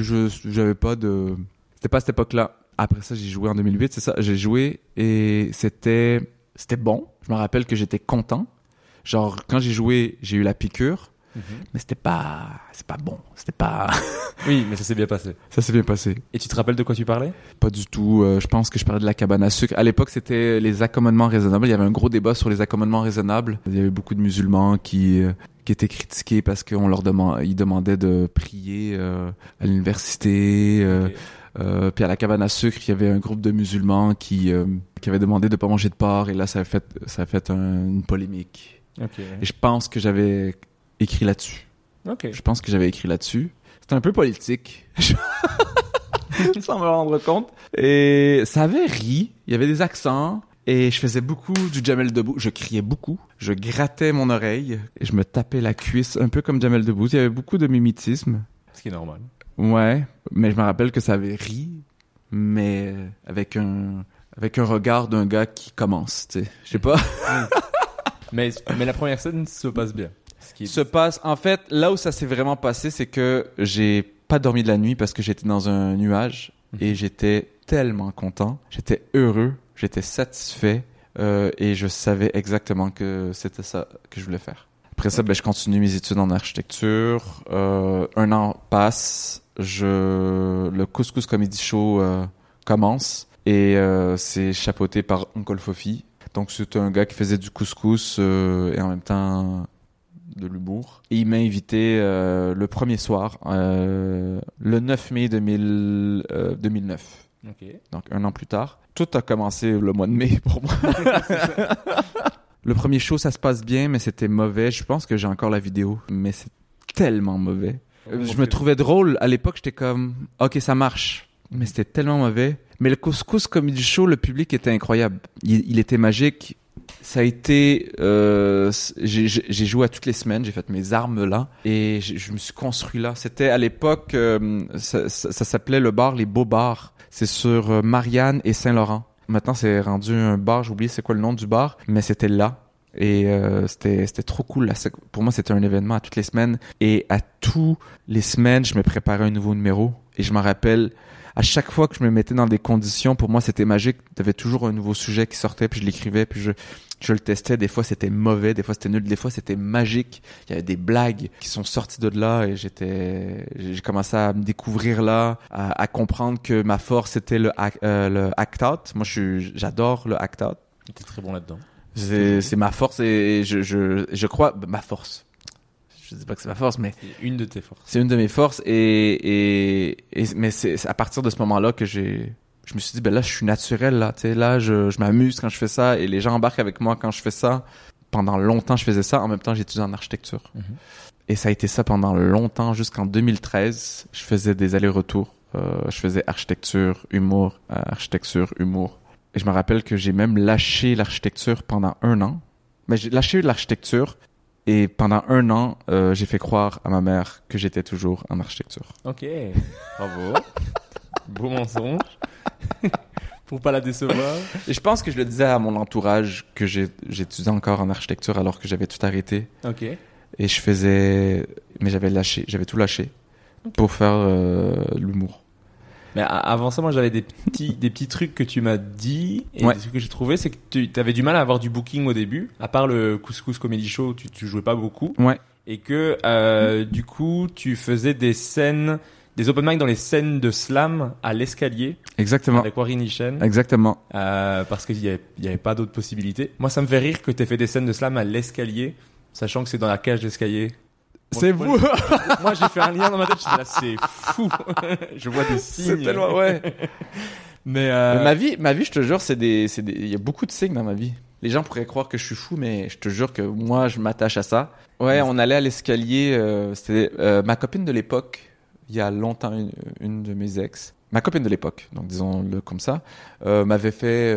je- j'avais pas de. C'était pas à cette époque-là. Après ça, j'ai joué en 2008, c'est ça. J'ai joué et c'était c'était bon. Je me rappelle que j'étais content. Genre quand j'ai joué, j'ai eu la piqûre, mais c'était pas c'est pas bon. C'était pas Oui, mais ça s'est bien passé. ça s'est bien passé. Et tu te rappelles de quoi tu parlais? Pas du tout. euh, je pense que je parlais de la cabane à sucre. À l'époque, c'était les accommodements raisonnables. Il y avait un gros débat sur les accommodements raisonnables. Il y avait beaucoup de musulmans qui euh, qui étaient critiqués parce qu'on leur demandait, ils demandaient de prier euh, à l'université. Euh, puis à la cabane à sucre, il y avait un groupe de musulmans qui euh, qui avait demandé de pas manger de porc et là ça a fait ça a fait un- une polémique. Et je pense que j'avais écrit là-dessus. Ok. Je pense que j'avais écrit là-dessus. C'était un peu politique. Sans me rendre compte. Et ça avait ri. Il y avait des accents. Et je faisais beaucoup du Jamel Debbouze. Je criais beaucoup. Je grattais mon oreille. Et je me tapais la cuisse, un peu comme Jamel Debbouze. Il y avait beaucoup de mimétisme. Ce qui est normal. Ouais, mais je me rappelle que ça avait ri, mais avec un avec un regard d'un gars qui commence, tu sais. Je sais pas. Mais, mais la première scène se passe bien. Ce qui Se passe en fait là où ça s'est vraiment passé, c'est que j'ai pas dormi de la nuit parce que j'étais dans un nuage et j'étais tellement content, j'étais heureux, j'étais satisfait euh, et je savais exactement que c'était ça que je voulais faire. Après ça, ben, je continue mes études en architecture. Euh, un an passe, je le Couscous Comedy Show euh, commence et c'est chapeauté par Uncle Fofi. Donc c'est un gars qui faisait du couscous et en même temps de l'humour. Et il m'a invité euh, le premier soir, euh, le 9 mai 2000, euh, 2009. Ok. Donc un an plus tard. Tout a commencé le mois de mai pour moi. le premier show, ça se passe bien, mais c'était mauvais. Je pense que j'ai encore la vidéo, mais c'est tellement mauvais. Euh, Je me trouvais drôle. À l'époque, j'étais comme, ok, ça marche. mais c'était tellement mauvais. Mais le Couscous Comedy Show, le public était incroyable. Il, il était magique. Ça a été, euh, j'ai joué à toutes les semaines, j'ai fait mes armes là et je, me suis construit là. C'était à l'époque, euh, ça, s'appelait le bar Les Beaux Bars. C'est sur euh, Marianne et Saint-Laurent. Maintenant, c'est rendu un bar. J'ai oublié c'est quoi le nom du bar, mais c'était là. Et euh, c'était c'était trop cool. Pour moi, c'était un événement à toutes les semaines. Et à tous les semaines, je me préparais un nouveau numéro. Et je m'en rappelle, à chaque fois que je me mettais dans des conditions, pour moi, c'était magique. Il y avait toujours un nouveau sujet qui sortait, puis je l'écrivais, puis je, je le testais. Des fois, c'était mauvais, des fois, c'était nul, des fois, c'était magique. Il y avait des blagues qui sont sorties de là et j'étais, j'ai commencé à me découvrir là, à, à comprendre que ma force, c'était le, act- euh, le act out. Moi, je suis, j'adore le act out. T'es très bon là-dedans. C'est, c'est ma force et je, je, je crois, ma force. Je dis pas que c'est ma force, mais C'est une de tes forces. c'est une de mes forces et, et, et mais c'est c'est à partir de ce moment-là que j'ai je me suis dit ben là je suis naturel là. Tu sais là je, je m'amuse quand je fais ça et les gens embarquent avec moi quand je fais ça. Pendant longtemps je faisais ça. En même temps j'étudiais en architecture. Mhm. et ça a été ça pendant longtemps jusqu'en 2013 je faisais des allers-retours. Euh, je faisais architecture humour euh, architecture humour. Et je me rappelle que j'ai même lâché l'architecture pendant un an. Mais j'ai lâché l'architecture et pendant un an, euh, j'ai fait croire à ma mère que j'étais toujours en architecture. Ok, bravo. Beau mensonge. Pour pas la décevoir. Et je pense que je le disais à mon entourage que j'étudiais encore en architecture alors que j'avais tout arrêté. Ok. Et je faisais... Mais j'avais lâché, j'avais tout lâché pour faire euh, l'humour. Mais avant ça, moi, j'avais des petits, des petits trucs que tu m'as dit. Et Ouais. des trucs que j'ai trouvé, c'est que tu avais du mal à avoir du booking au début. À part le Couscous Comedy Show, tu, tu jouais pas beaucoup. Ouais, Et que, euh, du coup, tu faisais des scènes, des open mic dans les scènes de slam à l'escalier. exactement. Avec Warren Nishen. Exactement. Euh, parce qu'il y avait, y avait pas d'autres possibilités. Moi, ça me fait rire que tu fait des scènes de slam à l'escalier, sachant que c'est dans la cage d'escalier. C'est vous Moi, j'ai fait un lien dans ma tête. Là, c'est fou. je vois des signes. C'est tellement... Ouais. Mais, euh, Mais Ma vie, ma vie, je te jure, c'est des, c'est des, il y a beaucoup de signes dans ma vie. Les gens pourraient croire que je suis fou, mais je te jure que moi, je m'attache à ça. Ouais, on allait à l'escalier. Euh, C'était euh, ma copine de l'époque. Il y a longtemps, une, une de mes ex, ma copine de l'époque, donc disons-le comme ça, m'avait fait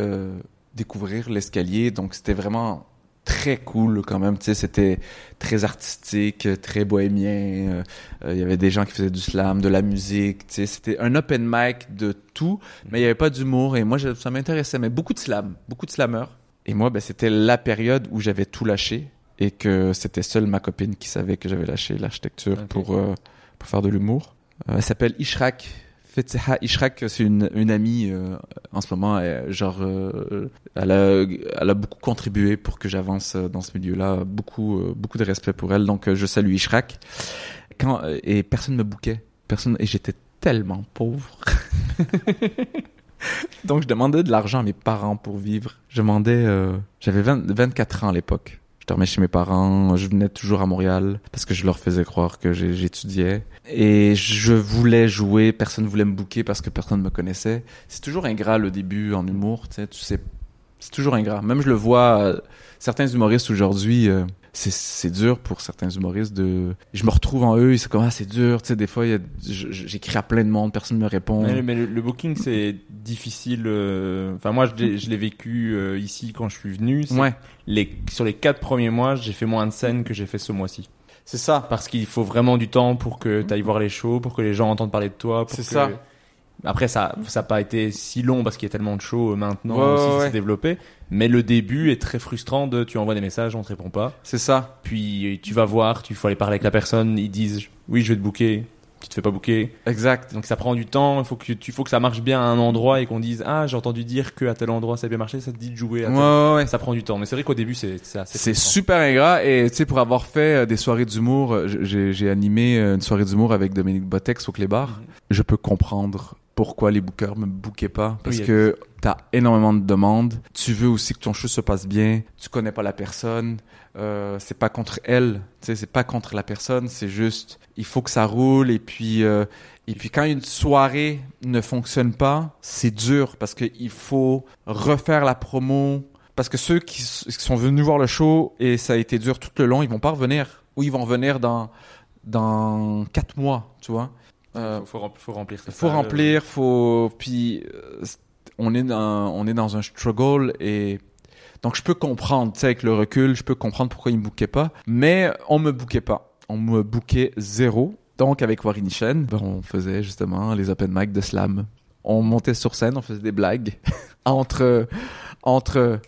découvrir l'escalier. Donc c'était vraiment très cool quand même. Tu sais, c'était très artistique, très bohémien. Euh, euh, il y avait des gens qui faisaient du slam, de la musique. Tu sais, c'était un open mic de tout, mais il y avait pas d'humour. Et moi, je- ça m'intéressait. Mais beaucoup de slam, beaucoup de slammeurs. Et moi, ben, c'était la période où j'avais tout lâché et que c'était seule ma copine qui savait que j'avais lâché l'architecture pour euh, pour faire de l'humour. Elle s'appelle Ishrak. Fetiha Ishrak, c'est une, une amie euh, en ce moment. elle- genre, euh, elle, a, elle a beaucoup contribué pour que j'avance euh, dans ce milieu-là. Beaucoup, euh, beaucoup de respect pour elle. Donc, euh, je salue Ishrak. Quand, euh, et personne me bouquait. Personne, et j'étais tellement pauvre. Donc, je demandais de l'argent à mes parents pour vivre. Je demandais, j'avais 20 24 ans à l'époque. Je dormais chez mes parents, je venais toujours à Montréal parce que je leur faisais croire que j'étudiais. Et je voulais jouer, personne voulait me bouquer parce que personne me connaissait. C'est toujours ingrat le début en humour, tu sais, tu sais, c'est toujours ingrat. Même je le vois, euh, certains humoristes aujourd'hui, euh, c'est c'est dur pour certains humoristes de... Je me retrouve en eux, c'est comme, ah, c'est dur, tu sais, des fois, il y a- je- je- j'écris à plein de monde, personne me répond. mais, mais le, le booking, c'est difficile. euh, Enfin, moi, je l'ai je l'ai vécu euh, ici quand je suis venu. Ouais, Les, sur les quatre premiers mois, j'ai fait moins de scènes que j'ai fait ce mois-ci. c'est ça. Parce qu'il faut vraiment du temps pour que tu ailles voir les shows, pour que les gens entendent parler de toi. C'est que- ça. Après, ça ça n'a pas été si long parce qu'il y a tellement de shows euh, maintenant Ouais, aussi, ouais, ça ouais. s'est développé. Mais le début est très frustrant de tu envoies des messages, on te répond pas. C'est ça. Puis tu vas voir, tu faut aller parler avec la personne, ils disent oui, je vais te booker, tu te fais pas booker. Exact. Donc ça prend du temps, il faut que tu faut que ça marche bien à un endroit et qu'on dise ah, j'ai entendu dire que à tel endroit ça a bien marché, ça te dit de jouer à tel... ouais, ouais. Ça prend du temps, mais c'est vrai qu'au début c'est c'est assez C'est frustrant. super ingrat et tu sais pour avoir fait euh, des soirées d'humour, euh, j'ai animé une soirée d'humour avec Dominique Botex au Clébar. Mhm. Je peux comprendre pourquoi les bookers me bookaient pas parce Oui, que t'as énormément de demandes. Tu veux aussi que ton show se passe bien. Tu connais pas la personne. Euh, c'est pas contre elle. Tu c'est pas contre la personne. C'est juste il faut que ça roule et puis euh, et puis quand une soirée ne fonctionne pas, c'est dur parce que il faut refaire la promo. Parce que ceux qui sont venus voir le show et ça a été dur tout le long, ils vont pas revenir. Ou ils vont revenir dans dans quatre mois, tu vois. Euh, faut, faut rem- faut remplir ça. faut remplir, faut puis euh, on est dans on est dans un struggle et donc je peux comprendre, tu sais avec le recul, je peux comprendre pourquoi ils me bouquaient pas, mais on me bouquait pas. On me bouquait zéro. Donc avec Warinichen, ben, on faisait justement les open mic de slam. On montait sur scène, on faisait des blagues entre entre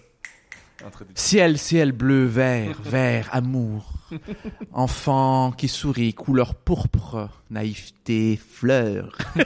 Ciel, ciel bleu, vert, vert, amour. Enfant qui sourit, couleur pourpre, naïveté, fleur.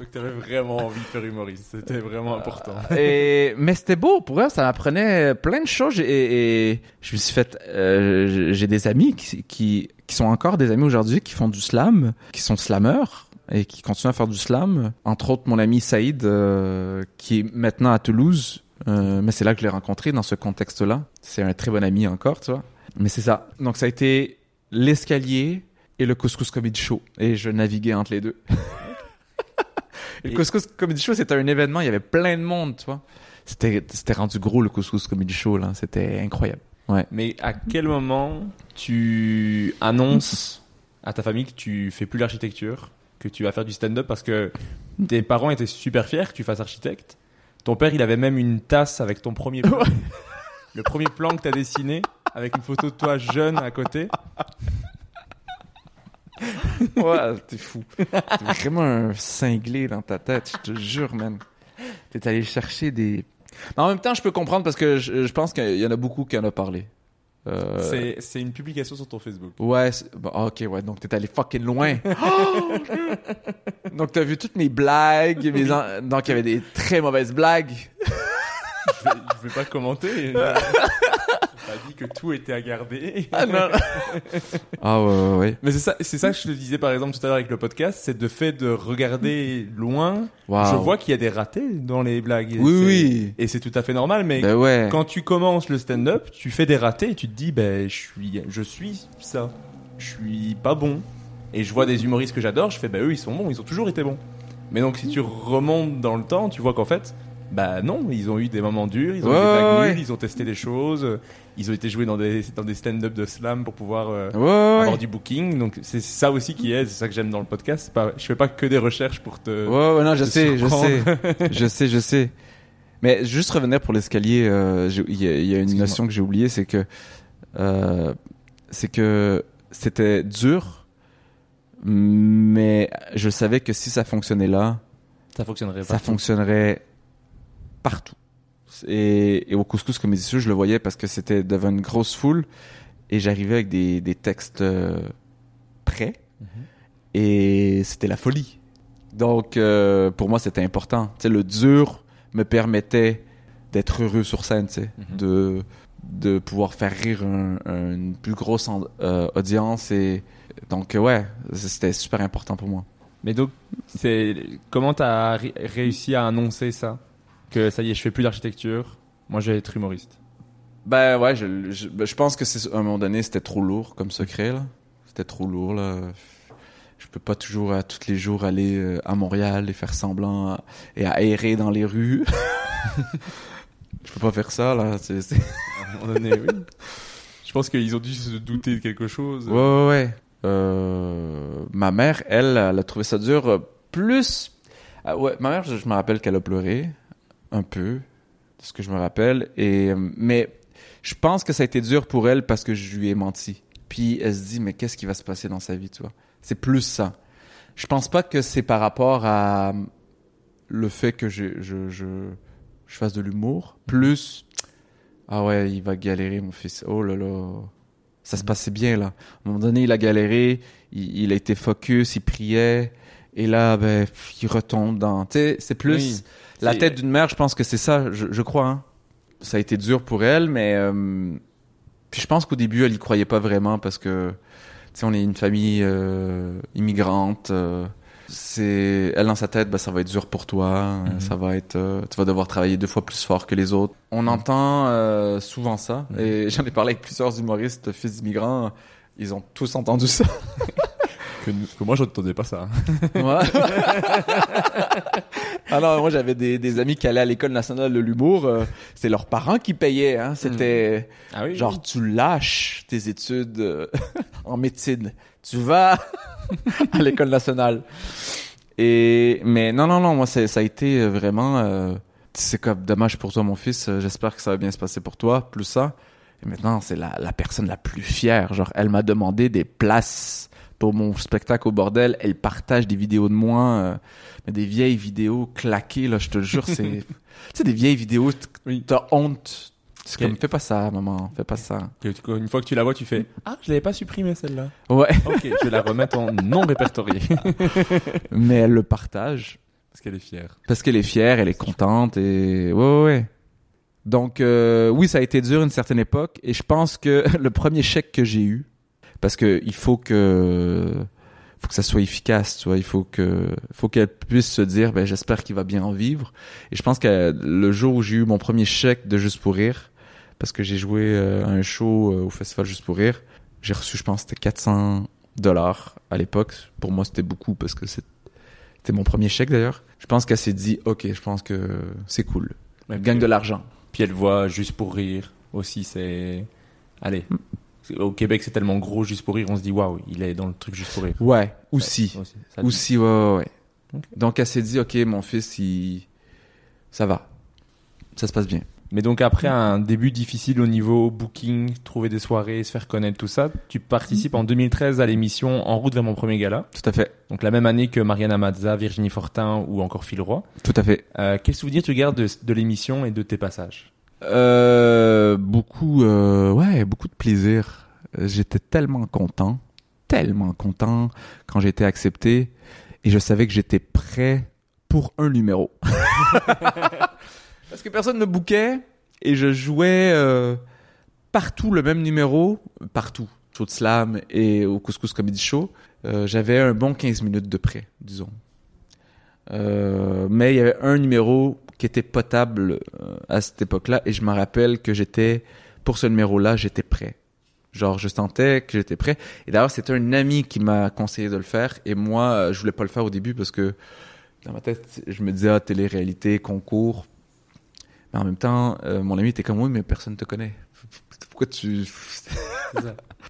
Donc t'avais vraiment envie de faire humoriste. C'était vraiment important. Et, mais c'était beau, pour eux, ça m'apprenait plein de choses et, et je me suis fait, euh, j'ai des amis qui, qui, qui sont encore des amis aujourd'hui, qui font du slam, qui sont slameurs et qui continuent à faire du slam. Entre autres, mon ami Saïd, euh, qui est maintenant à Toulouse, euh, mais c'est là que je l'ai rencontré dans ce contexte-là. C'est un très bon ami encore, tu vois. Mais c'est ça. Donc ça a été l'escalier et le couscous comedy show. Et je naviguais entre les deux. Et le couscous comedy show, c'était un événement. Il y avait plein de monde, tu vois. C'était, c'était rendu gros le couscous comedy show, là. C'était incroyable. Ouais. Mais à quel moment tu annonces à ta famille que tu fais plus l'architecture, que tu vas faire du stand-up parce que tes parents étaient super fiers que tu fasses architecte? Ton père, il avait même une tasse avec ton premier plan. Le premier plan que tu as dessiné avec une photo de toi jeune à côté. Ouais, t'es fou. T'es vraiment un cinglé dans ta tête, je te jure, man. T'es allé chercher des... Mais en même temps, je peux comprendre parce que je, je pense qu'il y en a beaucoup qui en ont parlé. Euh, C'est- une publication sur ton Facebook. Ouais, bon, ok, ouais, donc t'es allé fucking loin. Oh, donc t'as vu toutes mes blagues, mes en- donc il y avait des très mauvaises blagues. Je vais, je vais pas commenter. Pas dit que tout était à garder. Ah non. ah ouais, ouais, ouais. Mais c'est ça, c'est ça que je te disais par exemple tout à l'heure avec le podcast, c'est de fait de regarder loin. Wow. Je vois qu'il y a des ratés dans les blagues. Oui, oui. Et c'est tout à fait normal, mais Ben ouais. quand tu commences le stand-up, tu fais des ratés et tu te dis, ben, je suis, je suis ça. Je suis pas bon. Et je vois des humoristes que j'adore, je fais, ben, eux, ils sont bons, ils ont toujours été bons. Mais donc, si tu remontes dans le temps, tu vois qu'en fait, bah non, ils ont eu des moments durs, ils ont Ouais, eu des ouais, ils ont testé des choses, ils ont été joués dans des, dans des stand-up de slam pour pouvoir euh, Ouais, ouais, avoir ouais. du booking. Donc, c'est ça aussi qui aide, c'est ça que j'aime dans le podcast. Pas, je fais pas que des recherches pour te. Ouais, ouais, non, je sais, je sais. je sais, je sais. Mais juste revenir pour l'escalier, euh, il y, a- il y a une notion que j'ai oubliée, c'est que euh, c'est que c'était dur, mais je savais que si ça fonctionnait là, Ça fonctionnerait ça fonctionnerait partout. Et, et au couscous comme Show, je le voyais parce que c'était devant une grosse foule et j'arrivais avec des, des textes euh, prêts et c'était la folie. Donc euh, pour moi c'était important. Tu sais, le dur me permettait d'être heureux sur scène, tu Mhm. de de pouvoir faire rire un- un- une plus grosse en- euh, audience et donc ouais, c'était super important pour moi. Mais donc, comment t'as ré- réussi à annoncer ça? Que ça y est, je fais plus d'architecture. Moi, je vais être humoriste. Ben ouais, je, je, ben, je pense que c'est à un moment donné c'était trop lourd comme secret là. C'était trop lourd là. Je peux pas toujours à tous les jours aller euh, à Montréal et faire semblant à- et à errer dans les rues. je peux pas faire ça là. À un moment donné, oui. Je pense qu'ils ont dû se douter de quelque chose. Ouais ouais ouais. Euh, ma mère, elle, elle a trouvé ça dur. euh, Plus, Ah ouais, ma mère, je, je me rappelle qu'elle a pleuré un peu, de ce que je me rappelle. Et euh, mais je pense que ça a été dur pour elle parce que je lui ai menti. Puis elle se dit mais qu'est-ce qui va se passer dans sa vie, tu vois? C'est plus ça. Je pense pas que c'est par rapport à le fait que je je je, je fasse de l'humour. Plus ah ouais, il va galérer mon fils. Oh là là. Ça se passait bien là. À un moment donné, il a galéré, il, il a été focus, il priait, et là, ben, pff, il retombe dans. Tu sais, c'est plus Oui. la tête d'une mère. Je pense que c'est ça. Je, je crois. Hein. Ça a été dur pour elle, mais euh, puis je pense qu'au début, elle y croyait pas vraiment parce que tu sais, on est une famille euh, immigrante. euh, c'est elle dans sa tête, ben, ça va être dur pour toi. euh, Mhm. Ça va être, euh, tu vas devoir travailler deux fois plus fort que les autres. On entend euh, souvent ça, Mhm. et j'en ai parlé avec plusieurs humoristes fils d'immigrants. Ils ont tous entendu ça. Que, que moi, j'entendais pas ça. Ouais. Alors moi j'avais des, des amis qui allaient à l'école nationale de l'humour, euh, c'est leurs parents qui payaient. Hein. C'était Ah oui. genre tu lâches tes études euh, en médecine, tu vas à l'école nationale. Et mais non non non, moi ça, a été vraiment euh, c'est comme dommage pour toi mon fils, j'espère que ça va bien se passer pour toi, plus ça. Et maintenant, c'est la, la personne la plus fière, genre elle m'a demandé des places pour mon spectacle au bordel, elle partage des vidéos de moi euh, mais des vieilles vidéos claquées là, je te le jure, c'est tu sais des vieilles vidéos, t'as honte. C'est comme fais pas ça maman, fais pas ça. Une fois que tu la vois, tu fais Ah, je l'avais pas supprimée celle-là. Ouais, Ok, je vais la remettre en non répertoriée. mais elle le partage. Parce qu'elle est fière. Parce qu'elle est fière, elle est contente et ouais ouais. ouais. Donc euh, oui, ça a été dur une certaine époque et je pense que le premier chèque que j'ai eu, parce que il faut que faut que ça soit efficace, tu vois, il faut que faut qu'elle puisse se dire ben j'espère qu'il va bien en vivre et je pense que le jour où j'ai eu mon premier chèque de juste pour rire parce que j'ai joué euh, à un show euh, au festival juste pour rire, j'ai reçu je pense c'était 400 dollars à l'époque. Pour moi, c'était beaucoup parce que c'était mon premier chèque d'ailleurs. Je pense qu'elle s'est dit, ok, je pense que c'est cool. Elle gagne de l'argent. Puis elle voit juste pour rire aussi, c'est. Allez. Au Québec, c'est tellement gros juste pour rire, on se dit waouh, il est dans le truc juste pour rire. Ouais. Ouais, aussi. Ça- Aussi, ouais, ouais, ouais. Ok. Donc elle s'est dit, ok, mon fils, il... ça va. Ça se passe bien. Mais donc après un début difficile au niveau booking, trouver des soirées, se faire connaître, tout ça, tu participes en 2013 à l'émission En route vers mon premier gala. Tout à fait. Donc la même année que Mariana Mazza, Virginie Fortin ou encore Phil Roy. Tout à fait. Euh, quel souvenir tu gardes de, de l'émission et de tes passages? Euh, beaucoup, euh, ouais, beaucoup de plaisir. J'étais tellement content, tellement content quand j'ai été accepté et je savais que j'étais prêt pour un numéro. Parce que personne ne bouquait et je jouais euh, partout le même numéro, partout, show de slam et au Couscous Comedy Show. J'avais un bon 15 minutes de près, disons. Mais il y avait un numéro qui était potable euh, à cette époque-là et je me rappelle que j'étais pour ce numéro-là, j'étais prêt. Genre je sentais que j'étais prêt et d'ailleurs c'était un ami qui m'a conseillé de le faire et moi euh, je voulais pas le faire au début parce que dans ma tête je me disais ah télé-réalité, concours. Mais en même temps euh, mon ami était comme oui mais personne te connaît. Pourquoi tu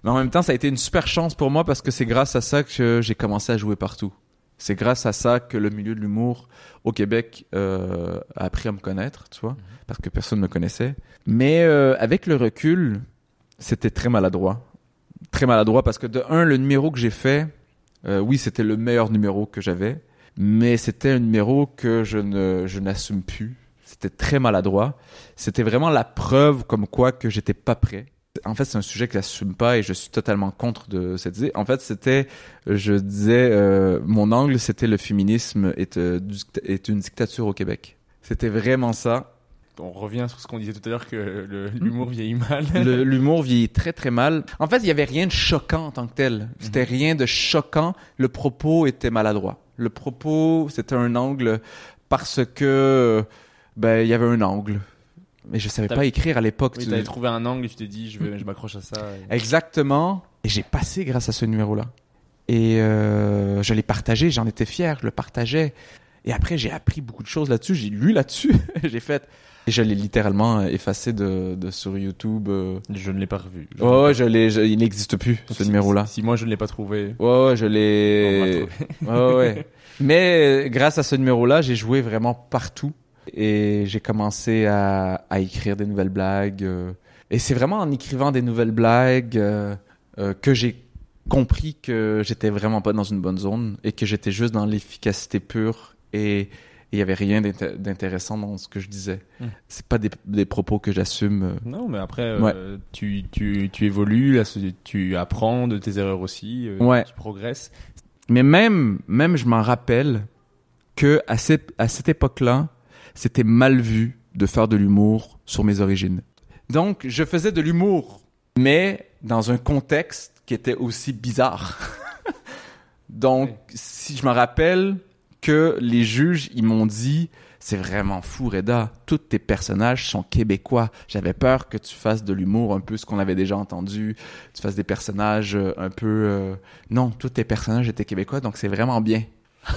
Mais en même temps ça a été une super chance pour moi parce que c'est grâce à ça que j'ai commencé à jouer partout. C'est grâce à ça que le milieu de l'humour au Québec euh, a appris à me connaître, tu vois, parce que personne ne me connaissait. Mais euh, avec le recul, c'était très maladroit. Très maladroit parce que de un, le numéro que j'ai fait, euh, oui, c'était le meilleur numéro que j'avais, mais c'était un numéro que je ne je n'assume plus. C'était très maladroit. C'était vraiment la preuve comme quoi que j'étais pas prêt. En fait, c'est un sujet que j'assume pas et je suis totalement contre de cette idée. En fait, c'était, je disais, euh, mon angle, c'était le féminisme est, euh, est une dictature au Québec. C'était vraiment ça. On revient sur ce qu'on disait tout à l'heure que le- l'humour vieillit mal. L'humour vieillit très très mal. En fait, il y avait rien de choquant en tant que tel. C'était rien de choquant. Le propos était maladroit. Le propos, c'était un angle parce que ben il y avait un angle. Mais je savais pas écrire à l'époque. Oui, tu- t'avais trouvé un angle et tu t'es dit, je, vais, je m'accroche à ça. et- Exactement. Et j'ai passé grâce à ce numéro-là. Et euh, je l'ai partagé, j'en étais fier, je le partageais. Et après, j'ai appris beaucoup de choses là-dessus, j'ai lu là-dessus, j'ai fait... Et je l'ai littéralement effacé de, de sur YouTube. euh. Je ne l'ai pas revu. Je ouais, je l'ai, il n'existe plus, ce Si- numéro-là. Si, si moi je ne l'ai pas trouvé, Ouais, ouais, je l'ai... Ouais, ouais. Mais euh, grâce à ce numéro-là, j'ai joué vraiment partout. Et j'ai commencé à, à écrire des nouvelles blagues. euh. Et c'est vraiment en écrivant des nouvelles blagues euh, euh, que j'ai compris que j'étais vraiment pas dans une bonne zone et que j'étais juste dans l'efficacité pure et il y avait rien d'inté- d'intéressant dans ce que je disais. Mm. C'est pas des, des propos que j'assume. Non, mais après, euh, tu, tu, tu évolues, là, tu apprends de tes erreurs aussi, euh, Ouais. tu progresses. Mais même, même je m'en rappelle que à cette, à cette époque-là, c'était mal vu de faire de l'humour sur mes origines. Donc, je faisais de l'humour, mais dans un contexte qui était aussi bizarre. Donc, Ouais. si je me rappelle que les juges, ils m'ont dit, c'est vraiment fou, Reda. Tous tes personnages sont québécois. J'avais peur que tu fasses de l'humour un peu ce qu'on avait déjà entendu. Tu fasses des personnages euh, un peu... euh, Non, tous tes personnages étaient québécois, donc c'est vraiment bien.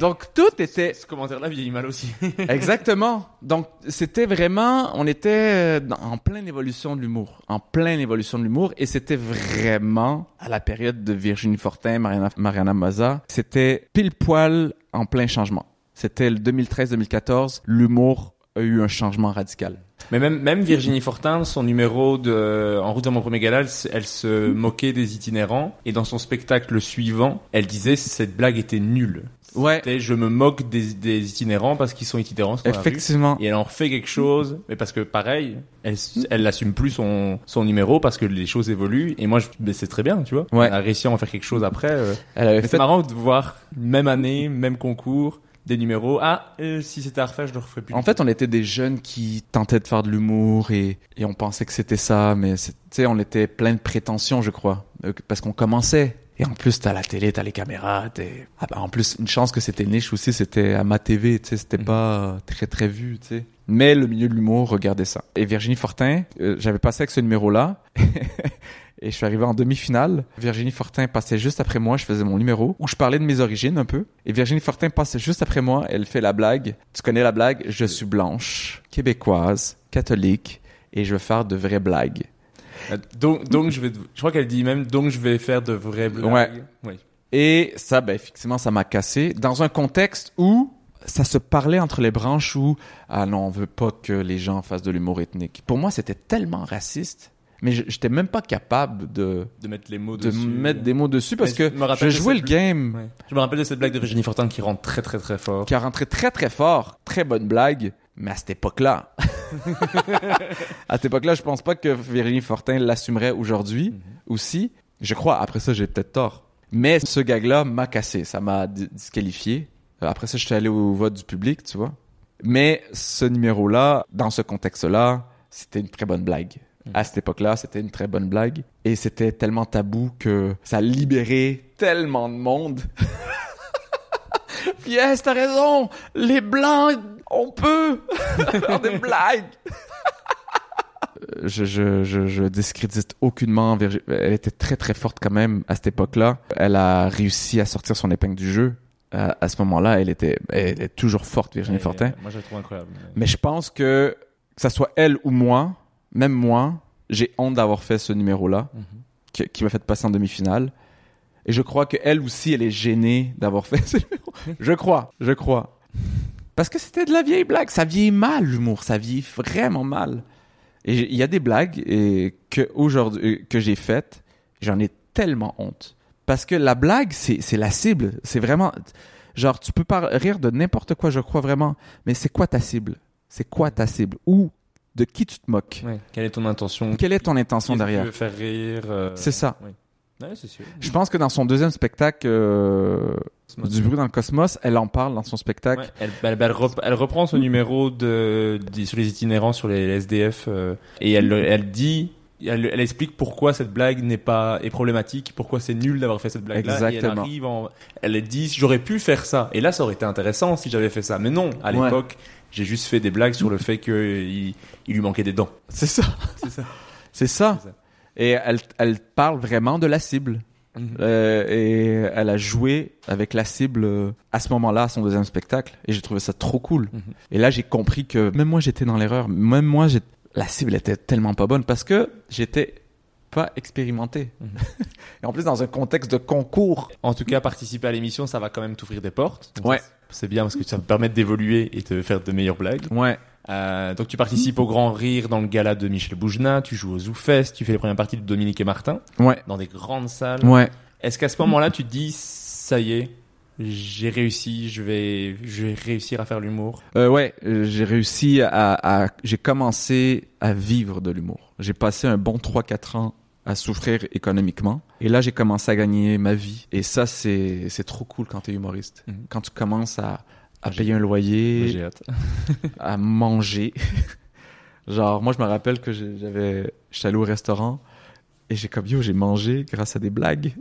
Donc tout était Ce commentaire-là vieillit mal aussi. exactement. Donc c'était vraiment, on était euh, dans- en pleine évolution de l'humour, en pleine évolution de l'humour, et c'était vraiment à la période de Virginie Fortin, Mariana, Mariana Maza, c'était pile poil en plein changement. C'était le 2013-2014, l'humour a eu un changement radical. Mais même, même Virginie Fortin, son numéro de En route dans mon premier gala, elle, se- elle se moquait des itinérants. Et dans son spectacle suivant, elle disait cette blague était nulle. Ouais, je me moque des, des itinérants parce qu'ils sont itinérants effectivement. Et elle en refait quelque chose, mais parce que pareil, elle, elle n'assume plus son, son numéro parce que les choses évoluent. Et moi, je, mais c'est très bien, tu vois. Ouais. Elle a réussi à en faire quelque chose après. euh. Fait c'est marrant de voir même année, même concours, des numéros. Ah, euh, si c'était à refaire, je le referais plus. En fait, on était des jeunes qui tentaient de faire de l'humour et, et on pensait que c'était ça, mais c'est- tu sais, on était plein de prétentions, je crois, euh, parce qu'on commençait. Et en plus, t'as la télé, t'as les caméras, t'es... Ah bah, en plus, une chance que c'était niche aussi, c'était à ma TV, tu sais, c'était Mhm. pas très très vu, tu sais. Mais le milieu de l'humour regardait ça. Et Virginie Fortin, euh, j'avais passé avec ce numéro-là. Et je suis arrivé en demi-finale. Virginie Fortin passait juste après moi. Je faisais mon numéro où je parlais de mes origines un peu. Et Virginie Fortin passait juste après moi. Elle fait la blague. Tu connais la blague? Je suis blanche, québécoise, catholique et je veux faire de vraies blagues. Donc, donc je vais, je crois qu'elle dit même, donc je vais faire de vraies blagues. Ouais. Et ça, ben, effectivement, ça m'a cassé dans un contexte où ça se parlait entre les branches où, ah non, on veut pas que les gens fassent de l'humour ethnique. Pour moi, c'était tellement raciste. Mais je- j'étais même pas capable de, De mettre les mots de dessus. mettre des mots dessus parce que je jouais le game. Ouais. Je me rappelle de cette blague de Virginie Fortin qui rentre très très très fort. qui a rentré très très fort, très bonne blague, mais à cette époque-là, à cette époque-là, je pense pas que Virginie Fortin l'assumerait aujourd'hui aussi. Je crois. Après ça, j'ai peut-être tort. Mais ce gag-là m'a cassé, ça m'a di- disqualifié. Euh, Après ça, je suis allé au vote du public, tu vois. Mais ce numéro-là, dans ce contexte-là, c'était une très bonne blague. À cette époque-là, c'était une très bonne blague. Et c'était tellement tabou que ça a libéré tellement de monde. Yes, t'as raison. Les blancs, on peut faire des blagues. Euh, je, je, je, je discrédite aucunement. Virgi- Elle était très très forte quand même à cette époque-là. Elle a réussi à sortir son épingle du jeu. À, à ce moment-là, elle était, elle est toujours forte, Virginie Et, Fortin. euh, Moi, je la trouve incroyable. Mais je pense que que ça soit elle ou moi, même moi, j'ai honte d'avoir fait ce numéro-là, Mhm. qui, qui m'a fait passer en demi-finale. Et je crois qu'elle aussi, elle est gênée d'avoir fait ce numéro. Je crois, je crois. Parce que c'était de la vieille blague. Ça vieillit mal, l'humour. Ça vieillit vraiment mal. Et il y a des blagues et que aujourd'hui que j'ai faites, j'en ai tellement honte. Parce que la blague, c'est c'est la cible. C'est vraiment... Genre, tu peux pas rire de n'importe quoi, je crois vraiment. Mais c'est quoi ta cible? C'est quoi ta cible? Ou de qui tu te moques? Ouais. Quelle est ton intention? Quelle est ton intention Qu'est-ce que derrière? Tu veux faire rire. euh, C'est ça. Ouais, c'est sûr. Je pense que dans son deuxième spectacle, euh, Du bruit dans le cosmos, elle en parle dans son spectacle. Ouais, elle, elle, elle rep- elle reprend ce numéro de, de- sur les itinérants, sur les SDF, euh, et elle, elle dit, elle, elle explique pourquoi cette blague n'est pas est problématique, pourquoi c'est nul d'avoir fait cette blague-là. Et elle Exactement. arrive, en, elle dit, j'aurais pu faire ça, et là ça aurait été intéressant si j'avais fait ça, mais non, à Ouais. l'époque, j'ai juste fait des blagues sur le fait qu'il il lui manquait des dents. C'est ça. C'est ça. C'est ça. C'est ça. Et elle, elle parle vraiment de la cible. Mhm. Euh, et elle a joué avec la cible euh, à ce moment-là, à son deuxième spectacle. Et j'ai trouvé ça trop cool. Mhm. Et là, j'ai compris que même moi, j'étais dans l'erreur. Même moi, la cible était tellement pas bonne parce que j'étais pas expérimenté. Mhm. et en plus, dans un contexte de concours. En tout cas, participer à l'émission, ça va quand même t'ouvrir des portes. Donc Ouais. C'est bien parce que ça va te permettre d'évoluer et de faire de meilleures blagues. Ouais. Euh, donc tu participes au Grand Rire dans le gala de Michel Boujna, tu joues au ZooFest, tu fais les premières parties de Dominique et Martin Ouais. dans des grandes salles. Ouais. Est-ce qu'à ce moment-là tu te dis ça y est, j'ai réussi, je vais, je vais réussir à faire l'humour? Euh, ouais, j'ai réussi à, à j'ai commencé à vivre de l'humour. J'ai passé un bon 3-4 ans à souffrir économiquement. Et là, j'ai commencé à gagner ma vie. Et ça, c'est, c'est trop cool quand t'es humoriste. Mhm. Quand tu commences à, à payer un loyer, à manger. Genre, moi, je me rappelle que j'avais, j'étais allé au restaurant et j'ai comme, yo, j'ai mangé grâce à des blagues.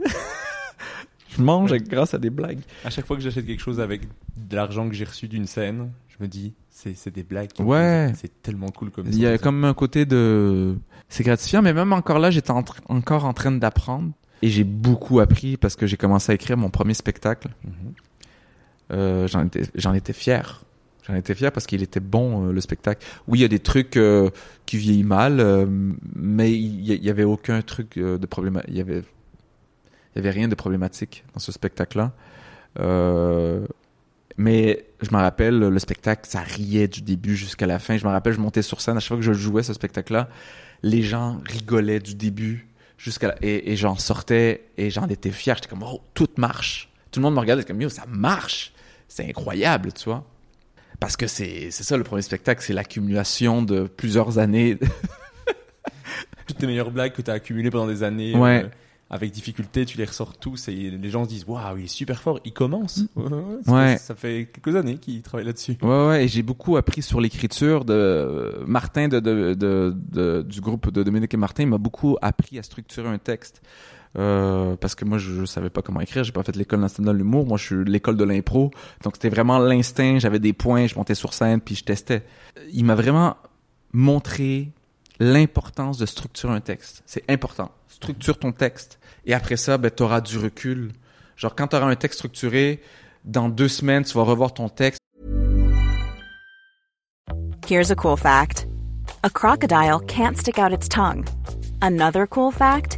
je mange grâce à des blagues. À chaque fois que j'achète quelque chose avec de l'argent que j'ai reçu d'une scène, je me dis c'est des blagues. Ouais. C'est tellement cool comme Il y a ça. comme un côté de... C'est gratifiant, mais même encore là, j'étais en encore en train d'apprendre. Et j'ai beaucoup appris parce que j'ai commencé à écrire mon premier spectacle. Mhm. Euh, j'en étais, j'en étais fier. J'en étais fier parce qu'il était bon euh, le spectacle. Oui, il y a des trucs euh, qui vieillissent mal, mais il y, avait aucun truc de problème. Il y avait, il y avait rien de problématique dans ce spectacle-là. Mais je me rappelle, le spectacle, ça riait du début jusqu'à la fin. Je me rappelle, je montais sur scène, à chaque fois que je jouais ce spectacle-là, les gens rigolaient du début jusqu'à la... et, et j'en sortais et j'en étais fier. J'étais comme, oh, tout marche. Tout le monde me regardait comme, yo, ça marche. C'est incroyable, tu vois. Parce que c'est c'est ça le premier spectacle, c'est l'accumulation de plusieurs années. Toutes tes meilleures blagues que tu as accumulées pendant des années, Ouais. euh, avec difficulté, tu les ressors tous et les gens se disent Waouh, il est super fort, il commence. Ouais, Mm. Ouais. fait- Ça fait quelques années qu'il travaille là-dessus. Ouais, ouais, et j'ai beaucoup appris sur l'écriture de Martin de, de, de, de- du groupe de Dominique et Martin. Il m'a beaucoup appris à structurer un texte. Euh, parce que moi, je, je savais pas comment écrire. J'ai pas fait l'école nationale de l'humour. Moi, je suis l'école de l'impro. Donc, c'était vraiment l'instinct. J'avais des points. Je montais sur scène puis je testais. Il m'a vraiment montré l'importance de structurer un texte. C'est important. Structure ton texte. Et après ça, ben, t'auras du recul. Genre, quand t'auras un texte structuré, dans deux semaines, tu vas revoir ton texte. Here's a cool fact a crocodile can't stick out its tongue. Another cool fact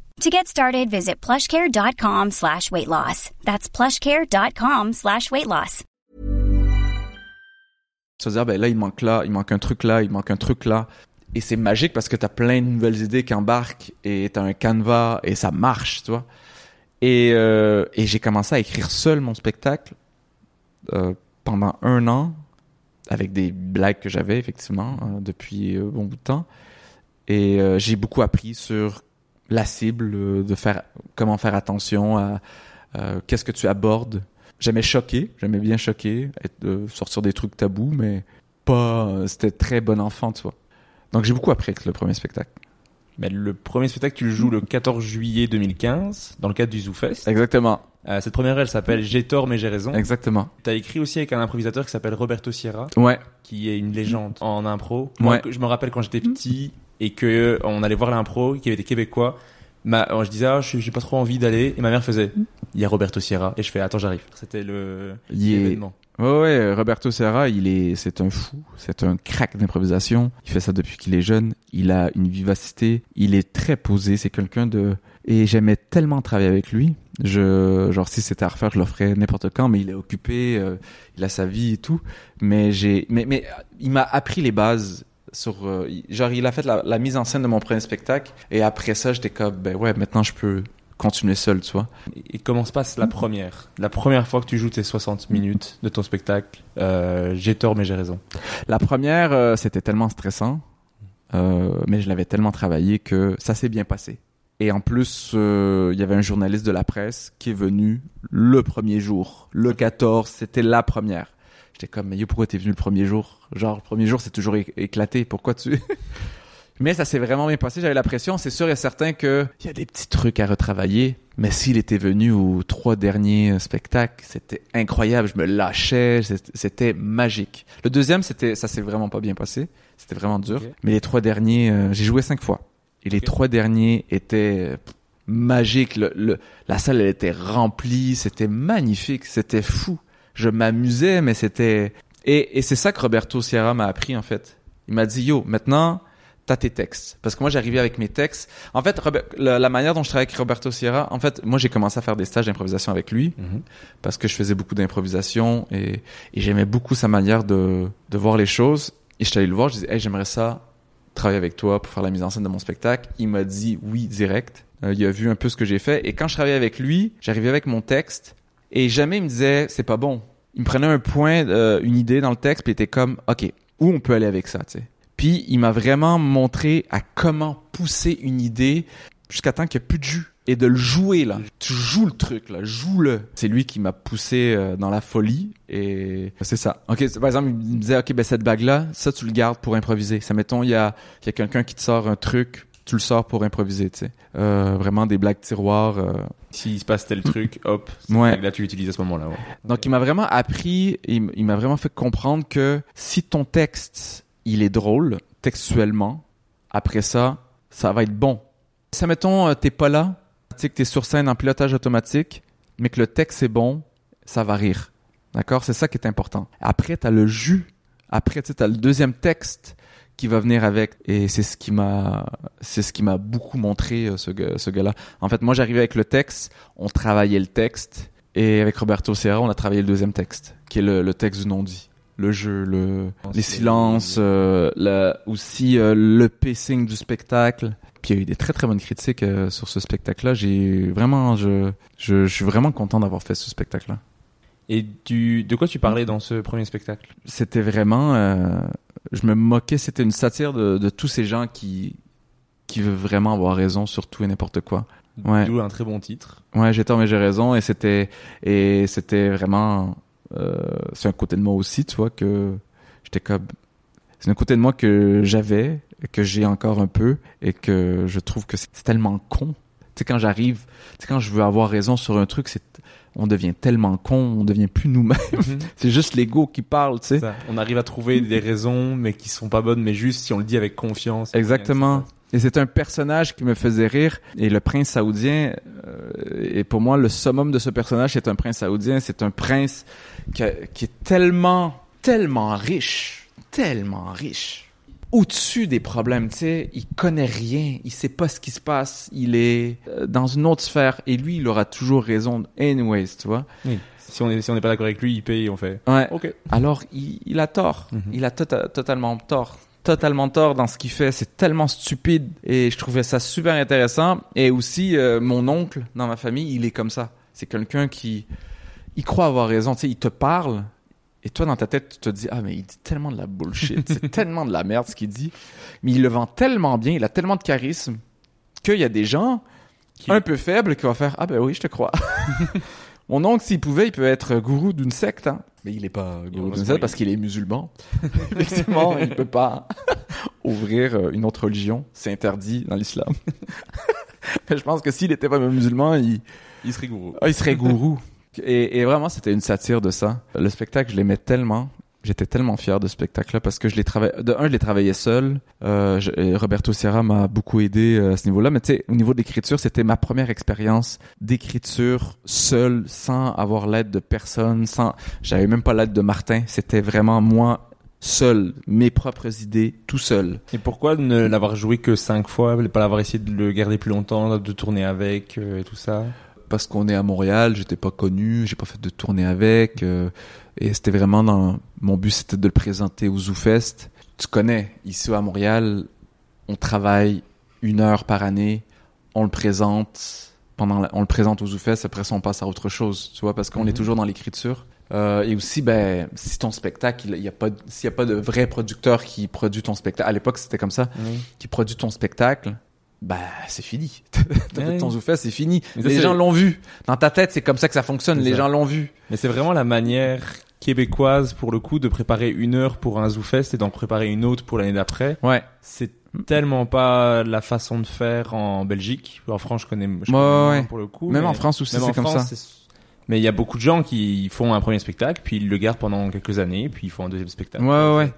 To get started, visit plushcare.com slash weight loss. That's plushcare.com slash weight loss. se dire ben là il manque là, il manque un truc là, il manque un truc là et c'est magique parce que tu as plein de nouvelles idées qui embarquent et tu as un canevas et ça marche, tu vois. Et, euh, et j'ai commencé à écrire seul mon spectacle euh, pendant un an avec des blagues que j'avais effectivement euh, depuis euh, bon bout de temps et euh, j'ai beaucoup appris sur la cible, euh, de faire comment faire attention à euh, qu'est-ce que tu abordes J'aimais choquer, j'aimais bien choquer, être, euh, sortir des trucs tabous, mais pas. euh, C'était très bon enfant, tu vois. Donc j'ai beaucoup appris avec le premier spectacle. Mais le premier spectacle, tu le joues le 14 juillet 2015, dans le cadre du ZooFest. Exactement, cette première, elle s'appelle J'ai tort mais j'ai raison. exactement. T'as écrit aussi avec un improvisateur qui s'appelle Roberto Sierra, Ouais, qui est une légende en impro. Moi, Ouais. je me rappelle quand j'étais petit et que euh, on allait voir l'impro, qui avait des Québécois. Ma, je disais, ah, je- j'ai pas trop envie d'aller. Et ma mère faisait, il y a Roberto Sierra. Et je fais, attends, j'arrive. C'était le, l'événement. Ouais, ouais, Roberto Serra, il est, c'est un fou, c'est un crack d'improvisation. Il fait ça depuis qu'il est jeune. Il a une vivacité. Il est très posé. C'est quelqu'un de, et j'aimais tellement travailler avec lui. Je, genre, si c'était à refaire, je le ferais n'importe quand, mais il est occupé, euh, il a sa vie et tout. Mais j'ai, mais, mais, il m'a appris les bases sur, euh, genre, il a fait la, la mise en scène de mon premier spectacle. Et après ça, j'étais comme, ben ouais, maintenant je peux continuer seul, tu vois. Et comment se passe la première? La première fois que tu joues tes 60 minutes de ton spectacle, euh, j'ai tort mais j'ai raison. La première, euh, c'était tellement stressant, mais je l'avais tellement travaillé que ça s'est bien passé. Et en plus, euh, il y avait un journaliste de la presse qui est venu le premier jour, le 14, c'était la première. J'étais comme, mais yo, pourquoi t'es venu le premier jour? Genre, le premier jour, c'est toujours éclaté, pourquoi tu... mais ça s'est vraiment bien passé, j'avais la pression, c'est sûr et certain que il y a des petits trucs à retravailler, mais s'il était venu aux trois derniers spectacles, c'était incroyable, je me lâchais, c'était magique. Le deuxième, c'était, ça s'est vraiment pas bien passé, c'était vraiment dur, mais les trois derniers, euh, j'ai joué cinq fois. Et les trois derniers étaient euh, magiques. Le, le- la salle, elle était remplie. C'était magnifique. C'était fou. Je m'amusais, mais c'était... Et, et c'est ça que Roberto Sierra m'a appris, en fait. Il m'a dit, yo, maintenant, t'as tes textes. Parce que moi, j'arrivais avec mes textes. En fait, Robert- la, la manière dont je travaille avec Roberto Sierra, en fait, moi, j'ai commencé à faire des stages d'improvisation avec lui parce que je faisais beaucoup d'improvisation et, et j'aimais beaucoup sa manière de, de voir les choses. Et je suis allé le voir, je disais, hey, j'aimerais ça travailler avec toi pour faire la mise en scène de mon spectacle. Il m'a dit oui direct. Euh, il a vu un peu ce que j'ai fait. Et quand je travaillais avec lui, j'arrivais avec mon texte et jamais il me disait c'est pas bon. Il me prenait un point, euh, une idée dans le texte, puis il était comme ok, où on peut aller avec ça, tu sais. Puis il m'a vraiment montré à comment pousser une idée jusqu'à temps qu'il n'y ait plus de jus et de le jouer là. Tu joues le truc là, joue-le. C'est lui qui m'a poussé euh, dans la folie et c'est ça. Ok, par exemple, il me disait ok ben cette bague là, ça tu le gardes pour improviser. Ça mettons il y a y a quelqu'un qui te sort un truc, tu le sors pour improviser, tu sais. Euh, vraiment des blagues tiroirs. euh. S'il se passe tel truc, hop, Ouais. blague-là, tu l'utilises à ce moment-là. ouais. Donc il m'a vraiment appris, il, m'a vraiment fait comprendre que si ton texte il est drôle textuellement, après ça, ça va être bon. Ça mettons euh, t'es pas là, tu sais que t'es sur scène en pilotage automatique, mais que le texte est bon, ça va rire. D'accord, c'est ça qui est important. Après t'as le jus, après tu t'as le deuxième texte qui va venir avec et c'est ce qui m'a c'est ce qui m'a beaucoup montré euh, ce gars, ce gars-là. En fait, moi j'arrivais avec le texte, on travaillait le texte et avec Roberto Serra, on a travaillé le deuxième texte, qui est le, le texte du non-dit. Le jeu, le, les silences, euh, la- aussi euh, le pacing du spectacle. Puis il y a eu des très très bonnes critiques sur ce spectacle-là. J'ai vraiment, je, je, je suis vraiment content d'avoir fait ce spectacle-là. Et tu, de quoi tu parlais dans ce premier spectacle? C'était vraiment, euh, je me moquais. C'était une satire de, de tous ces gens qui, qui veulent vraiment avoir raison sur tout et n'importe quoi. Ouais. D'où un très bon titre. Ouais, j'ai tort mais j'ai raison et c'était et c'était vraiment euh, c'est un côté de moi aussi, tu vois que j'étais comme c'est un côté de moi que j'avais que j'ai encore un peu et que je trouve que c'est tellement con. Tu sais quand j'arrive, tu sais quand je veux avoir raison sur un truc, c'est on devient tellement con, on devient plus nous-mêmes. c'est juste l'ego qui parle, tu sais. On arrive à trouver des raisons, mais qui sont pas bonnes, mais juste si on le dit avec confiance. Exactement. Et c'est un personnage qui me faisait rire. Et le prince saoudien, euh, et pour moi, le summum de ce personnage, c'est un prince saoudien. C'est un prince qui, a- qui est tellement, tellement riche, tellement riche. Au-dessus des problèmes, tu sais, il connaît rien, il sait pas ce qui se passe, il est euh, dans une autre sphère. Et lui, il aura toujours raison, anyways, tu vois. Oui. Si on est, si on n'est pas d'accord avec lui, il paye on fait. Ouais. Ok. Alors, il, il a tort. Mhm. Il a tota- totalement tort. Totalement tort dans ce qu'il fait. C'est tellement stupide. Et je trouvais ça super intéressant. Et aussi, euh, mon oncle, dans ma famille, il est comme ça. C'est quelqu'un qui... Il croit avoir raison. Tu sais, il te parle. Et toi, dans ta tête, tu te dis, ah, mais il dit tellement de la bullshit. C'est tellement de la merde ce qu'il dit. Mais il le vend tellement bien. Il a tellement de charisme qu'il y a des gens Qui- un peu faibles qui vont faire, ah ben oui, je te crois. Mon oncle, s'il pouvait, il peut être gourou d'une secte, hein. Mais il est pas gourou d'une secte parce qu'il est musulman. Effectivement, il peut pas ouvrir euh, une autre religion. C'est interdit dans l'islam. Mais je pense que s'il était pas musulman, il, Il serait gourou. ah, il serait gourou. Et, et vraiment, c'était une satire de ça. Le spectacle, je l'aimais tellement. J'étais tellement fier de ce spectacle-là parce que je l'ai travaillé. De un, je l'ai travaillé seul. Euh, Roberto Sierra m'a beaucoup aidé euh, à ce niveau-là. Mais tu sais, au niveau de l'écriture, c'était ma première expérience d'écriture seule, sans avoir l'aide de personne, sans. J'avais même pas l'aide de Martin. C'était vraiment moi seul, mes propres idées, tout seul. Et pourquoi ne l'avoir joué que cinq fois, ne pas l'avoir essayé de le garder plus longtemps, de tourner avec euh, tout ça? Parce qu'on est à Montréal, j'étais pas connu, j'ai pas fait de tournée avec, euh, et c'était vraiment dans mon but, c'était de le présenter au ZooFest. Tu connais, ici à Montréal, on travaille une heure par année, on le présente pendant, la- on le présente au ZooFest, après ça on passe à autre chose, tu vois, parce qu'on Mhm. est toujours dans l'écriture. Euh, et aussi, ben, si ton spectacle, il y a pas, s'il y a pas de vrai producteur qui produit ton spectacle, à l'époque c'était comme ça, qui produit ton spectacle, bah c'est fini. T'as fait Ouais. c'est fini. Mais les gens l'ont vu. Dans ta tête, c'est comme ça que ça fonctionne. Les ça. gens l'ont vu. Mais c'est vraiment la manière québécoise, pour le coup, de préparer une heure pour un ZooFest et d'en préparer une autre pour l'année d'après. Ouais. C'est tellement pas la façon de faire en Belgique. En France, je connais, je connais ouais. pour le coup. Même en France aussi, c'est comme France, ça. Mais il y a beaucoup de gens qui font un premier spectacle, puis ils le gardent pendant quelques années, puis ils font un deuxième spectacle. Ouais, ouais,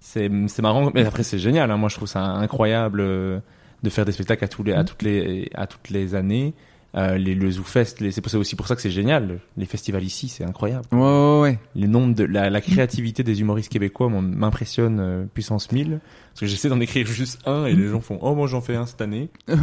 c'est marrant, mais après c'est génial. Hein. Moi, je trouve ça incroyable euh, de faire des spectacles à tous les à toutes les à toutes les années. Euh, les le ZooFest, c'est aussi pour ça que c'est génial. Les festivals ici, c'est incroyable. Ouais, ouais, ouais. Le nombre de la, la créativité des humoristes québécois m'impressionne euh, puissance 1000 parce que j'essaie d'en écrire juste un et les gens font oh moi j'en fais un cette année.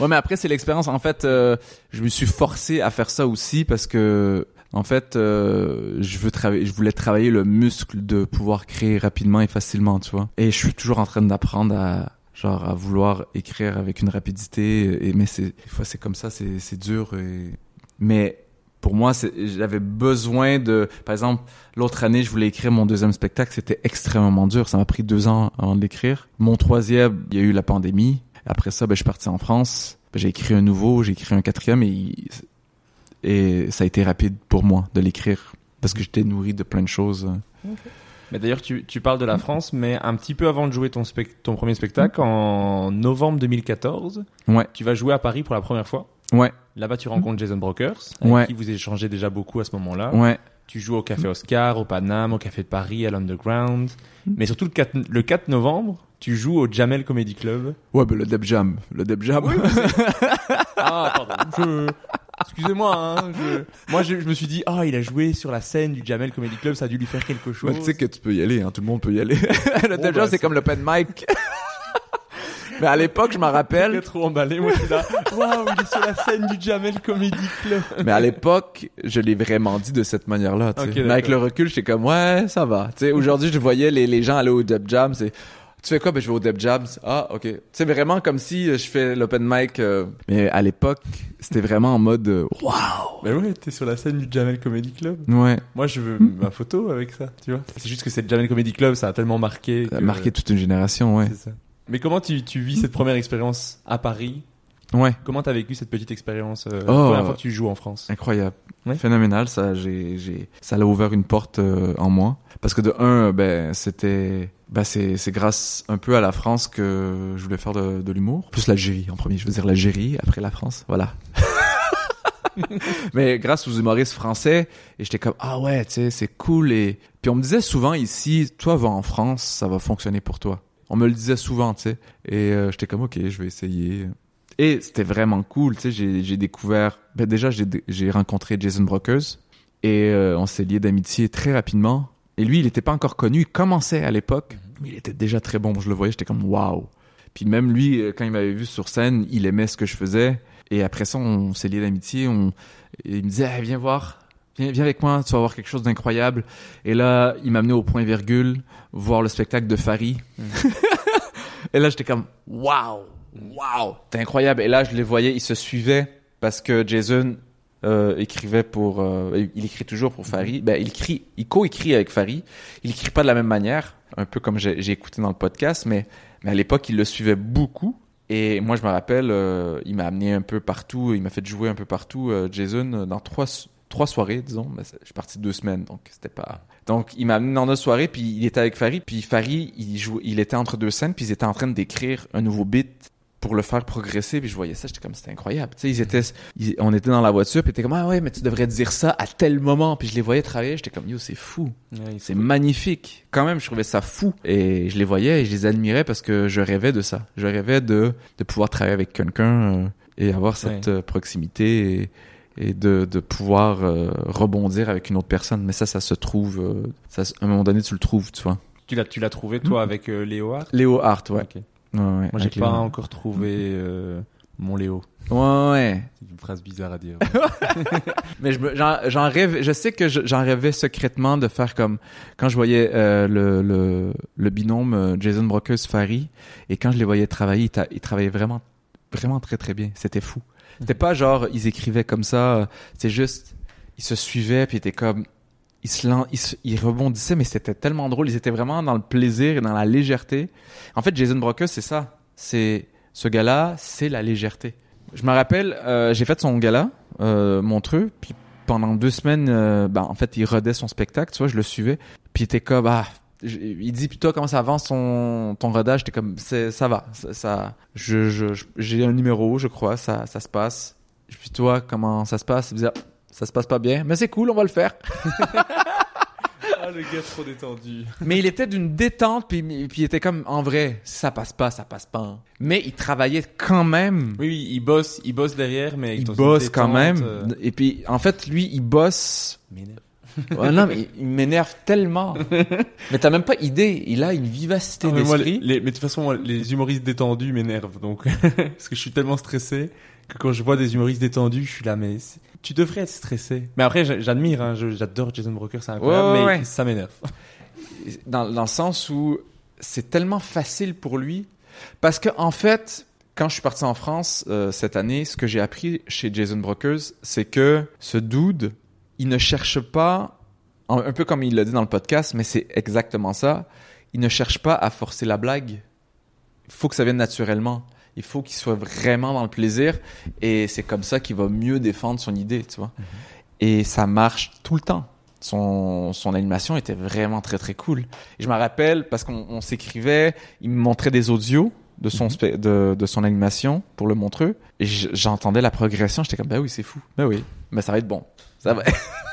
Ouais, mais après, c'est l'expérience. En fait, euh, je me suis forcé à faire ça aussi parce que En fait, euh, je veux travailler, je voulais travailler le muscle de pouvoir créer rapidement et facilement, tu vois. Et je suis toujours en train d'apprendre à genre à vouloir écrire avec une rapidité. Et mais c'est c'est comme ça, c'est c'est dur. Et... Mais pour moi, j'avais besoin de, par exemple, l'autre année, je voulais écrire mon deuxième spectacle, c'était extrêmement dur. Ça m'a pris deux ans avant de l'écrire. Mon troisième, il y a eu la pandémie. Après ça, ben, je suis parti en France. Ben, j'ai écrit un nouveau, j'ai écrit un quatrième et, et ça a été rapide pour moi de l'écrire parce que j'étais nourri de plein de choses. Mais d'ailleurs, tu, tu parles de la France, mais un petit peu avant de jouer ton, ton premier spectacle, en novembre 2014, Ouais, tu vas jouer à Paris pour la première fois. ouais, Là-bas, tu rencontres Jason Brokers, avec Ouais. qui vous échangez déjà beaucoup à ce moment-là. ouais. Tu joues au Café Oscar, au Paname, au Café de Paris, à l'Underground. Mais surtout le 4, le 4 novembre, tu joues au Jamel Comedy Club. Ouais, ben le Deb Jam. Le Deb Jam. Ah, pardon. Je... Excusez-moi, hein, je... Moi, je, je me suis dit, ah, il a joué sur la scène du Jamel Comedy Club, ça a dû lui faire quelque chose. Ouais, tu sais que tu peux y aller, hein, tout le monde peut y aller. le Deb Jam, bah, c'est c'est- comme le pen mic. Mais à l'époque, je m'en rappelle. trop emballé, moi je suis là. Waouh, il est sur la scène du Jamel Comedy Club. Mais à l'époque, je l'ai vraiment dit de cette manière-là. tu sais. Ok, Mais avec le recul, j'étais comme ouais, ça va. Tu sais, aujourd'hui, je voyais les, les gens aller au Deb Jam. C'est tu fais quoi? Ben je vais au Deb Jam. Ah ok. C'est vraiment comme si euh, je fais l'open mic. euh, Mais à l'époque, c'était vraiment en mode euh, waouh. Bah ouais, t'es sur la scène du Jamel Comedy Club. Ouais. Moi, je veux ma photo avec ça, tu vois. C'est juste que c'est le Jamel Comedy Club, ça a tellement marqué. Ça a que- marqué toute une génération. Ouais. C'est ça. Mais comment tu, tu vis cette première expérience à Paris? Ouais. Comment t'as vécu cette petite expérience euh, la Oh. première fois que tu joues en France? Incroyable. Ouais. Phénoménal, ça, j'ai, j'ai, ça l'a ouvert une porte euh, en moi. Parce que de un, ben, c'était, ben, c'est, grâce un peu à la France que je voulais faire de, de l'humour. Plus l'Algérie en premier, je veux dire l'Algérie, après la France, voilà. Mais grâce aux humoristes français, et j'étais comme, ah ouais, tu sais, c'est cool. Et puis on me disait souvent ici, toi va en France, ça va fonctionner pour toi. On me le disait souvent, tu sais. Et euh, j'étais comme, ok, je vais essayer. Et c'était vraiment cool, tu sais, j'ai, découvert, ben déjà j'ai, rencontré Jason Brokers et euh, on s'est lié d'amitié très rapidement. Et lui, il n'était pas encore connu, il commençait à l'époque, mais il était déjà très bon. Je le voyais, j'étais comme waouh. Puis même lui, euh, quand il m'avait vu sur scène, il aimait ce que je faisais. Et après ça, on s'est lié d'amitié. On... et il me disait, Hey, viens voir, viens, viens avec moi, tu vas voir quelque chose d'incroyable. Et là, il m'a amené au point virgule voir le spectacle de Farid. et là, j'étais comme waouh, waouh, c'est incroyable. Et là, je les voyais, ils se suivaient parce que Jason euh, écrivait pour, euh, il écrit toujours pour Farid. Ben, il écrit, il co-écrit avec Farid. Il écrit pas de la même manière, un peu comme j'ai écouté dans le podcast, mais, mais à l'époque, il le suivait beaucoup. Et moi, je me rappelle, euh, il m'a amené un peu partout, il m'a fait jouer un peu partout, euh, Jason, dans trois, trois soirées, disons. C'est- je suis parti deux semaines, donc c'était pas. Donc, il m'a amené dans notre soirée, puis il était avec Farid, puis Farid, il jouait, il était entre deux scènes, puis ils étaient en train d'écrire un nouveau beat pour le faire progresser, puis je voyais ça, j'étais comme, c'était incroyable. Tu sais, ils étaient, ils- on était dans la voiture, puis t'es comme, ah ouais, mais tu devrais dire ça à tel moment, puis je les voyais travailler, j'étais comme, yo, c'est fou. C'est magnifique. Quand même, je trouvais ça fou. Et je les voyais et je les admirais parce que je rêvais de ça. Je rêvais de, de pouvoir travailler avec quelqu'un euh, et avoir cette euh, proximité et, et de, de pouvoir euh, rebondir avec une autre personne. Mais ça, ça se trouve, euh, ça, à un moment donné, tu le trouves, tu vois. Tu l'as, tu l'as trouvé toi avec euh, Léo Hart? Léo Hart, ouais. Ouais, ouais, Moi, j'ai pas Léo. encore trouvé euh, mon Léo. Ouais, ouais. C'est une phrase bizarre à dire. Mais j'en rêve, je sais que je- j'en rêvais secrètement de faire comme quand je voyais euh, le, le, le binôme euh, Jason Brokers Farid et quand je les voyais travailler, ils, travaillaient vraiment vraiment très très bien. C'était fou. C'était pas genre ils écrivaient comme ça, c'est juste ils se suivaient puis ils étaient comme ils se, ils, rebondissaient mais c'était tellement drôle, ils étaient vraiment dans le plaisir et dans la légèreté. En fait, Jason Brokers c'est ça. C'est ce gars-là, c'est la légèreté. Je me rappelle, euh, j'ai fait son gala, euh, Montreux, puis pendant deux semaines, euh, ben, en fait, il rodait son spectacle, tu vois, je le suivais, puis il était comme, ah, il dit, toi, comment ça avance ton, ton rodage? J'étais comme, ça va, ça, ça- j'ai un numéro, je crois, ça, ça se passe. Puis toi, comment ça se passe? Il ça se passe pas bien, mais c'est cool, on va le faire. ah, le gars trop détendu. Mais il était d'une détente, puis, puis il était comme, en vrai, si ça passe pas, ça passe pas. Mais il travaillait quand même. Oui, oui, il bosse, il bosse derrière, mais avec il dans une bosse quand détente, même. euh, Et puis, en fait, lui, il bosse m'énerve. Ouais, non, mais il m'énerve tellement. mais t'as même pas idée. Il a une vivacité Ah, mais, moi, d'esprit. les, les- mais de toute façon, moi, les humoristes détendus m'énervent. Donc, parce que je suis tellement stressé que quand je vois des humoristes détendus, je suis là, mais tu devrais être stressé. Mais après, j'a- j'admire, hein, j'adore Jason Broker, c'est incroyable, Ouais, ouais, mais ouais. ça m'énerve. dans, dans le sens où c'est tellement facile pour lui. Parce que, en fait, quand je suis parti en France euh, cette année, ce que j'ai appris chez Jason Brokers, c'est que ce dude, il ne cherche pas, un un peu comme il l'a dit dans le podcast, mais c'est exactement ça, il ne cherche pas à forcer la blague. Il faut que ça vienne naturellement. Il faut qu'il soit vraiment dans le plaisir et c'est comme ça qu'il va mieux défendre son idée, tu vois. Et ça marche tout le temps. Son, son animation était vraiment très très cool. Et je me rappelle parce qu'on on s'écrivait, il me montrait des audios de son spé- de, de son animation pour le montreux et j'entendais la progression, j'étais comme ben oui, c'est fou. Ben oui, mais ça va être bon. Ça va.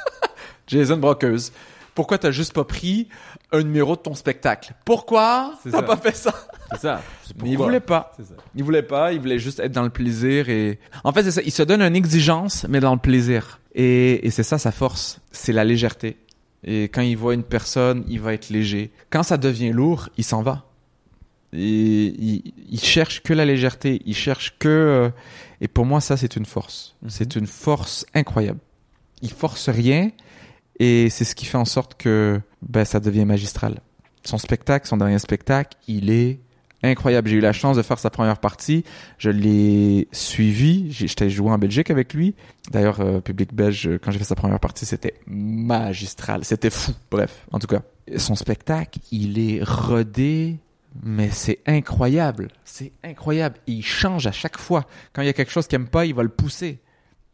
Jason Brokers. Pourquoi t'as juste pas pris un numéro de ton spectacle Pourquoi t'as pas fait ça? C'est ça. Mais il voulait pas. Ça. Il voulait pas, il voulait juste être dans le plaisir et en fait c'est ça, il se donne une exigence mais dans le plaisir. Et, et c'est ça sa force, c'est la légèreté. Et quand il voit une personne, il va être léger. Quand ça devient lourd, il s'en va. Et il, il cherche que la légèreté, il cherche que euh, et pour moi ça c'est une force. C'est une force incroyable. Il force rien et c'est ce qui fait en sorte que ben ça devient magistral. Son spectacle, son dernier spectacle, il est incroyable. J'ai eu la chance de faire sa première partie. Je l'ai suivi. J'étais joué en Belgique avec lui. D'ailleurs, euh, public belge, quand j'ai fait sa première partie, c'était magistral. C'était fou. Bref, en tout cas, son spectacle, il est rodé, mais c'est incroyable. C'est incroyable. Il change à chaque fois. Quand il y a quelque chose qu'il aime pas, il va le pousser.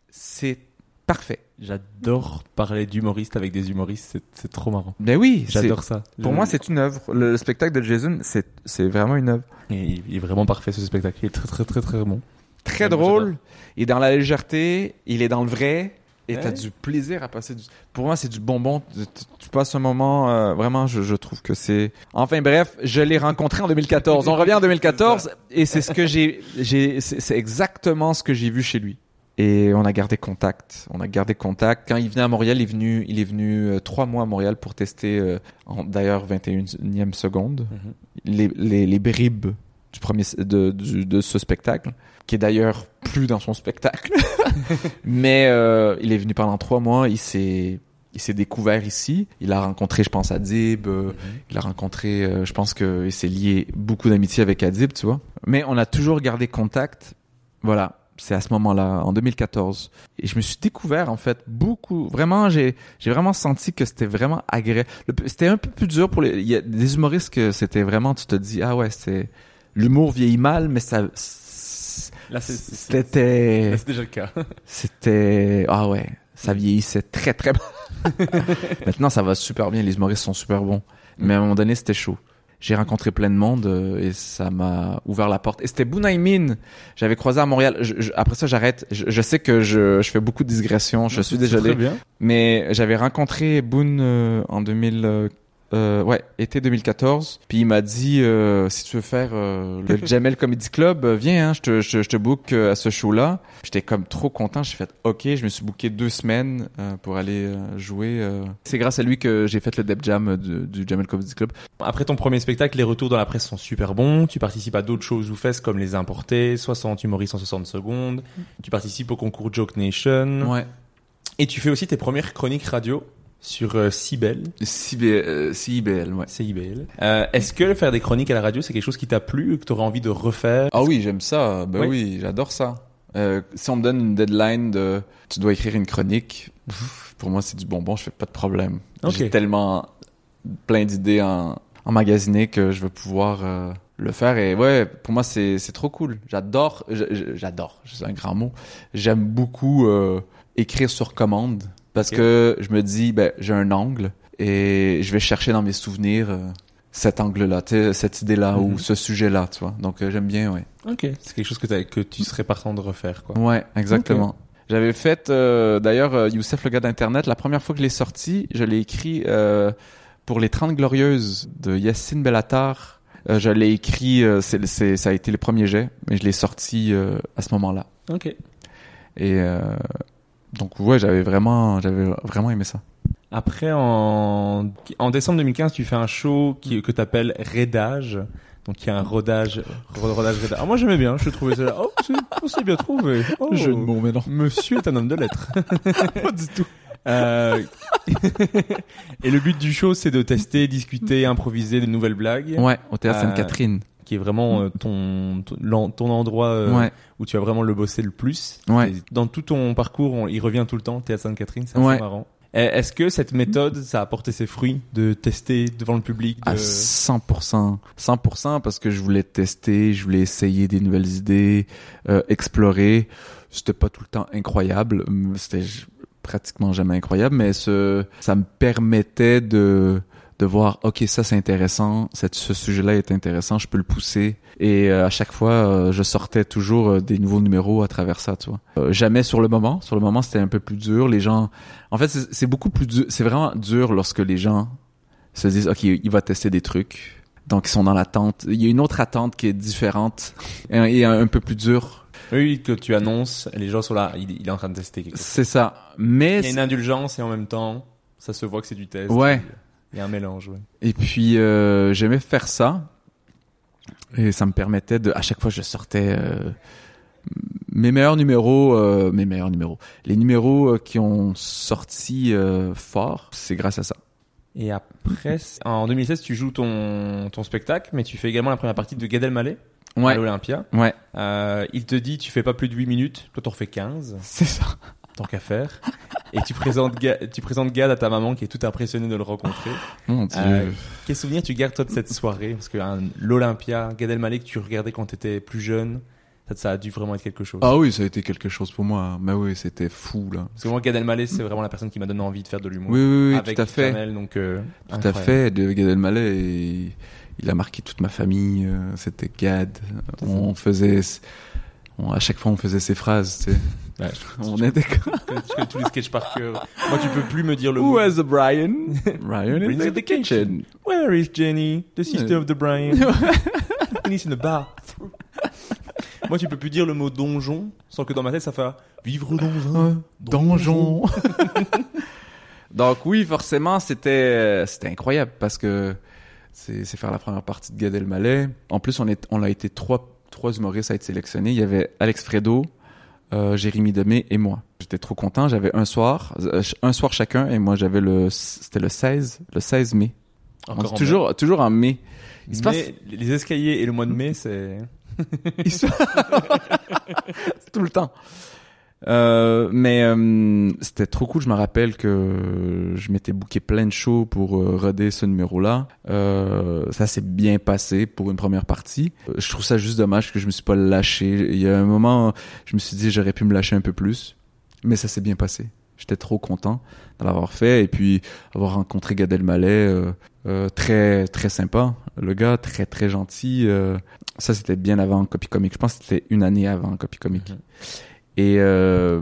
C'est parfait. J'adore parler d'humoristes avec des humoristes, c'est- trop marrant. Ben oui, J'adore ça. Pour moi, c'est une œuvre. Le, le spectacle de Jason, c'est vraiment une œuvre. Il il est vraiment parfait ce spectacle. Il est très très très très bon. très drôle. Il est dans la légèreté, il est dans le vrai, et Ouais. t'as du plaisir à passer. Du... Pour moi, c'est du bonbon. Tu, tu- tu passes un moment, euh, vraiment, je, je trouve que c'est. Enfin bref, je l'ai rencontré en 2014. On revient en 2014, et c'est ce que j'ai, c'est exactement ce que j'ai vu chez lui. Et on a gardé contact. On a gardé contact. Quand il venait à Montréal, il est venu, il est venu euh, trois mois à Montréal pour tester, euh, d'ailleurs 21e seconde, les, les, les bribes du premier de, du- de ce spectacle, qui est d'ailleurs plus dans son spectacle. Mais euh, il est venu pendant trois mois. Il s'est il s'est découvert ici. Il a rencontré, je pense, Adib. euh, Il a rencontré, euh, je pense que il s'est lié beaucoup d'amitié avec Adib, tu vois. Mais on a toujours gardé contact. Voilà. C'est à ce moment-là, en 2014. Et je me suis découvert, en fait, beaucoup. Vraiment, j'ai, j'ai vraiment senti que c'était vraiment agréable. Le- C'était un peu plus dur pour les, il y a des humoristes que c'était vraiment, tu te dis, ah ouais, c'est, l'humour vieillit mal, mais ça, c'était, c'est déjà le cas. c'était, ah ouais, ça vieillissait très très mal. Maintenant, ça va super bien, les humoristes sont super bons. Mais à un moment donné, c'était chaud. J'ai rencontré plein de monde euh, et ça m'a ouvert la porte. Et c'était Bunaimin. J'avais croisé à Montréal. Je- je- après ça, j'arrête. Je, je sais que je, je fais beaucoup de digressions. Je suis C'est désolé. Très bien. Mais j'avais rencontré Boone euh, en 2000, euh, ouais, été 2014. Puis il m'a dit, euh, si tu veux faire euh, le Jamel Comedy Club, viens, hein, je te, je, je te book à ce show-là. J'étais comme trop content. J'ai fait, ok, je me suis booké deux semaines euh, pour aller jouer. euh. C'est grâce à lui que j'ai fait le Deb Jam du, du Jamel Comedy Club. Après ton premier spectacle, les retours dans la presse sont super bons. Tu participes à d'autres choses ou fesses comme les importés, 60 humoristes en 60 secondes. Tu participes au concours Joke Nation. Ouais. Et tu fais aussi tes premières chroniques radio sur euh, Cybelle, CIBL, ouais. CIBL. Euh, Est-ce que faire des chroniques à la radio, c'est quelque chose qui t'a plu, que tu aurais envie de refaire? Ah oui, j'aime ça. Ben Oui. oui, j'adore ça. Euh, si on me donne une deadline de tu dois écrire une chronique, pour moi c'est du bonbon, je fais pas de problème. J'ai tellement plein d'idées en emmagasinées que je veux pouvoir euh, le faire et ouais, pour moi c'est c'est trop cool. J'adore j'adore, c'est un grand mot. J'aime beaucoup euh, écrire sur commande parce que je me dis ben j'ai un angle et je vais chercher dans mes souvenirs euh, cet angle-là, tu sais, cette idée-là Mhm. ou ce sujet-là, tu vois. Donc euh, j'aime bien, ouais. Ok. C'est quelque chose que, t'as- que tu serais partant de refaire, quoi. Ouais, exactement. J'avais fait, euh, d'ailleurs, euh, Youssef, le gars d'Internet, la première fois que je l'ai sorti, je l'ai écrit euh, pour les 30 Glorieuses de Yassine Bellatar. Euh, je l'ai écrit, euh, c'est, c'est, ça a été le premier jet, mais je l'ai sorti euh, à ce moment-là. Ok. Et euh, donc, ouais, j'avais vraiment, j'avais vraiment aimé ça. Après, en, en décembre 2015, tu fais un show qui, que t'appelles Redage. Donc il y a un rodage, rodage, redage. Ah, moi j'aimais bien, je trouvais ça. Oh, c'est oh, c'est bien trouvé. Oh, Jeu de mots, mais non. Monsieur est un homme de lettres. Pas du tout. Euh, et le but du show, c'est de tester, discuter, improviser de nouvelles blagues. Ouais, au théâtre Euh, Sainte-Catherine. Qui est vraiment euh, ton, ton, endroit euh, Ouais. où tu vas vraiment le bosser le plus. Ouais. Dans tout ton parcours, on- il revient tout le temps, Théâtre Sainte-Catherine, c'est Ouais. marrant. Et Est-ce que cette méthode, ça a porté ses fruits de tester devant le public de... À 100%. 100% parce que je voulais tester, je voulais essayer des nouvelles idées, euh, explorer. C'était pas tout le temps incroyable. C'était pratiquement jamais incroyable, mais ce, ça me permettait de, de voir, OK, ça c'est intéressant, cette, ce sujet-là est intéressant, je peux le pousser. Et euh, à chaque fois, euh, je sortais toujours euh, des nouveaux numéros à travers ça, tu vois. Jamais sur le moment. Sur le moment, c'était un peu plus dur. Les gens, en fait, c'est beaucoup plus dur. C'est vraiment dur lorsque les gens se disent, OK, il va tester des trucs. Donc, ils sont dans l'attente. Il y a une autre attente qui est différente et un, peu plus dure. Oui, que tu annonces, les gens sont là, il, il est en train de tester quelque chose. C'est ça. Mais, Il y a une indulgence et en même temps, ça se voit que c'est du test. Ouais. Il y a un mélange, ouais. et puis, euh, j'aimais faire ça. Et ça me permettait de, à chaque fois, je sortais, euh, mes meilleurs numéros, euh, mes meilleurs numéros. Les numéros qui ont sorti, fort, c'est grâce à ça. Et après, en 2016, tu joues ton, ton spectacle, mais tu fais également la première partie de Gad Elmaleh à l'Olympia. Ouais. Euh, il te dit, tu fais pas plus de 8 minutes. Toi, t'en refais 15, C'est ça. tant qu'à faire. Et tu présentes, Ga- tu présentes Gad à ta maman qui est toute impressionnée de le rencontrer. Mon Dieu. Euh, quel souvenir tu gardes toi de cette soirée? Parce que hein, l'Olympia, Gad Elmaleh que tu regardais quand t'étais plus jeune, ça, ça a dû vraiment être quelque chose. Ah oui, ça a été quelque chose pour moi. Mais oui, c'était fou, là. Parce que moi, Gad Elmaleh, c'est vraiment la personne qui m'a donné envie de faire de l'humour. Oui, oui, oui, Avec tout à fait. Donc, euh, Tout à fait. De Gad Elmaleh, et il a marqué toute ma famille. euh, C'était Gad. On faisait, on- à chaque fois, on faisait ses phrases, tu sais. Je- On était comme, je connais tous les sketchs par cœur. Moi, tu peux plus me dire le mot. Who has the Brian? Brian is in the kitchen. Where is Jenny, the sister of the Brian? Jenny's in the bathroom. Moi, tu peux plus dire le mot donjon sans que dans ma tête ça fait vivre dans un Donjon. Donc oui, forcément, c'était c'était incroyable parce que c'est c'est faire la première partie de Gad Elmaleh. En plus, on est on a été trois trois humoristes à être sélectionnés. Il y avait Alex Fredo, euh, Jérémy Demé et moi. J'étais trop content. J'avais un soir, euh, un soir chacun et moi j'avais le c'était le 16 le 16 mai. On Encore dit en toujours toujours en mai. Il se passe les escaliers et le mois de mai, c'est. Se- C'est tout le temps. Euh, mais euh, c'était trop cool. Je me rappelle que je m'étais booké plein de shows pour euh, roder ce numéro-là. Euh, ça s'est bien passé pour une première partie. Euh, Je trouve ça juste dommage que je me suis pas lâché. Il y a un moment, je me suis dit j'aurais pu me lâcher un peu plus, mais ça s'est bien passé. J'étais trop content de l'avoir fait et puis avoir rencontré Gad Elmaleh, très très sympa. Le gars très très gentil. ça c'était bien avant Copy Comic. Je pense que c'était une année avant Copy Comic. Mhm. Et euh,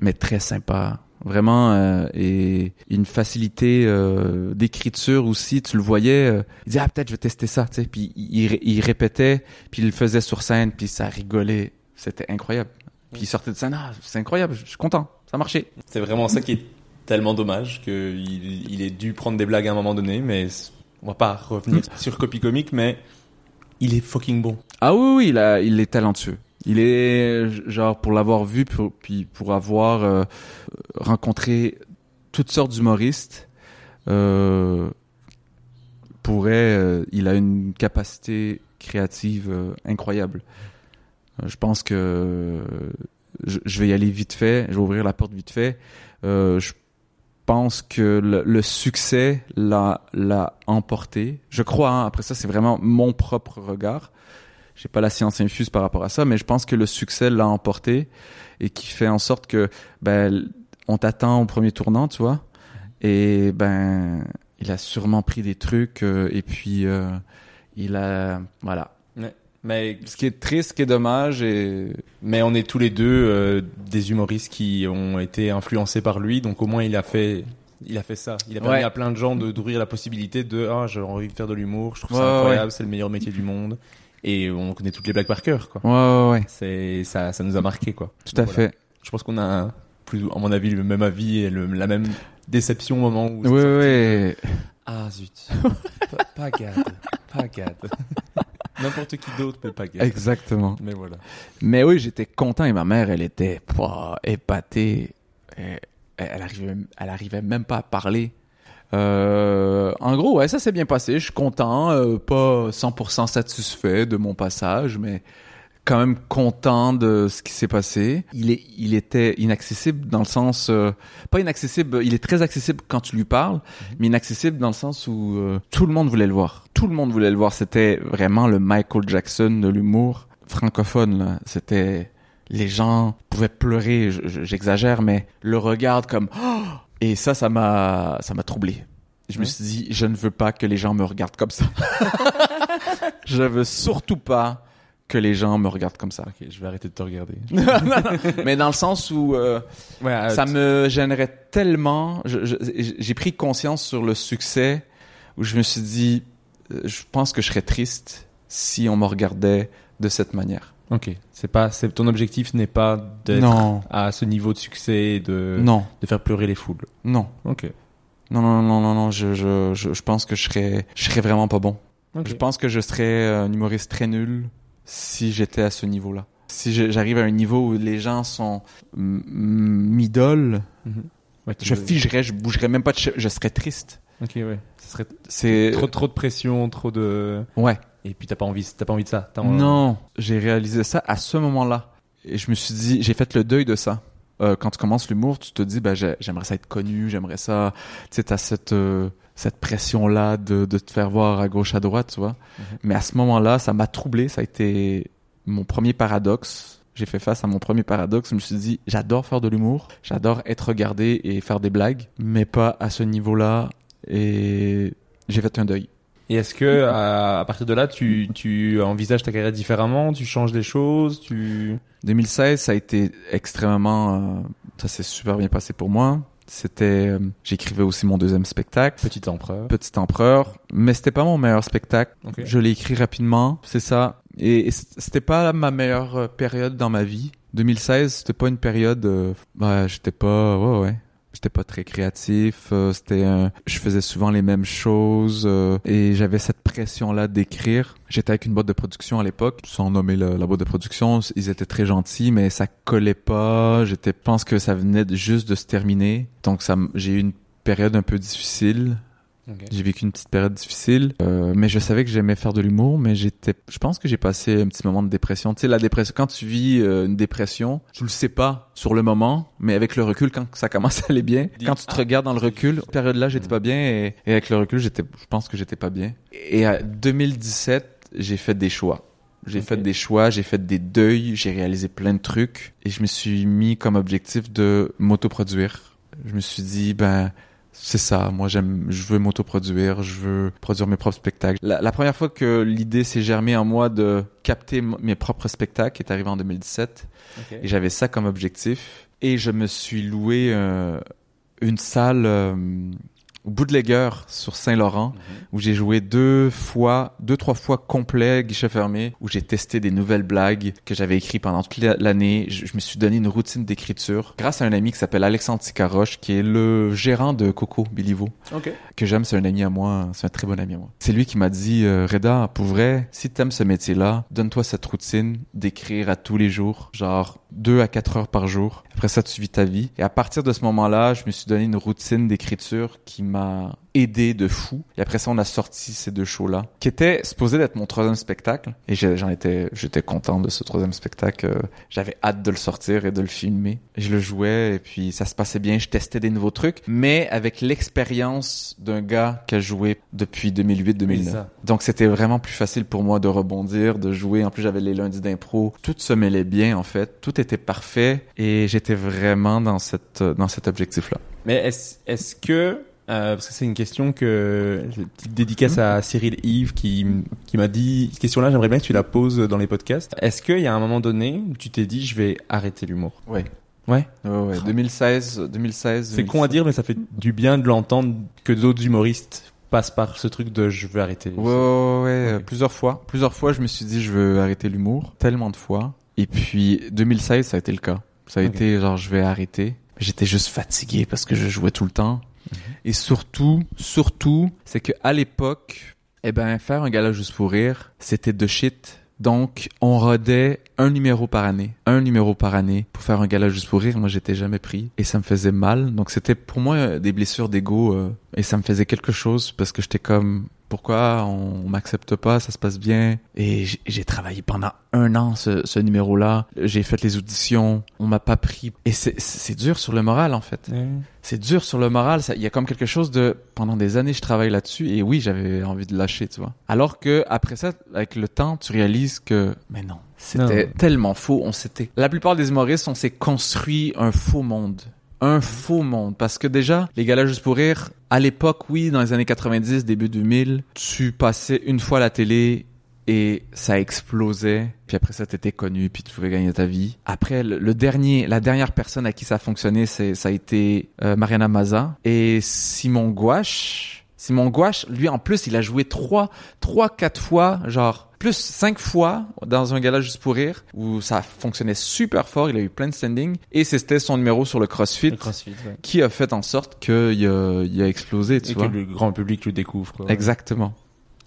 mais très sympa, vraiment euh, et une facilité euh, d'écriture aussi. Tu le voyais, euh, il disait ah peut-être je vais tester ça, tu sais. Puis il, répétait, puis il le faisait sur scène, puis ça rigolait. C'était incroyable. Puis il sortait de scène, ah c'est incroyable, je suis content, ça marchait. C'est vraiment ça qui est tellement dommage qu'il il ait dû prendre des blagues à un moment donné, mais on va pas revenir sur Copy Comic, mais il est fucking bon. Ah oui, oui, il, a, il est talentueux. Il est, genre, pour l'avoir vu, puis pour avoir euh, rencontré toutes sortes d'humoristes, euh, pourrait, euh, il a une capacité créative euh, incroyable. Je pense que je, vais y aller vite fait, je vais ouvrir la porte vite fait. Je pense que le, le succès l'a l'a emporté. Je crois. hein, après ça, c'est vraiment mon propre regard. J'ai pas la science infuse par rapport à ça, mais je pense que le succès l'a emporté et qui fait en sorte que ben on t'attend au premier tournant, tu vois. Et ben il a sûrement pris des trucs euh, et puis euh, il a voilà. Mais, Ce qui est triste, ce qui est dommage et mais on est tous les deux euh, des humoristes qui ont été influencés par lui, donc au moins il a fait, il a fait ça. Il a permis Ouais. à plein de gens de- d'ouvrir la possibilité de ah j'ai envie de faire de l'humour, je trouve Ouais, ça ouais, incroyable, c'est le meilleur métier du monde, et on connaît toutes les blagues par cœur, quoi. ouais ouais, ouais C'est ça, ça nous a marqué, quoi. tout à Voilà. fait. Je pense qu'on a plus, à mon avis, le même avis et le- la même déception au moment où. sorti. oui. Ah zut. pas, pas Gad. Pas Gad. N'importe qui d'autre, mais pas Gad. Exactement. Mais voilà. Mais oui, j'étais content et ma mère, elle était pas épatée. Elle, elle arrivait, elle arrivait même pas à parler. Euh, en gros, ouais, ça s'est bien passé. Je suis content, euh, pas 100% satisfait de mon passage, mais quand même content de ce qui s'est passé. Il est, il était inaccessible dans le sens, euh, pas inaccessible, il est très accessible quand tu lui parles, mais inaccessible dans le sens où euh, tout le monde voulait le voir. Tout le monde voulait le voir. C'était vraiment le Michael Jackson de l'humour francophone. C'était les gens pouvaient pleurer. je- je- J'exagère, mais le regard comme Oh! Et ça, ça m'a, ça m'a troublé. Je me suis dit, je ne veux pas que les gens me regardent comme ça. je veux surtout pas que les gens me regardent comme ça. Ok, je vais arrêter de te regarder. Mais dans le sens où euh, Ouais, euh, ça me gênerait tellement. J'ai pris conscience sur le succès où je me suis dit, euh, je pense que je serais triste si on me regardait de cette manière. Ok. C'est pas, c'est ton objectif n'est pas d'être à ce niveau de succès et de non, de faire pleurer les foules. non, Ok. non, non, non, non, non. Je, je, je, je pense que je serais, je serais vraiment pas bon. Je pense que je serais un humoriste très nul si j'étais à ce niveau-là. Si j'arrive à un niveau où les gens sont m'idoles, Ouais, tu je veux- figerais, je bougerais même pas de je serais triste. Ok, ouais. Ce serait C'est trop trop de pression, trop de. ouais. Et puis t'as pas envie, t'as pas envie de ça. Non, j'ai réalisé ça à ce moment-là. Et je me suis dit, j'ai fait le deuil de ça. Euh, quand tu commences l'humour, tu te dis, ben, j'ai- j'aimerais ça être connu, j'aimerais ça. Tu sais, t'as cette, euh, cette pression-là de, de te faire voir à gauche, à droite, tu vois. Mhm. Mais à ce moment-là, ça m'a troublé. Ça a été mon premier paradoxe. J'ai fait face à mon premier paradoxe. Je me suis dit, j'adore faire de l'humour, j'adore être regardé et faire des blagues, mais pas à ce niveau-là. Et j'ai fait un deuil. Et est-ce que à, à partir de là, tu tu envisages ta carrière différemment, tu changes des choses, tu 2016, ça a été extrêmement, euh, ça s'est super bien passé pour moi. C'était, euh, j'écrivais aussi mon deuxième spectacle, petit empereur. Petit Empereur, mais c'était pas mon meilleur spectacle. Je l'ai écrit rapidement, c'est ça. Et, et c'était pas ma meilleure euh, période dans ma vie. 2016, c'était pas une période, euh, bah, j'étais pas, ouais, ouais. J'étais pas très créatif, euh, c'était je faisais souvent les mêmes choses euh, et j'avais cette pression là d'écrire. J'étais avec une boîte de production à l'époque, sans nommer le- la boîte de production, ils étaient très gentils mais ça collait pas, j'étais pense que ça venait juste de se terminer. Donc ça j'ai eu une période un peu difficile J'ai vécu une petite période difficile, euh, mais je savais que j'aimais faire de l'humour, mais j'étais, je pense que j'ai passé un petit moment de dépression. Tu sais, la dépression, quand tu vis euh, une dépression, tu le sais pas sur le moment, mais avec le recul, quand ça commence à aller bien, quand tu te regardes dans le recul, cette période-là, j'étais pas bien, et, et avec le recul, j'étais, je pense que j'étais pas bien. Et à 2017, j'ai fait des choix. J'ai fait des choix, j'ai fait des deuils, j'ai réalisé plein de trucs, et je me suis mis comme objectif de m'autoproduire. Je me suis dit, ben, c'est ça. Moi, j'aime, je veux m'autoproduire, je veux produire mes propres spectacles. La, la première fois que l'idée s'est germée en moi de capter mes propres spectacles est arrivée en 2017. Ok. Et j'avais ça comme objectif. Et je me suis loué euh, une salle euh, Bootlegger sur Saint-Laurent où j'ai joué deux fois, deux, trois fois complet, guichet fermé, où j'ai testé des nouvelles blagues que j'avais écrites pendant toute la- l'année. Je, je me suis donné une routine d'écriture grâce à un ami qui s'appelle Alexandre Ticaroche, qui est le gérant de Coco Bilivo Ok. que j'aime, c'est un ami à moi, c'est un très bon ami à moi. C'est lui qui m'a dit, euh, Reda, pour vrai, si t'aimes ce métier-là, donne-toi cette routine d'écrire à tous les jours, genre deux à quatre heures par jour. Après ça, tu vis ta vie. Et à partir de ce moment-là, je me suis donné une routine d'écriture qui m'a aidé de fou. Et après ça, on a sorti ces deux shows-là, qui étaient supposés d'être mon troisième spectacle. Et j'en étais, j'étais content de ce troisième spectacle. Euh, J'avais hâte de le sortir et de le filmer. Je le jouais et puis ça se passait bien. Je testais des nouveaux trucs, mais avec l'expérience d'un gars qui a joué depuis 2008-2009. ça. Donc c'était vraiment plus facile pour moi de rebondir, de jouer. En plus, j'avais les lundis d'impro. Tout se mêlait bien en fait. Tout était parfait et j'étais vraiment dans cette dans cet objectif-là. Mais est-ce est-ce que euh, parce que c'est une question que petite dédicace à Cyril Yves qui qui m'a dit cette question-là j'aimerais bien que tu la poses dans les podcasts. Est-ce qu'il y a un moment donné où tu t'es dit je vais arrêter l'humour? Ouais. Ouais. Ouais, ouais. 2016, 2016. C'est con à dire mais ça fait du bien de l'entendre que d'autres humoristes passent par ce truc de je vais arrêter. Ouais, ouais, ouais, ouais, Ok. plusieurs fois. Plusieurs fois, je me suis dit, je veux arrêter l'humour. Tellement de fois. Et puis, 2016, ça a été le cas. Ça a été genre, je vais arrêter. J'étais juste fatigué parce que je jouais tout le temps. Et surtout, surtout, c'est que à l'époque, eh ben, faire un gala juste pour rire, c'était de shit. Donc, on rodait un numéro par année, un numéro par année pour faire un gala juste pour rire. Moi, j'étais jamais pris et ça me faisait mal. Donc, c'était pour moi euh, des blessures d'ego euh, et ça me faisait quelque chose parce que j'étais comme pourquoi on, m'accepte pas, ça se passe bien. Et j'ai- travaillé pendant un an ce, ce numéro-là. J'ai fait les auditions, on m'a pas pris. Et c'est- dur sur le moral en fait. C'est dur sur le moral. Il y a comme quelque chose de pendant des années je travaille là-dessus et oui j'avais envie de lâcher, tu vois. Alors que après ça, avec le temps, tu réalises que mais non, c'était tellement faux. On s'était. La plupart des humoristes, on s'est construit un faux monde. Un faux monde. Parce que déjà, les galas juste pour rire, à l'époque, oui, dans les années 90, début 2000, tu passais une fois la télé et ça explosait. Puis après ça, t'étais connu, puis tu pouvais gagner ta vie. Après, le, le dernier, la dernière personne à qui ça a fonctionné, c'est, ça a été euh, Mariana Maza et Simon Gouache. Simon Gouache, lui, en plus, il a joué trois, trois, quatre fois, genre, plus cinq fois dans un gala juste pour rire, où ça fonctionnait super fort, il a eu plein de standing, et c'était son numéro sur le CrossFit, Le CrossFit, ouais. qui a fait en sorte qu'il a, il a explosé, tu Et vois. que le grand public le découvre. Quoi. Exactement.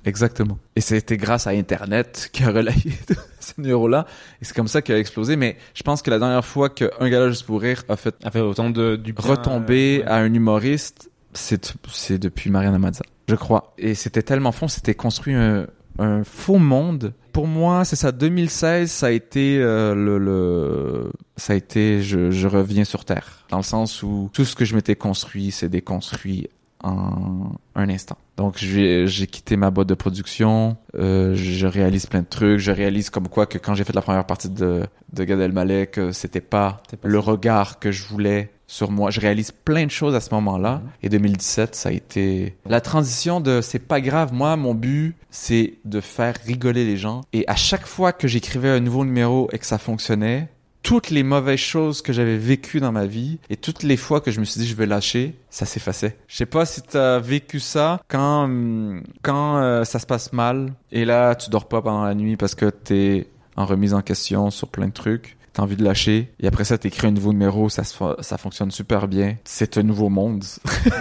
Exactement. Et c'était grâce à Internet qui a relayé ce numéro-là. Et c'est comme ça qu'il a explosé. Mais je pense que la dernière fois qu'un gala juste pour rire a fait A fait autant de du bien, retomber euh, ouais. à un humoriste, c'est, c'est depuis Mariana Mazza, je crois. Et c'était tellement fond, c'était construit un, un faux monde. Pour moi, c'est ça, 2016, ça a été euh, le, le, ça a été, je, je reviens sur terre. Dans le sens où tout ce que je m'étais construit, c'est déconstruit en un instant. Donc j'ai quitté ma boîte de production, euh, je réalise plein de trucs, je réalise comme quoi que quand j'ai fait la première partie de de Gad Elmaleh que c'était pas, pas le ça. regard que je voulais sur moi. Je réalise plein de choses à ce moment-là et 2017 ça a été la transition de c'est pas grave, moi mon but c'est de faire rigoler les gens et à chaque fois que j'écrivais un nouveau numéro et que ça fonctionnait, toutes les mauvaises choses que j'avais vécues dans ma vie et toutes les fois que je me suis dit je vais lâcher, ça s'effaçait. Je sais pas si t'as vécu ça quand hum, quand euh, ça se passe mal et là tu dors pas pendant la nuit parce que t'es en remise en question sur plein de trucs. T'as envie de lâcher et après ça t'écris un nouveau numéro, ça se ça fonctionne super bien. C'est un nouveau monde.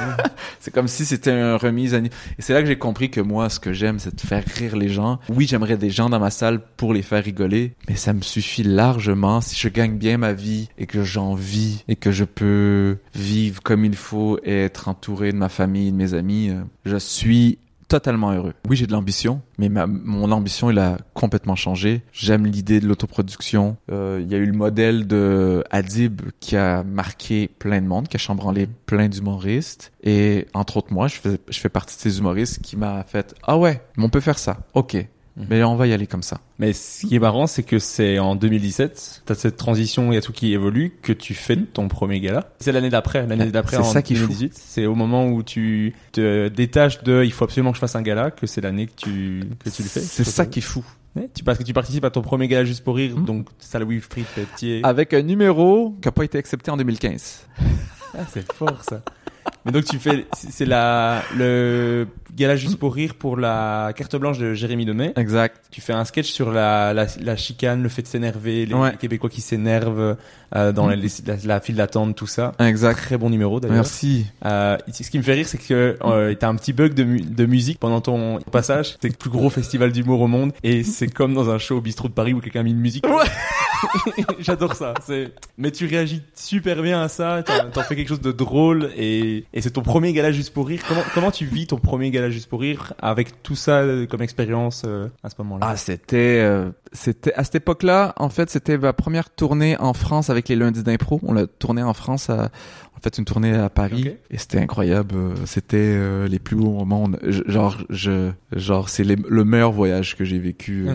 c'est comme si c'était une remise à niveau. Et c'est là que j'ai compris que moi, ce que j'aime, c'est de faire rire les gens. Oui, j'aimerais des gens dans ma salle pour les faire rigoler, mais ça me suffit largement si je gagne bien ma vie et que j'en vis et que je peux vivre comme il faut et être entouré de ma famille, de mes amis. euh, Je suis totalement heureux. Oui, j'ai de l'ambition, mais ma, mon ambition, il a complètement changé. J'aime l'idée de l'autoproduction. Euh, Il y a eu le modèle de Adib qui a marqué plein de monde, qui a chambranlé plein d'humoristes. Et entre autres, moi, je fais, je fais partie de ces humoristes qui m'a fait « Ah ouais, mais on peut faire ça. Ok. Mais on va y aller comme ça. Mais ce qui est marrant, c'est que c'est en 2017, t'as cette transition, il y a tout qui évolue, que tu fais ton premier gala. C'est l'année d'après, l'année Ah, d'après c'est en ça qui est fou. 2018. C'est au moment où tu te détaches de, il faut absolument que je fasse un gala, que c'est l'année que tu, que tu le fais. C'est ça qui est fou. Ouais, tu, parce que tu participes à ton premier gala juste pour rire, Mhm. donc Salut Frites Pelletier. Avec un numéro qui n'a pas été accepté en 2015. Ah, c'est fort ça. Mais donc tu fais, c'est la le gala juste pour rire pour la carte blanche de Jérémy Demey. Exact. Tu fais un sketch sur la, la, la chicane, le fait de s'énerver, les, Ouais. Québécois qui s'énervent euh, dans la, les- la, la file d'attente, tout ça. Exact. Très bon numéro d'ailleurs. Merci. Euh, ce qui me fait rire, c'est que euh, t'as un petit bug de, mu- de musique pendant ton passage. C'est le plus gros festival d'humour au monde et c'est comme dans un show au bistrot de Paris où quelqu'un a mis une musique. J'adore ça. Mais tu réagis super bien à ça. T'en fais quelque chose de drôle et, et c'est ton premier gala juste pour rire. Comment comment tu vis ton premier gala juste pour rire avec tout ça euh, comme expérience euh, à ce moment-là? Ah, c'était, euh, c'était à cette époque-là. En fait, c'était ma première tournée en France avec les lundis d'impro. On l'a tourné en France. À, en fait, une tournée à Paris et c'était incroyable. Euh, C'était euh, les plus beaux moments. Je- Genre, je, genre, c'est le meilleur voyage que j'ai vécu.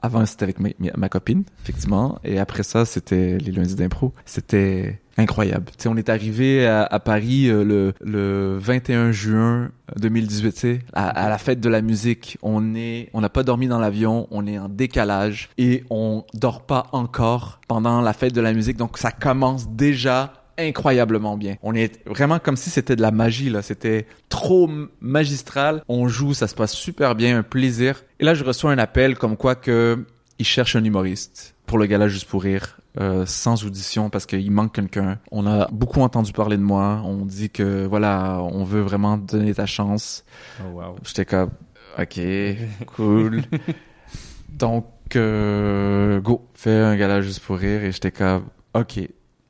Avant, c'était avec ma, copine, effectivement. Et après ça, c'était les lundis d'impro. C'était incroyable. Tu sais, on est arrivé à, Paris euh, le, le 21 juin 2018, tu sais, à, à la fête de la musique. On est, on n'a pas dormi dans l'avion, on est en décalage et on dort pas encore pendant la fête de la musique. Donc, ça commence déjà incroyablement bien. On est vraiment comme si c'était de la magie là, c'était trop magistral. On joue, ça se passe super bien, un plaisir. Et là, je reçois un appel comme quoi que ils cherchent un humoriste pour le gala juste pour rire euh, sans audition parce qu'il manque quelqu'un. On a beaucoup entendu parler de moi. On dit que voilà, on veut vraiment donner ta chance. Oh, wow. J'étais comme ok, cool. Donc euh, go, fais un gala juste pour rire et j'étais comme ok.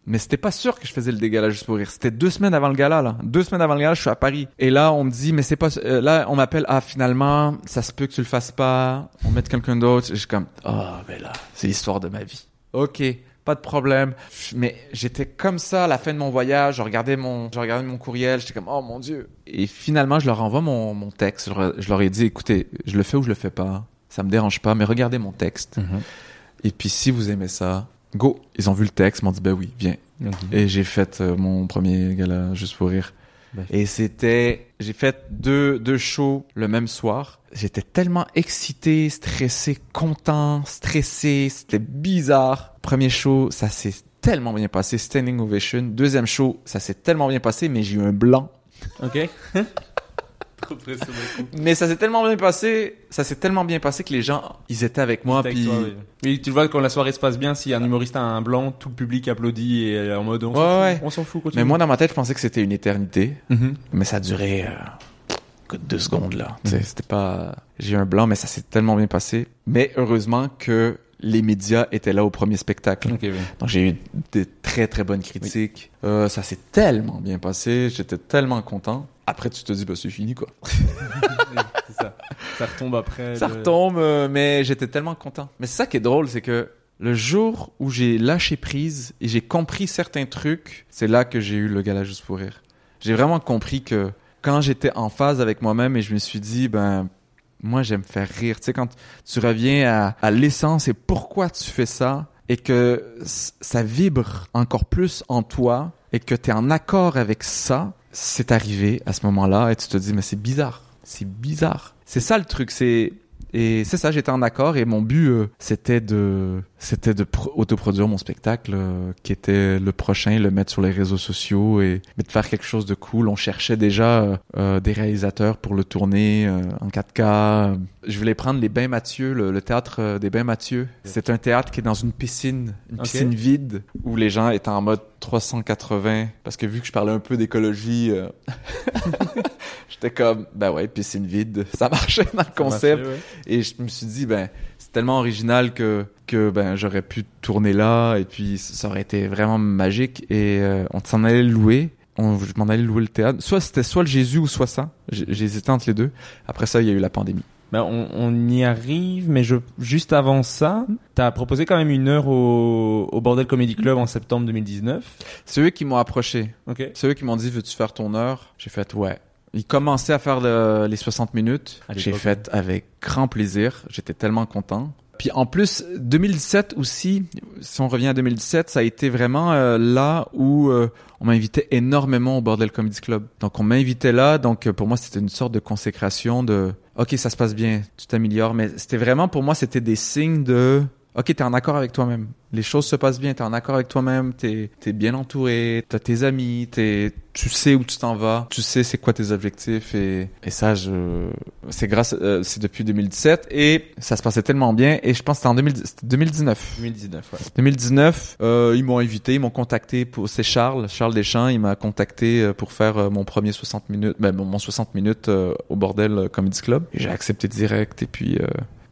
Mais c'était pas sûr que je faisais le dégala juste pour rire. C'était deux semaines avant le gala là. Deux semaines avant le gala, je suis à Paris. Et là, on me dit mais c'est pas. euh, là, on m'appelle. Ah finalement, ça se peut que tu le fasses pas. On met quelqu'un d'autre. Et Je suis comme ah ben là, c'est l'histoire de ma vie. Ok, pas de problème. Mais j'étais comme ça à la fin de mon voyage. Je regardais mon, je regardais mon courriel. J'étais comme oh mon dieu. Et finalement, je leur envoie mon, mon texte. Je, leur- je leur ai dit écoutez, je le fais ou je le fais pas. Ça me dérange pas, mais regardez mon texte. Mhm. Et puis si vous aimez ça, go. Ils ont vu le texte, m'ont dit ben oui, viens. Et j'ai fait euh, mon premier gala juste pour rire. Ben. Et c'était, j'ai fait deux, deux shows le même soir. J'étais tellement excité, stressé, content, stressé. C'était bizarre. Premier show, ça s'est tellement bien passé. Standing ovation. Deuxième show, ça s'est tellement bien passé, mais j'ai eu un blanc. Ok. Mais ça s'est tellement bien passé, ça s'est tellement bien passé que les gens, ils étaient avec moi. Puis toi, oui. Tu vois quand la soirée se passe bien, si un humoriste a un blanc, tout le public applaudit et est en mode on s'en ouais. fout, on s'en fout. continue. Mais moi, dans ma tête, je pensais que c'était une éternité. Mhm. Mais ça a duré euh, que deux secondes là. Tu sais, C'était pas. J'ai eu un blanc, mais ça s'est tellement bien passé. Mais heureusement que les médias étaient là au premier spectacle. Oui. Donc j'ai eu des très très bonnes critiques. Euh, ça s'est tellement bien passé. J'étais tellement content. Après, tu te dis, bah c'est fini quoi. ça. Ça retombe après. Ça le- retombe, euh, mais j'étais tellement content. Mais c'est ça qui est drôle, c'est que le jour où j'ai lâché prise et j'ai compris certains trucs, c'est là que j'ai eu le gala juste pour rire. J'ai vraiment compris que quand j'étais en phase avec moi-même et je me suis dit, ben, moi j'aime faire rire. Tu sais, quand tu reviens à, à l'essence et pourquoi tu fais ça et que ça vibre encore plus en toi et que tu es en accord avec ça, c'est arrivé à ce moment-là et tu te dis, mais c'est bizarre. C'est bizarre. C'est ça le truc, c'est et c'est ça, j'étais en accord et mon but euh, c'était de c'était de pro- autoproduire mon spectacle euh, qui était le prochain, le mettre sur les réseaux sociaux et mais de faire quelque chose de cool. On cherchait déjà euh, des réalisateurs pour le tourner en 4K. Je voulais prendre les Bains Mathieu, le, le théâtre des Bains Mathieu. C'est un théâtre qui est dans une piscine, une piscine vide où les gens étaient en mode 380 parce que vu que je parlais un peu d'écologie euh, J'étais comme, ben ouais, piscine vide, ça marchait dans le Ça concept. ouais. Et je me suis dit, ben, c'est tellement original que, que ben, j'aurais pu tourner là et puis ça aurait été vraiment magique. Et euh, on s'en allait louer. On, je m'en allais louer le théâtre. Soit c'était soit le Jésus ou soit ça. Hésité entre les deux. Après ça, il y a eu la pandémie. Ben, on, on y arrive, mais je, juste avant ça, t'as proposé quand même une heure au, au Bordel Comedy Club en septembre 2019. C'est eux qui m'ont approché. Ok. C'est eux qui m'ont dit, veux-tu faire ton heure? J'ai fait, ouais. Ils commençaient à faire le- les 60 minutes. J'ai fait avec grand plaisir. J'étais tellement content. Puis en plus, 2017 aussi, si on revient à 2017, ça a été vraiment euh, là où euh, on m'invitait énormément au Bordel Comedy Club. Donc on m'invitait là, donc euh, pour moi c'était une sorte de consécration de OK, ça se passe bien, tu t'améliores, mais c'était vraiment pour moi c'était des signes de OK, t'es en accord avec toi-même. Les choses se passent bien, t'es en accord avec toi-même, t'es es bien entouré, t'as tes amis, tu sais où tu t'en vas, tu sais c'est quoi tes objectifs et, et ça je c'est grâce euh, c'est depuis 2017 et ça se passait tellement bien et je pense que c'était en 2010 c'était 2019. 2019, ouais. 2019, euh, ils m'ont invité, ils m'ont contacté pour c'est Charles, Charles Deschamps, il m'a contacté euh, pour faire mon premier 60 minutes, ben mon mon 60 minutes euh, au bordel Comedy Club. J'ai accepté direct et puis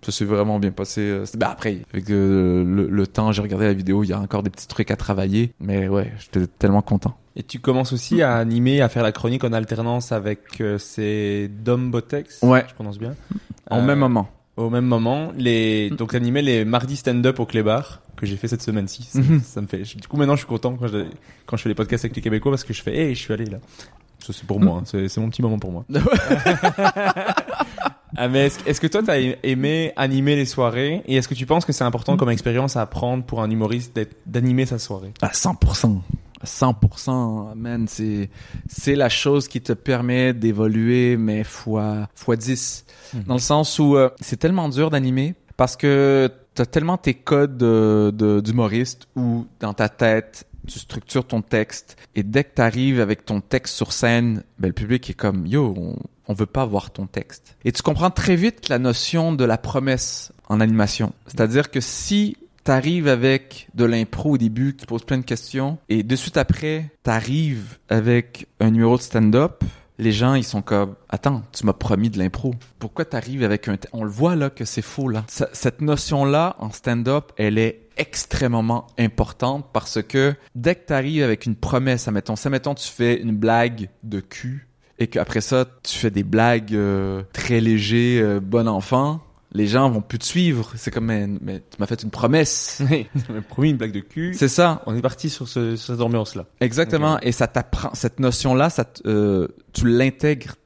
ça s'est vraiment bien passé. euh, Ben après, avec euh, le, le temps, j'ai regardé la vidéo, il y a encore des petits trucs à travailler, mais ouais, j'étais tellement content. Et tu commences aussi à animer, à faire la chronique en alternance avec euh, ces Dom Botex. Ouais. Je prononce bien. En Euh, même moment. Au même moment, les donc animer les mardis stand-up au Clébar que j'ai fait cette semaine-ci. Ça, Mhm. ça me fait. Du coup, maintenant, je suis content quand je quand je fais les podcasts avec les Québécois parce que je fais, hey, je suis allé là. Ça c'est pour moi. hein. C'est mon petit moment pour moi. ah mais est-ce, est-ce que toi t'as aimé animer les soirées? Et est-ce que tu penses que c'est important comme expérience à apprendre pour un humoriste d'être- d'animer sa soirée? À 100%. À 100%, man, c'est, c'est la chose qui te permet d'évoluer, mais fois, fois 10. Dans le sens où euh, c'est tellement dur d'animer parce que t'as tellement tes codes de, de- d'humoriste où dans ta tête, tu structures ton texte et dès que t'arrives avec ton texte sur scène, ben, le public est comme, yo, on, veut pas voir ton texte. Et tu comprends très vite la notion de la promesse en animation. C'est-à-dire que si t'arrives avec de l'impro au début, qui pose plein de questions, et de suite après, t'arrives avec un numéro de stand-up, les gens, ils sont comme, attends, tu m'as promis de l'impro. Pourquoi t'arrives avec un... On le voit là que c'est faux là. Cette notion-là, en stand-up, elle est extrêmement importante parce que dès que t'arrives avec une promesse, admettons, si admettons tu fais une blague de cul et qu'après ça, tu fais des blagues euh, très légers, euh, bon enfant, les gens vont plus te suivre. C'est comme, mais, mais tu m'as fait une promesse. Oui, tu m'as promis une blague de cul. C'est ça. On est parti sur, ce, sur cette ambiance-là. Exactement. Et ça t'apprend, cette notion-là, ça, t- euh, tu l'intègres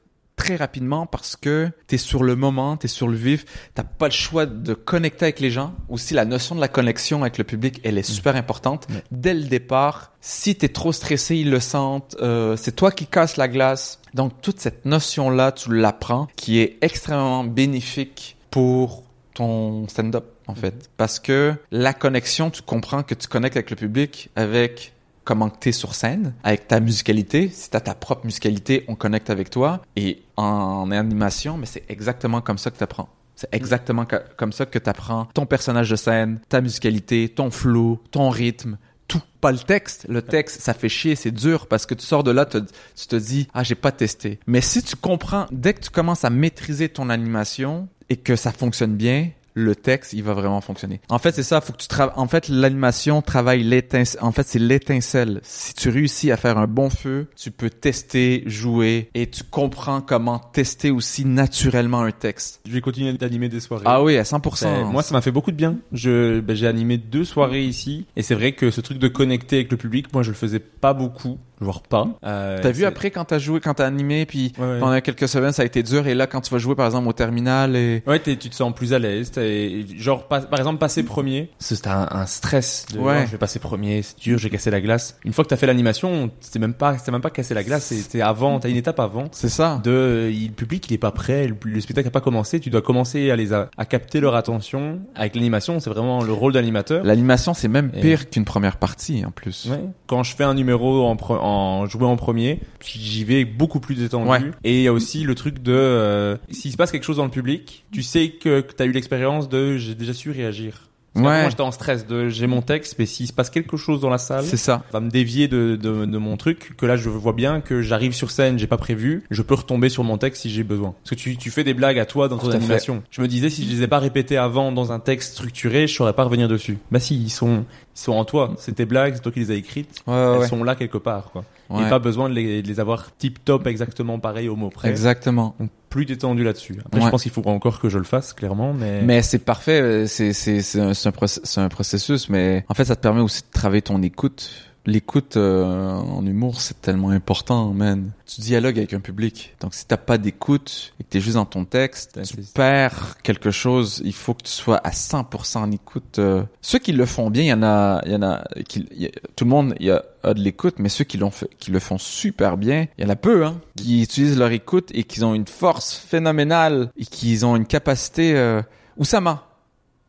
très rapidement parce que t'es sur le moment, t'es sur le vif, t'as pas le choix de connecter avec les gens. Aussi, la notion de la connexion avec le public, elle est super importante. Dès le départ, si t'es trop stressé, ils le sentent. Euh, c'est toi qui casses la glace. Donc, toute cette notion-là, tu l'apprends, qui est extrêmement bénéfique pour ton stand-up, en fait. Parce que la connexion, tu comprends que tu connectes avec le public avec comment que t'es sur scène, avec ta musicalité. Si t'as ta propre musicalité, on connecte avec toi. Et en animation, mais c'est exactement comme ça que t'apprends. C'est exactement ca- comme ça que t'apprends ton personnage de scène, ta musicalité, ton flow, ton rythme, tout. Pas le texte. Le texte, ça fait chier, c'est dur parce que tu sors de là, te- tu te dis, ah, j'ai pas testé. Mais si tu comprends, dès que tu commences à maîtriser ton animation et que ça fonctionne bien, le texte, il va vraiment fonctionner. En fait, c'est ça, faut que tu travailles. En fait, l'animation travaille l'étincelle. En fait, c'est l'étincelle. Si tu réussis à faire un bon feu, tu peux tester, jouer et tu comprends comment tester aussi naturellement un texte. Je vais continuer d'animer des soirées. Ah oui, à 100%. C'est- Moi, ça m'a fait beaucoup de bien. Je, ben, j'ai animé deux soirées ici, et c'est vrai que ce truc de connecter avec le public, moi, je le faisais pas beaucoup, voire pas. Euh, T'as vu après quand t'as joué, quand t'as animé, puis Ouais, ouais. pendant quelques semaines ça a été dur, et là quand tu vas jouer par exemple au terminal et Ouais, t'es- tu te sens plus à l'aise. t'es- Genre, pas- par exemple, passer premier, c'était un, un stress. De, Ouais. oh, je vais passer premier, c'est dur, j'ai cassé la glace. Une fois que t'as fait l'animation, c'est même pas, c'est même pas casser la glace, c'était avant, t'as une étape avant. c'est ça. De, il- public, il est pas prêt, le, le spectacle n'a pas commencé, tu dois commencer à les, a- à capter leur attention. Avec l'animation, c'est vraiment le rôle d'animateur. L'animation c'est même Et- pire qu'une première partie en plus. Ouais. Quand je fais un numéro en, pre- en joué en premier, j'y vais beaucoup plus détendu. Ouais. Et il y a aussi le truc de euh, s'il se passe quelque chose dans le public, tu sais que, que tu as eu l'expérience de j'ai déjà su réagir. Parce qu'avant, Ouais. Moi j'étais en stress de j'ai mon texte, mais s'il se passe quelque chose dans la salle, C'est ça. va me dévier de, de, de mon truc, que là je vois bien que j'arrive sur scène, j'ai pas prévu, je peux retomber sur mon texte si j'ai besoin. Parce que tu, tu fais des blagues à toi dans ton animation. Je me disais si je les ai pas répétées avant dans un texte structuré, je saurais pas revenir dessus. Bah si, ils sont, ils sont en toi. C'est tes blagues, c'est toi qui les as écrites. Ouais, Elles ouais. sont là quelque part, quoi. Ouais. Et pas besoin de les, de les avoir tip top exactement pareil au mot près. Exactement. Donc plus détendu là-dessus. Après, je pense qu'il faut encore que je le fasse, clairement, mais. Mais c'est parfait, c'est c'est c'est un, un processus, mais en fait ça te permet aussi de travailler ton écoute. L'écoute euh, en humour c'est tellement important, man. Tu dialogues avec un public, donc si t'as pas d'écoute et que t'es juste dans ton texte, Ouais, tu perds quelque chose. Il faut que tu sois à 100% en écoute. euh. Ceux qui le font bien, il y en a, il y en a, qui, y a- tout le monde y a, a de l'écoute, mais ceux qui l'ont fait, qui le font super bien, il y en a peu, hein, qui utilisent leur écoute et qui ont une force phénoménale et qui ont une capacité. Euh, Oussama.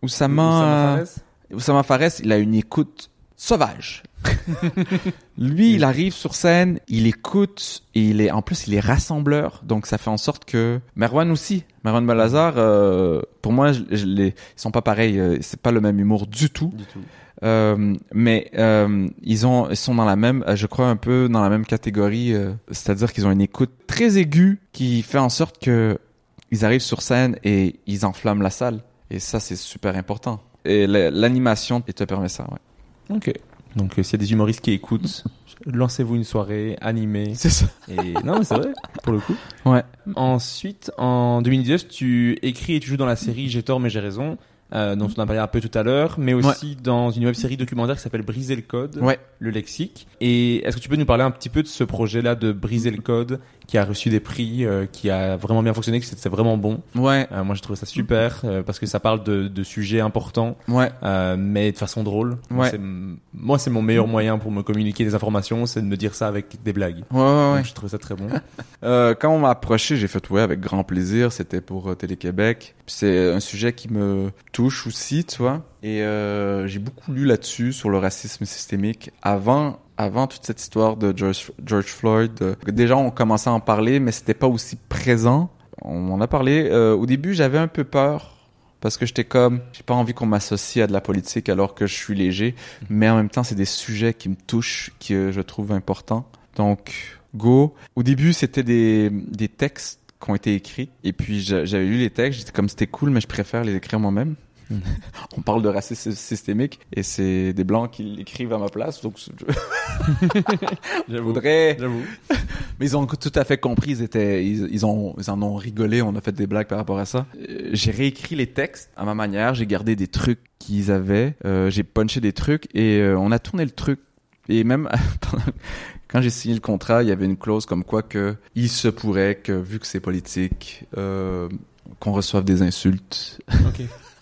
Oussama. Oussama Fares Oussama Fares, il a une écoute sauvage. Lui, il arrive sur scène, il écoute, et il est, en plus, il est rassembleur, donc ça fait en sorte que Merwan aussi, Merwan Balazar, euh, pour moi, je, je les, ils sont pas pareils, euh, c'est pas le même humour du tout. Du tout. Euh, mais euh, ils ont, ils sont dans la même, je crois un peu dans la même catégorie, euh, c'est-à-dire qu'ils ont une écoute très aiguë qui fait en sorte que ils arrivent sur scène et ils enflamment la salle. Et ça, c'est super important. Et la- l'animation il te permet ça. Ouais. Ok. Donc, euh, s'il y a des humoristes qui écoutent, lancez-vous une soirée animée. C'est ça. Et non, mais c'est vrai, pour le coup. Ouais. Ensuite, en 2019, tu écris et tu joues dans la série J'ai tort mais j'ai raison, euh, dont on a parlé un peu tout à l'heure, mais aussi dans une web série documentaire qui s'appelle Briser le code, Ouais. le lexique. Et est-ce que tu peux nous parler un petit peu de ce projet-là de Briser le code, qui a reçu des prix, euh, qui a vraiment bien fonctionné, que c'est vraiment bon? Ouais. Euh, moi, j'ai trouvé ça super euh, parce que ça parle de, de sujets importants, Ouais. mais de façon drôle. Ouais. Moi, c'est mon meilleur moyen pour me communiquer des informations, c'est de me dire ça avec des blagues. Ouais, ouais, ouais. Je trouve ça très bon. Euh, quand on m'a approché, j'ai fait ouais avec grand plaisir. C'était pour Télé-Québec. Puis C'est un sujet qui me touche aussi, tu vois. Et euh, j'ai beaucoup lu là-dessus sur le racisme systémique avant. Avant toute cette histoire de George, Floyd, déjà on commençait à en parler, mais c'était pas aussi présent. On en a parlé. Euh, au début, j'avais un peu peur parce que j'étais comme, j'ai pas envie qu'on m'associe à de la politique alors que je suis léger, mais en même temps, c'est des sujets qui me touchent, que je trouve importants. Donc, go. Au début, c'était des, des textes qui ont été écrits, et puis j'a- j'avais lu les textes, j'étais comme, c'était cool, mais je préfère les écrire moi-même. On parle de racisme systémique, et c'est des blancs qui l'écrivent à ma place, donc je J'avoue. voudrais mais ils ont tout à fait compris, ils étaient, ils, ils ont, ils en ont rigolé, on a fait des blagues par rapport à ça. Euh, J'ai réécrit les textes à ma manière, j'ai gardé des trucs qu'ils avaient, euh, j'ai punché des trucs et euh, on a tourné le truc. Et même quand j'ai signé le contrat, il y avait une clause comme quoi que il se pourrait que vu que c'est politique, euh, qu'on reçoive des insultes.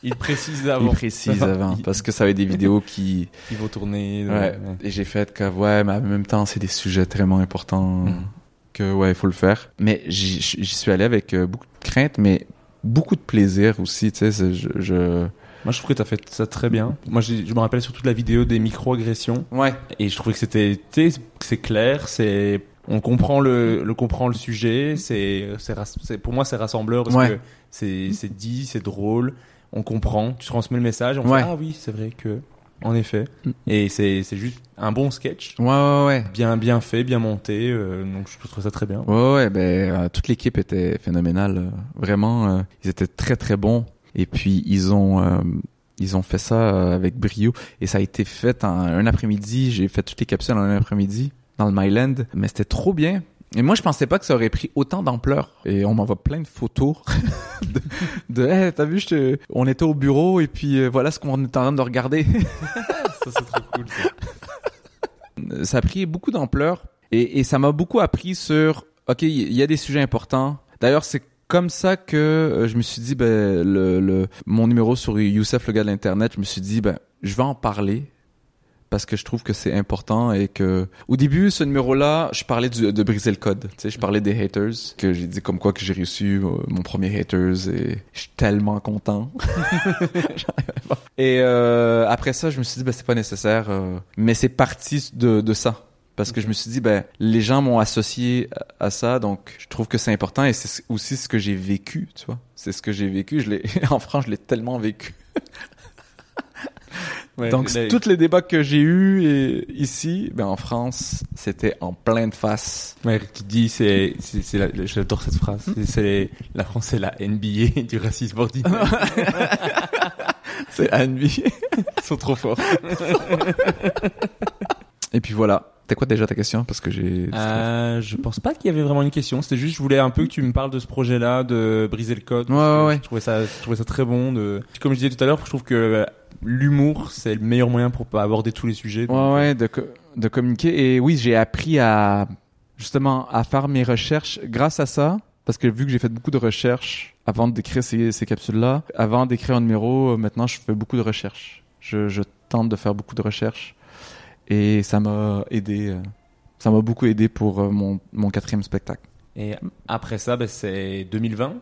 Il précise avant. Ils précisent avant Il- parce que ça va être des vidéos qui Il faut tourner. Ouais. Et j'ai fait que, ouais, mais en même temps, c'est des sujets tellement importants Mm. que, ouais, il faut le faire. Mais j'y suis allé avec euh, beaucoup de crainte, mais beaucoup de plaisir aussi, tu sais. Je, je... Moi, je trouve que t'as fait ça très bien. Moi, je me rappelle surtout de la vidéo des micro-agressions. Ouais. Et je trouvais que c'était, tu sais, c'est clair, c'est, on comprend le, le comprend le sujet, c'est, pour moi, c'est rassembleur parce Ouais. que c'est, c'est dit, c'est drôle, on comprend, tu transmets le message, on Ouais. fait, ah oui, c'est vrai que, en effet. Mm. Et c'est, c'est juste un bon sketch, Ouais, ouais, ouais. bien, bien fait, bien monté, euh, donc je trouve ça très bien. Ouais, ouais, ben, euh, toute l'équipe était phénoménale. euh, vraiment, euh, ils étaient très, très bons. Et puis, ils ont, ils ont fait ça avec brio. Et ça a été fait en un après-midi. J'ai fait toutes les capsules en un après-midi dans le Myland. Mais c'était trop bien. Et moi, je pensais pas que ça aurait pris autant d'ampleur. Et on m'envoie plein de photos de, de hey, t'as vu, je te- on était au bureau et puis euh, voilà ce qu'on est en train de regarder. Ça, c'est très cool, ça. ça a pris beaucoup d'ampleur et, et ça m'a beaucoup appris sur ok il y a des sujets importants d'ailleurs c'est comme ça que euh, je me suis dit ben le, le mon numéro sur Youssef le gars de l'internet je me suis dit ben je vais en parler parce que je trouve que c'est important et que au début ce numéro là je parlais de briser le code tu sais je parlais des haters que j'ai dit comme quoi que j'ai reçu euh, mon premier haters et je suis tellement content et euh, après ça, je me suis dit, ben, c'est pas nécessaire. euh, mais c'est parti de, de ça. Parce que je me suis dit, ben, les gens m'ont associé à ça, donc je trouve que c'est important et c'est aussi ce que j'ai vécu, tu vois. C'est ce que j'ai vécu. Je l'ai, en France, je l'ai tellement vécu. Ouais, donc, là, tous les débats que j'ai eus et, ici, ben, en France, c'était en pleine face. Ouais, tu dis, c'est, c'est, la- j'adore cette phrase. C'est, c'est la France, c'est la NBA du racisme ordinaire. C'est Anne-Vie. Ils sont trop forts. et puis voilà. C'était quoi déjà ta question? Parce que j'ai... Euh, je pense pas qu'il y avait vraiment une question. C'était juste, je voulais un peu que tu me parles de ce projet-là, de briser le code. Ouais, ouais, ouais. Je trouvais ça, je trouvais ça très bon. De... Comme je disais tout à l'heure, je trouve que euh, l'humour, c'est le meilleur moyen pour pas aborder tous les sujets. donc, Ouais, ouais, de, co- de communiquer. Et oui, j'ai appris à, justement, à faire mes recherches grâce à ça. Parce que vu que j'ai fait beaucoup de recherches avant d'écrire ces, ces capsules-là, avant d'écrire un numéro, euh, maintenant je fais beaucoup de recherches. Je, je tente de faire beaucoup de recherches. Et ça m'a aidé. euh, Ça m'a beaucoup aidé pour euh, mon, mon quatrième spectacle. Et après ça, ben, c'est 2020.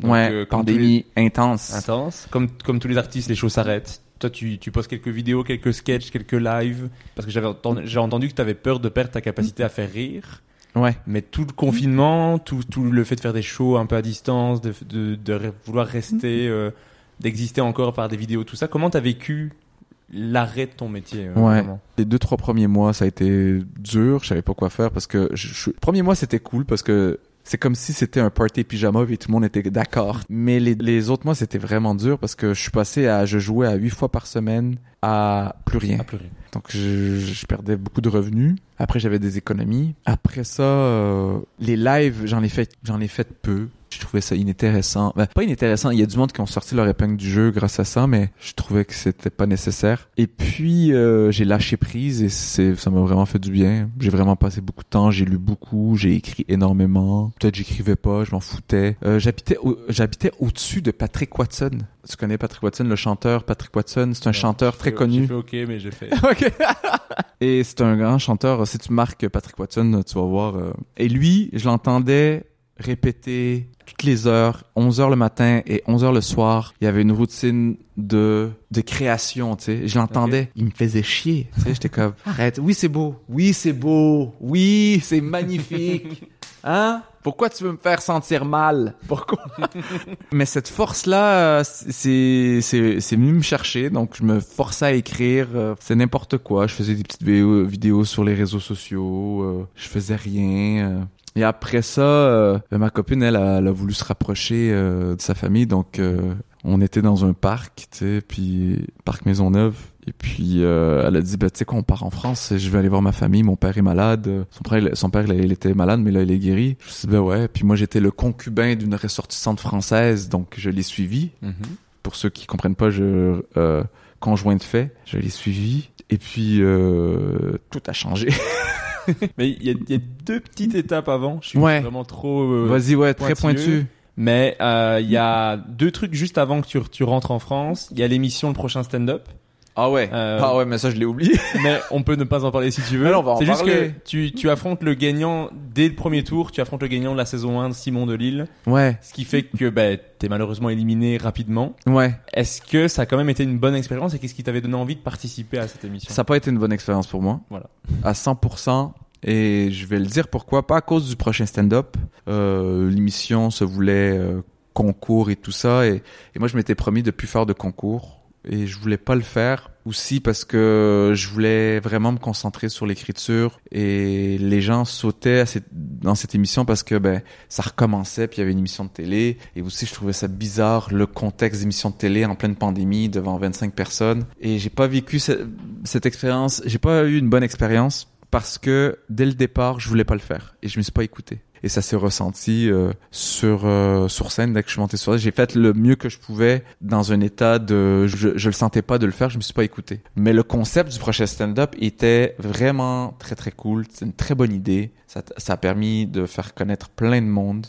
Donc, ouais, euh, pandémie intense. intense. Comme, comme tous les artistes, les choses s'arrêtent. Toi, tu, tu postes quelques vidéos, quelques sketchs, quelques lives. Parce que j'avais entendu, j'ai entendu que tu avais peur de perdre ta capacité à faire rire. Ouais. Mais tout le confinement, tout, tout le fait de faire des shows un peu à distance, de, de, vouloir rester, euh, d'exister encore par des vidéos, tout ça, comment t'as vécu l'arrêt de ton métier euh, Ouais. Les deux trois premiers mois, ça a été dur. Je savais pas quoi faire parce que je, je- le premier mois c'était cool parce que c'est comme si c'était un party pyjama et tout le monde était d'accord. Mais les, les autres mois c'était vraiment dur parce que je suis passé à je jouais à huit fois par semaine à plus rien. À pleurer. Donc je, je perdais beaucoup de revenus. Après j'avais des économies. Après ça, euh, les lives j'en ai fait j'en ai fait peu. Je trouvais ça inintéressant. Ben, pas inintéressant. Il y a du monde qui ont sorti leur épingle du jeu grâce à ça, mais je trouvais que c'était pas nécessaire. Et puis euh, j'ai lâché prise et c'est ça m'a vraiment fait du bien. J'ai vraiment passé beaucoup de temps. J'ai lu beaucoup. J'ai écrit énormément. Peut-être j'écrivais pas. Je m'en foutais. Euh, j'habitais au, j'habitais au-dessus de Patrick Watson. Tu connais Patrick Watson, le chanteur? Patrick Watson. C'est un chanteur très connu. J'ai fait ok, mais j'ai fait. Ok. Et c'est un grand chanteur. Si tu marques Patrick Watson, tu vas voir. euh. Et lui, je l'entendais répéter toutes les heures, 11 heures le matin et 11 heures le soir. Il y avait une routine de de création, tu sais. Je l'entendais, il me faisait chier. Tu sais, j'étais comme arrête. Oui, c'est beau. Oui, c'est beau. Oui, c'est magnifique. Hein? Pourquoi tu veux me faire sentir mal? Pourquoi? Mais cette force-là, euh, c'est, c'est, c'est venu me chercher. Donc, je me forçais à écrire. euh, C'est n'importe quoi. Je faisais des petites vidéos, sur les réseaux sociaux. euh, Je faisais rien. Et après ça, euh, ma copine, elle, a- elle a voulu se rapprocher euh, de sa famille. Donc, euh, on était dans un parc, tu sais, puis parc Maisonneuve. Et puis, elle a dit, bah, tu sais quoi, on part en France, je vais aller voir ma famille, mon père est malade. Son père, il- son père, il, il était malade, mais là, il est guéri. Je me suis dit, ben ouais. Puis moi, j'étais le concubin d'une ressortissante française, donc je l'ai suivi. Pour ceux qui comprennent pas, je, conjoint de fait, je l'ai suivi. Et puis, tout a changé. Mais il y, y a deux petites étapes avant. Je suis Ouais. vraiment trop. euh, Vas-y, ouais, très pointu. Mais euh, il y a deux trucs juste avant que tu, tu rentres en France. Il y a l'émission Le prochain stand-up. Ah ouais. Euh, Ah ouais, mais ça, je l'ai oublié. mais on peut ne pas en parler si tu veux. Mais non, on va en C'est juste que tu, tu affrontes le gagnant dès le premier tour. Tu affrontes le gagnant de la saison 1 de Simon Delille. ouais, Ce qui fait que bah, t'es malheureusement éliminé rapidement. ouais. Est-ce que ça a quand même été une bonne expérience et qu'est-ce qui t'avait donné envie de participer à cette émission? Ça n'a pas été une bonne expérience pour moi. Voilà. À 100%. Et je vais le dire pourquoi. Pas à cause du prochain stand-up. Euh, L'émission se voulait euh, concours et tout ça. Et, et moi, je m'étais promis de plus faire de concours. Et je voulais pas le faire. Aussi parce que je voulais vraiment me concentrer sur l'écriture. Et les gens sautaient cette- dans cette émission parce que ben ça recommençait. Puis il y avait une émission de télé. Et aussi, je trouvais ça bizarre, le contexte d'émission de télé en pleine pandémie devant 25 personnes. Et j'ai pas vécu ce- cette expérience. J'ai pas eu une bonne expérience parce que dès le départ, je voulais pas le faire et je me suis pas écouté. Et ça s'est ressenti euh, sur euh, sur scène dès que je suis monté sur scène. J'ai fait le mieux que je pouvais dans un état de je, je le sentais pas de le faire, je me suis pas écouté. Mais le concept du prochain stand-up était vraiment très très cool. C'est une très bonne idée. Ça, ça a permis de faire connaître plein de monde.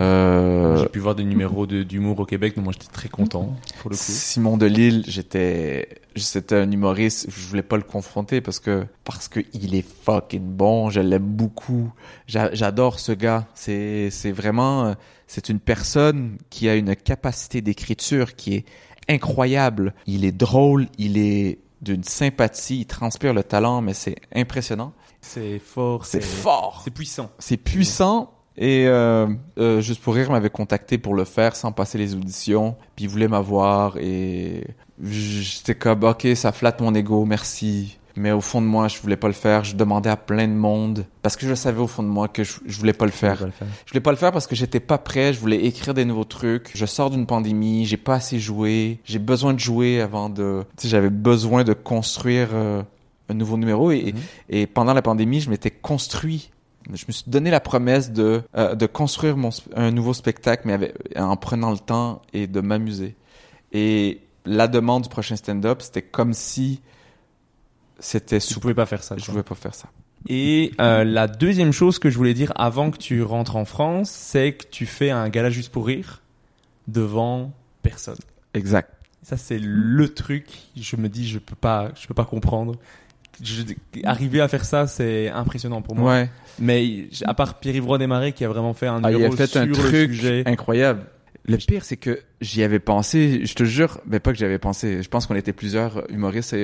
Euh, J'ai pu voir des numéros de- d'humour au Québec, donc moi j'étais très content pour le coup. Simon Delille, j'étais, c'était un humoriste, je voulais pas le confronter parce que, parce que il est fucking bon, je l'aime beaucoup. J'a- J'adore ce gars. C'est, c'est vraiment, euh, c'est une personne qui a une capacité d'écriture qui est incroyable. Il est drôle, il est d'une sympathie, il transpire le talent, mais c'est impressionnant. C'est fort, C'est fort. c'est puissant. C'est puissant. Et euh, euh, Juste pour rire m'avait contacté pour le faire sans passer les auditions. Puis il voulait m'avoir et j'étais comme ok ça flatte mon ego, merci. Mais au fond de moi je voulais pas le faire. Je demandais à plein de monde parce que je savais au fond de moi que je, je voulais pas le faire. Je voulais pas le faire parce que j'étais pas prêt, je voulais écrire des nouveaux trucs. Je sors d'une pandémie, j'ai pas assez joué, j'ai besoin de jouer avant de tu sais j'avais besoin de construire euh, un nouveau numéro et, Mhm. et pendant la pandémie, je m'étais construit je me suis donné la promesse de euh, de construire mon un nouveau spectacle mais avec, en prenant le temps et de m'amuser. Et la demande du prochain stand-up, c'était comme si c'était sous pouvais pas faire ça. je quoi. pouvais pas faire ça. Et euh, la deuxième chose que je voulais dire avant que tu rentres en France, c'est que tu fais un gala juste pour rire devant personne. Exact. Ça c'est le truc. Je me dis je peux pas, je peux pas comprendre. Je, arriver à faire ça, c'est impressionnant pour moi. Ouais. Mais à part Pierre-Yves Roy Desmarais qui a vraiment fait un Ah, il a fait sur un le truc sujet. incroyable. Le pire, c'est que j'y avais pensé, je te jure, mais pas que j'y avais pensé. Je pense qu'on était plusieurs humoristes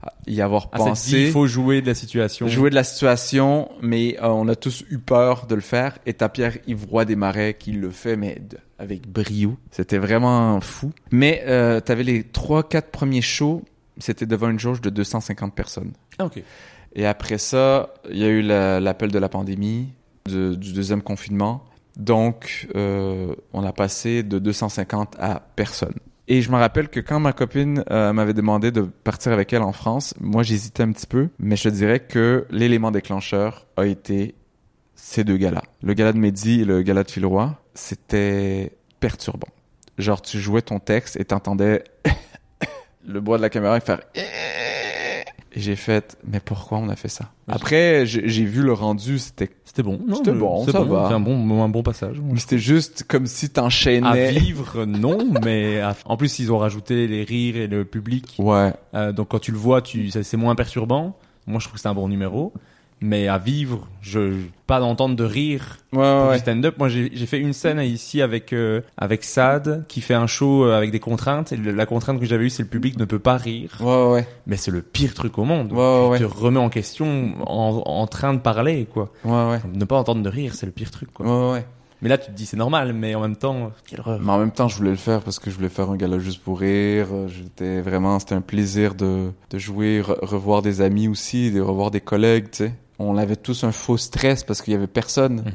à y avoir Ah, te dit, pensé. il faut jouer de la situation. jouer de la situation, mais euh, on a tous eu peur de le faire. Et t'as Pierre Ivroy des Marais qui le fait, mais avec brio. C'était vraiment fou. Mais euh, t'avais les trois, quatre premiers shows, c'était devant une jauge de 250 personnes. Ah, ok. Et après ça, il y a eu la- l'appel de la pandémie, de- du deuxième confinement. Donc, euh, on a passé de 250 à personne. Et je me rappelle que quand ma copine euh, m'avait demandé de partir avec elle en France, moi j'hésitais un petit peu, mais je te dirais que l'élément déclencheur a été ces deux galas. Le gala de Mehdi et le gala de Philroy, c'était perturbant. Genre, tu jouais ton texte et t'entendais le bois de la caméra faire et j'ai fait, mais pourquoi on a fait ça? Après, j'ai vu le rendu, c'était, C'était bon. Non, C'était bon, ça va. C'est un bon, un bon passage. c'était juste comme si À t'enchaînais. vivre, non, mais à- en plus ils ont rajouté les rires et le public. Ouais. Euh, donc quand tu le vois, tu, c'est moins perturbant. Moi, je trouve que c'est un bon numéro. Mais à vivre, je pas d'entendre de rire Ouais, pour ouais. du stand-up. Moi, j'ai fait une scène ici avec euh, avec Sad qui fait un show euh, avec des contraintes. Et le- la contrainte que j'avais eue, c'est le public ne peut pas rire. Ouais, ouais. Mais c'est le pire truc au monde. Ouais, tu te remets en question en, en train de parler, quoi. Ouais, ouais. Ne pas entendre de rire, c'est le pire truc, quoi. Ouais, ouais. Mais là, tu te dis c'est normal, mais en même temps, quelle horreur. Mais en même temps, je voulais le faire parce que je voulais faire un gala juste pour rire. Euh, J'étais vraiment, c'était un plaisir de, de jouer, re- revoir des amis aussi, de revoir des collègues, tu sais. On avait tous un faux stress parce qu'il y avait personne.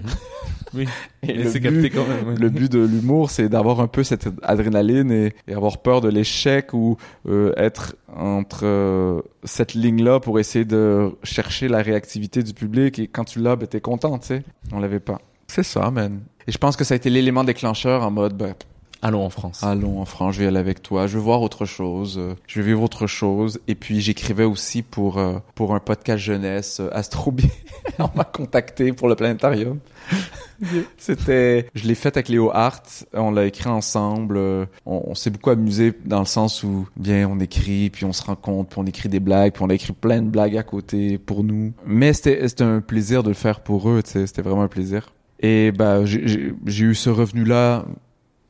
Oui. Et le c'est but- capté quand même. ouais. Le but de l'humour, c'est d'avoir un peu cette adrénaline et, et avoir peur de l'échec ou euh, être entre euh, cette ligne-là pour essayer de chercher la réactivité du public. Et quand tu l'as, ben, t'es content, tu sais. On l'avait pas. C'est ça, man. Et je pense que ça a été l'élément déclencheur en mode, ben, Allons en France. allons en France, je vais aller avec toi, je veux voir autre chose, euh, je vais vivre autre chose. Et puis j'écrivais aussi pour euh, pour un podcast jeunesse, euh, Astrobie. On m'a contacté pour le planétarium. C'était, je l'ai fait avec Léo Hart, on l'a écrit ensemble. On, on s'est beaucoup amusé dans le sens où bien on écrit, puis on se rencontre, puis on écrit des blagues, puis on a écrit plein de blagues à côté pour nous. Mais c'était c'était un plaisir de le faire pour eux, tu sais, c'était vraiment un plaisir. Et bah j'ai- j'ai j'ai eu ce revenu là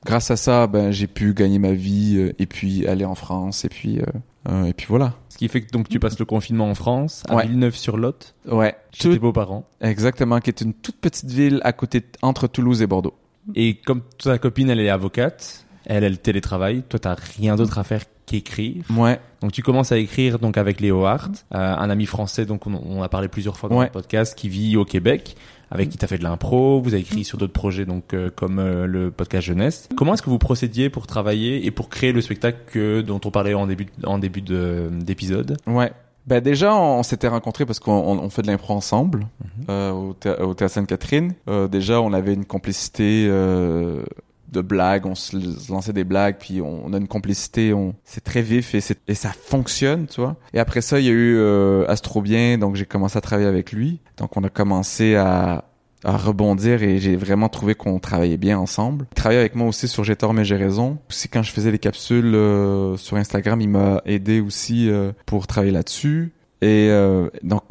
grâce à ça, ben j'ai pu gagner ma vie euh, et puis aller en France et puis euh, euh, et puis voilà. Ce qui fait que donc tu passes le confinement en France, à Ouais. Villeneuve-sur-Lot, Ouais, chez tes beaux-parents. exactement, qui est une toute petite ville à côté entre Toulouse et Bordeaux. Et comme ta copine, elle est avocate, elle, elle télétravaille, toi, t'as rien d'autre à faire qu'écrire. Ouais, Donc tu commences à écrire donc avec Léo Hart, euh, un ami français donc on, on a parlé plusieurs fois dans Ouais. le podcast qui vit au Québec, avec qui t'as fait de l'impro, vous avez écrit sur d'autres projets donc euh, comme euh, le podcast jeunesse. Comment est-ce que vous procédiez pour travailler et pour créer le spectacle que, dont on parlait en début en début de- d'épisode? Ouais. Ben déjà, on, on s'était rencontrés parce qu'on on, on fait de l'impro ensemble Mhm. euh, au, thé- au théâtre Sainte-Catherine. Euh, déjà, on avait une complicité euh, de blagues, on se lançait des blagues, puis on, a une complicité, on c'est très vif et, et ça fonctionne, tu vois. Et après ça, il y a eu euh, Astrobien, donc j'ai commencé à travailler avec lui. Donc on a commencé à à rebondir et j'ai vraiment trouvé qu'on travaillait bien ensemble. Il travaillait avec moi aussi sur J'ai tort mais j'ai raison. Aussi quand je faisais les capsules euh, sur Instagram, il m'a aidé aussi euh, pour travailler là-dessus. Et euh, donc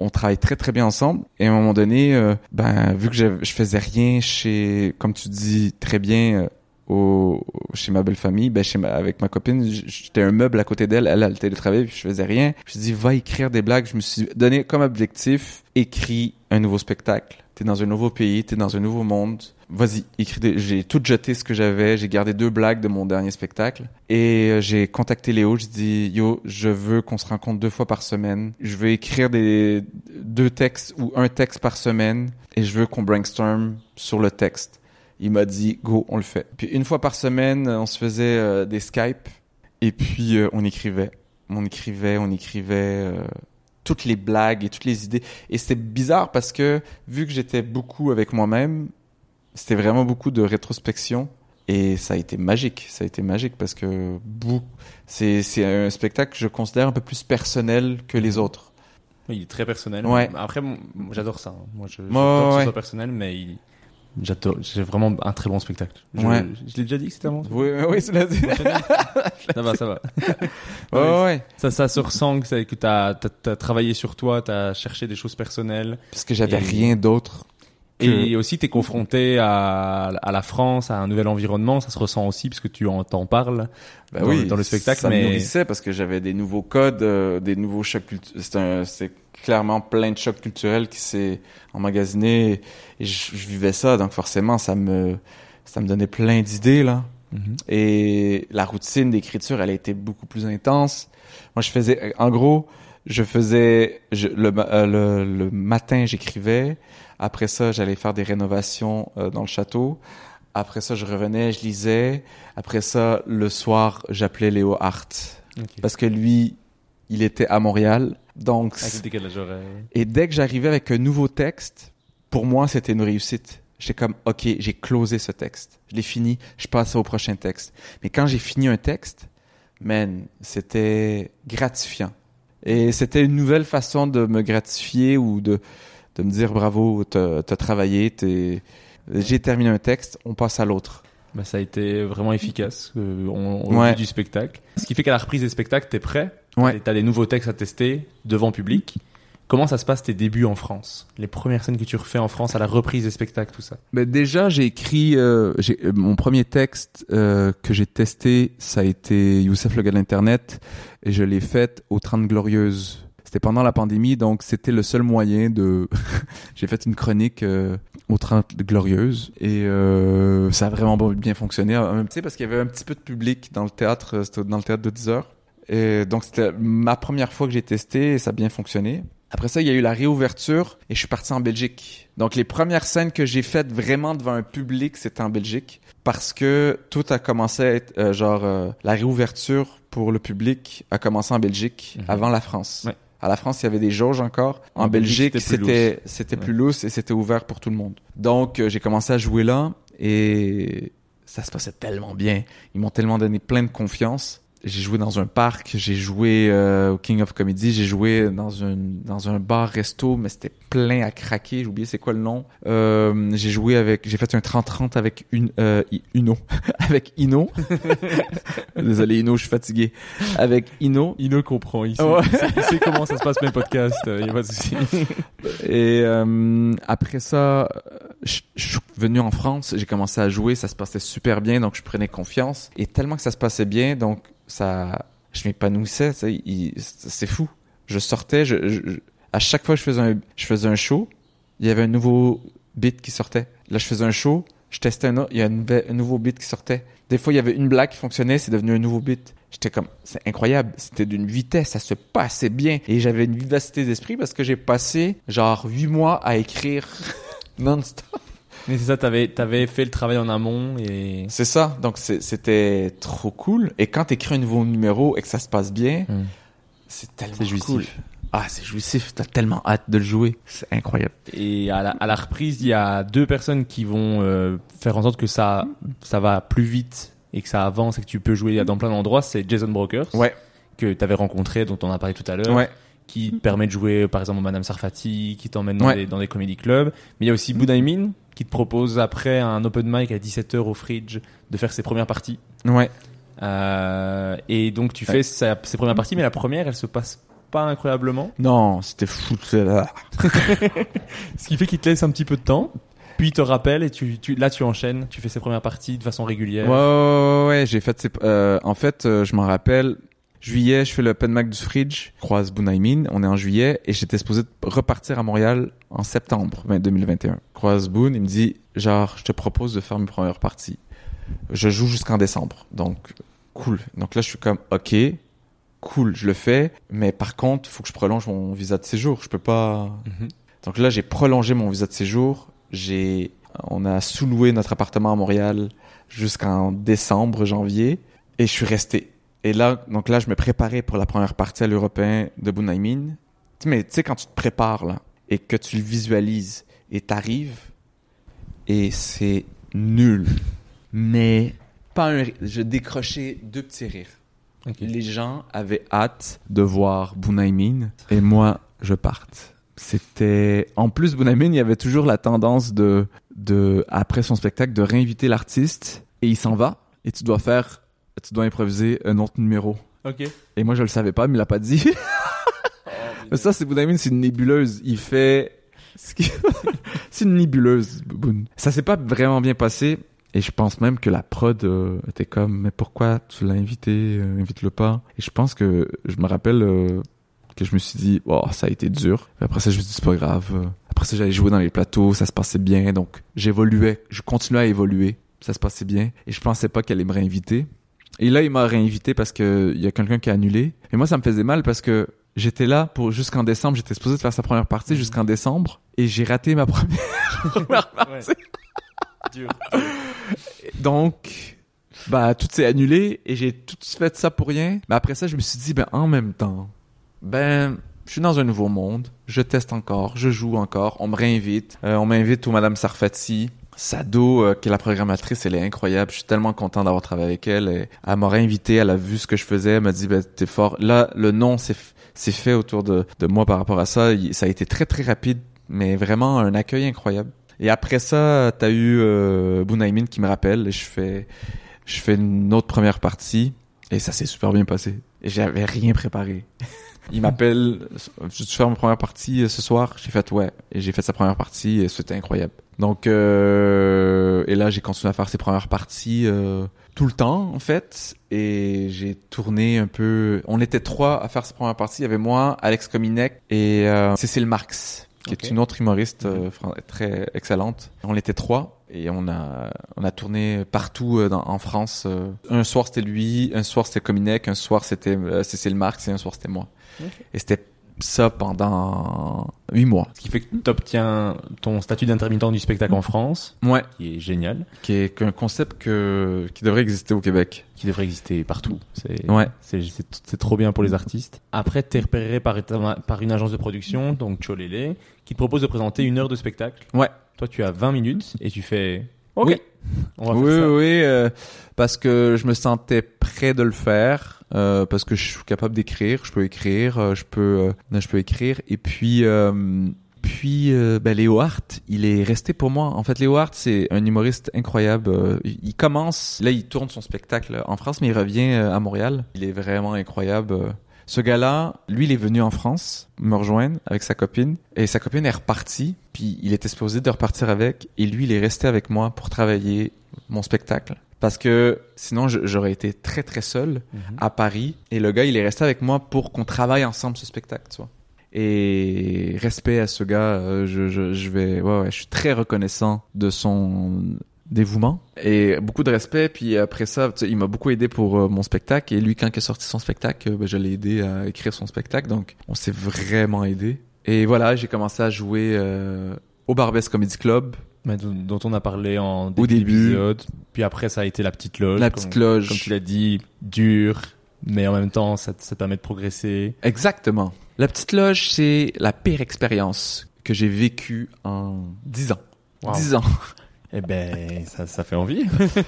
on- travaille très très bien ensemble. Et à un moment donné, euh, ben vu que je, faisais rien chez, comme tu dis très bien, euh, au, chez ma belle famille, ben chez ma, avec ma copine, j'étais un meuble à côté d'elle, elle, elle télétravaillait, puis je faisais rien. Je dit, va écrire des blagues. Je me suis donné comme objectif, écris un nouveau spectacle. T'es dans un nouveau pays, t'es dans un nouveau monde. Vas-y, des... J'ai tout jeté ce que j'avais. J'ai gardé deux blagues de mon dernier spectacle. Et euh, j'ai contacté Léo. J'ai dit, yo, je veux qu'on se rencontre deux fois par semaine. Je veux écrire des deux textes ou un texte par semaine. Et je veux qu'on brainstorm sur le texte. Il m'a dit, go, on le fait. Puis une fois par semaine, on se faisait euh, des Skype. Et puis euh, on écrivait. On écrivait, on écrivait euh, toutes les blagues et toutes les idées. Et c'était bizarre parce que vu que j'étais beaucoup avec moi-même, c'était vraiment beaucoup de rétrospection. Et ça a été magique. Ça a été magique parce que c'est c'est un spectacle que je considère un peu plus personnel que les autres. Oui, il est très personnel. Ouais. Après, j'adore ça. hein. Moi, Ouais, j'adore que ouais. ce soit personnel, mais il- j'adore. C'est vraiment un très bon spectacle. Je, Ouais. je l'ai déjà dit que c'était un bon. Oui, oui, c'est la ça va, ça va. Ouais, ouais. Ça, ça se ressent que, que t'as, t'as travaillé sur toi, t'as cherché des choses personnelles. Parce que j'avais Et- rien d'autre. Et aussi, t'es confronté à, à la France, à un nouvel environnement. Ça se ressent aussi parce que tu en t'en parles Ben dans, dans le spectacle. ça mais me nourrissait parce que j'avais des nouveaux codes, euh, des nouveaux chocs culturels. C'était clairement plein de chocs culturels qui s'est emmagasiné et, et je, je vivais ça, donc forcément ça me ça me donnait plein d'idées là. Mhm. Et la routine d'écriture, elle a été beaucoup plus intense. Moi, je faisais, en gros, je faisais je- le, euh, le, le matin, j'écrivais. Après ça, j'allais faire des rénovations euh, dans le château. Après ça, je revenais, je lisais. Après ça, le soir, j'appelais Léo Hart Ok. parce que lui, il était à Montréal. Donc, horaire. et dès que j'arrivais avec un nouveau texte, pour moi, c'était une réussite. J'étais comme, OK, j'ai closé ce texte. Je l'ai fini, je passe au prochain texte. Mais quand j'ai fini un texte, man, c'était gratifiant. Et c'était une nouvelle façon de me gratifier ou de, de me dire bravo, t'as as travaillé, t'es... J'ai terminé un texte, on passe à l'autre. Bah, ça a été vraiment efficace euh, on- au Ouais. du spectacle. Ce qui fait qu'à la reprise des spectacles, t'es prêt? Ouais. Et T'as des nouveaux textes à tester devant public. Comment ça se passe tes débuts en France? Les premières scènes que tu refais en France à la reprise des spectacles, tout ça? Mais déjà, j'ai écrit euh, euh, mon premier texte euh, que j'ai testé, ça a été Youssef le gars de l'internet, et je l'ai fait aux 30 glorieuses. C'était pendant la pandémie, donc c'était le seul moyen de. j'ai fait une chronique euh, aux 30 glorieuses et euh, ça a vraiment bien fonctionné. Parce qu'il y avait un petit peu de public dans le théâtre, euh, dans le théâtre de 10 heures. Et donc c'était ma première fois que j'ai testé et ça a bien fonctionné. Après ça, il y a eu la réouverture et je suis parti en Belgique. Donc les premières scènes que j'ai faites vraiment devant un public, c'était en Belgique parce que tout a commencé à être euh, genre euh, la réouverture pour le public a commencé en Belgique Mhm. avant la France. Ouais. À la France, il y avait des jauges encore. En, En Belgique, c'était plus c'était plus lousse et c'était ouvert pour tout le monde. Donc euh, j'ai commencé à jouer là et ça se passait tellement bien. Ils m'ont tellement donné plein de confiance. J'ai joué dans un parc, j'ai joué euh, au King of Comedy, j'ai joué dans un dans un bar resto, mais c'était plein à craquer. J'ai oublié c'est quoi le nom. Euh, j'ai joué avec, j'ai fait un 30-30 avec une euh, Uno, avec Ino. Désolé Ino, je suis fatigué. Avec Ino. Il ne comprend. Il, sait, il sait comment ça se passe mes podcasts, il n'y a pas de souci. Et euh, après ça, je, je suis venu en France, j'ai commencé à jouer, ça se passait super bien, donc je prenais confiance. Et tellement que ça se passait bien, donc ça, je m'épanouissais, c'est fou. Je sortais, je, à chaque fois que je faisais un, je faisais un show, il y avait un nouveau beat qui sortait. Là, je faisais un show, je testais un autre, il y a un nouveau beat qui sortait. Des fois, il y avait une blague qui fonctionnait, c'est devenu un nouveau beat. J'étais comme, c'est incroyable. C'était d'une vitesse, ça se passait bien. Et j'avais une vivacité d'esprit parce que j'ai passé genre huit mois à écrire non-stop. Mais c'est ça, t'avais avais fait le travail en amont et... C'est ça. Donc, c'est- c'était trop cool. Et quand t'écris un nouveau numéro et que ça se passe bien, Hmm. c'est tellement cool. Ah, c'est jouissif. T'as tellement hâte de le jouer. C'est incroyable. Et à la, à la reprise, il y a deux personnes qui vont euh, faire en sorte que ça, ça va plus vite et que ça avance et que tu peux jouer dans plein d'endroits. C'est Jason Brokers, Ouais. que tu avais rencontré, dont on a parlé tout à l'heure, Ouais. Qui te permet de jouer par exemple Madame Sarfati, qui t'emmène dans, Ouais. des, dans des comédie clubs. Mais il y a aussi Boudaimin, qui te propose après un open mic à 17h au Fridge de faire ses premières parties. Ouais. Euh, et donc tu Ouais. fais sa- ses premières parties, mais la première, elle se passe pas incroyablement. Non, c'était fou. là. Ce qui fait qu'il te laisse un petit peu de temps. Puis il te rappelle et tu, tu, là tu enchaînes, tu fais ses premières parties de façon régulière. Ouais, ouais, ouais, ouais, j'ai fait ces- euh, en fait, euh, je m'en rappelle. Juillet, je fais le open mic du Fridge, croise Bounaimin, on est en juillet, et j'étais supposé repartir à Montréal en septembre 20- 2021. Je Croise Boone, il me dit, genre, je te propose de faire mes premières parties. Je joue jusqu'en décembre, donc cool. Donc là, je suis comme, ok, cool, je le fais, mais par contre, faut que je prolonge mon visa de séjour. Je peux pas. Mhm. Donc là, j'ai prolongé mon visa de séjour. J'ai, on a sous-loué notre appartement à Montréal jusqu'en décembre, janvier, et je suis resté. Et là, donc là, je me préparais pour la première partie à l'européen de Bunaimin. Mais tu sais, quand tu te prépares, là, et que tu le visualises, et t'arrives, et c'est nul. Mais pas un. Je décrochais deux petits rires. Les gens avaient hâte de voir Bunaimin, et moi, je parte. C'était en plus Bunaimin, il y avait toujours la tendance de de après son spectacle de réinviter l'artiste et il s'en va et tu dois faire tu dois improviser un autre numéro. Ok. Et moi je le savais pas, mais il l'a pas dit. Mais ça c'est Bunaimin, c'est une nébuleuse, il fait c'est une nébuleuse Boone. Ça s'est pas vraiment bien passé et je pense même que la prod euh, était comme mais pourquoi tu l'as invité, euh, invite-le pas? Et je pense que je me rappelle euh, que je me suis dit, oh, ça a été dur. Après ça, je me suis dit, c'est pas grave. Après ça, j'allais jouer dans les plateaux, ça se passait bien. Donc, j'évoluais. Je continuais à évoluer. Ça se passait bien. Et je pensais pas qu'elle allait me réinviter. Et là, il m'a réinvité parce que il y a quelqu'un qui a annulé. Et moi, ça me faisait mal parce que j'étais là pour jusqu'en décembre. J'étais supposé de faire sa première partie jusqu'en décembre. Et j'ai raté ma première, première partie. Dur. Donc, bah, tout s'est annulé et j'ai tout fait ça pour rien. Mais après ça, je me suis dit, ben, en même temps, ben, je suis dans un nouveau monde. Je teste encore, je joue encore. On me réinvite. Euh, on m'invite au Madame Sarfati. Sado, euh, qui est la programmatrice, elle est incroyable. Je suis tellement content d'avoir travaillé avec elle. Et elle m'a réinvité, elle a vu ce que je faisais, elle m'a dit, ben, t'es fort. Là, le nom s'est fait autour de, de moi par rapport à ça. Ça a été très, très rapide, mais vraiment un accueil incroyable. Et après ça, t'as eu euh, Bunaimin qui me rappelle et je fais, je fais une autre première partie et ça s'est super bien passé. Et j'avais rien préparé. Il m'appelle, tu fais ma première partie euh, ce soir? J'ai fait ouais. Et j'ai fait sa première partie et c'était incroyable. Donc, euh, et là, j'ai continué à faire ses premières parties euh, tout le temps, en fait. Et j'ai tourné un peu... On était trois à faire ses premières parties. Il y avait moi, Alex Cominec et euh, Cécile Marx, qui est une autre humoriste euh, très excellente. On était trois et on a on a tourné partout euh, dans- en France. euh. Un soir c'était lui, un soir c'était Cominec, un soir c'était Cécile Marx et un soir c'était moi. Et c'était ça pendant huit mois. Ce qui fait que tu obtiens ton statut d'intermittent du spectacle en France, Ouais, qui est génial, qui est un concept que qui devrait exister au Québec. qui devrait exister partout. C'est Ouais. c'est c'est c'est trop bien pour les artistes. Après, t'es repéré par par une agence de production, donc Cholele, qui te propose de présenter une heure de spectacle. Ouais. Toi, tu as 20 minutes et tu fais. Ok. Oui. On va oui, faire ça. oui, euh, parce que je me sentais prêt de le faire, euh, parce que je suis capable d'écrire, je peux écrire, euh, je peux, euh, je peux écrire, et puis, puis, ben, Léo Hart, il est resté pour moi. En fait, Léo Hart, c'est un humoriste incroyable. Il commence, là, il tourne son spectacle en France, mais il revient à Montréal. Il est vraiment incroyable. Ce gars-là, lui, il est venu en France me rejoindre avec sa copine et sa copine est repartie. Puis il était supposé de repartir avec et lui, il est resté avec moi pour travailler mon spectacle. Parce que sinon, j'aurais été très très seul à Paris et le gars, il est resté avec moi pour qu'on travaille ensemble ce spectacle, tu vois. Et respect à ce gars, euh, je, je, je vais, ouais, ouais, je suis très reconnaissant de son dévouement et beaucoup de respect. Puis après ça, il m'a beaucoup aidé pour euh, mon spectacle. Et lui, quand il a sorti son spectacle, euh, ben, je l'ai aidé à écrire son spectacle. Donc, on s'est vraiment aidé. Et voilà, j'ai commencé à jouer euh, au Barbès Comedy Club, Mais dont, on a parlé en début, Au début. d'épisode. Puis après, ça a été la petite loge. la comme- petite loge. Comme tu l'as dit, dur, mais en même temps, ça, ça permet de progresser. Exactement. La petite loge, c'est la pire expérience que j'ai vécue en 10 ans. Wow. 10 ans. Eh ben, ça, ça fait envie.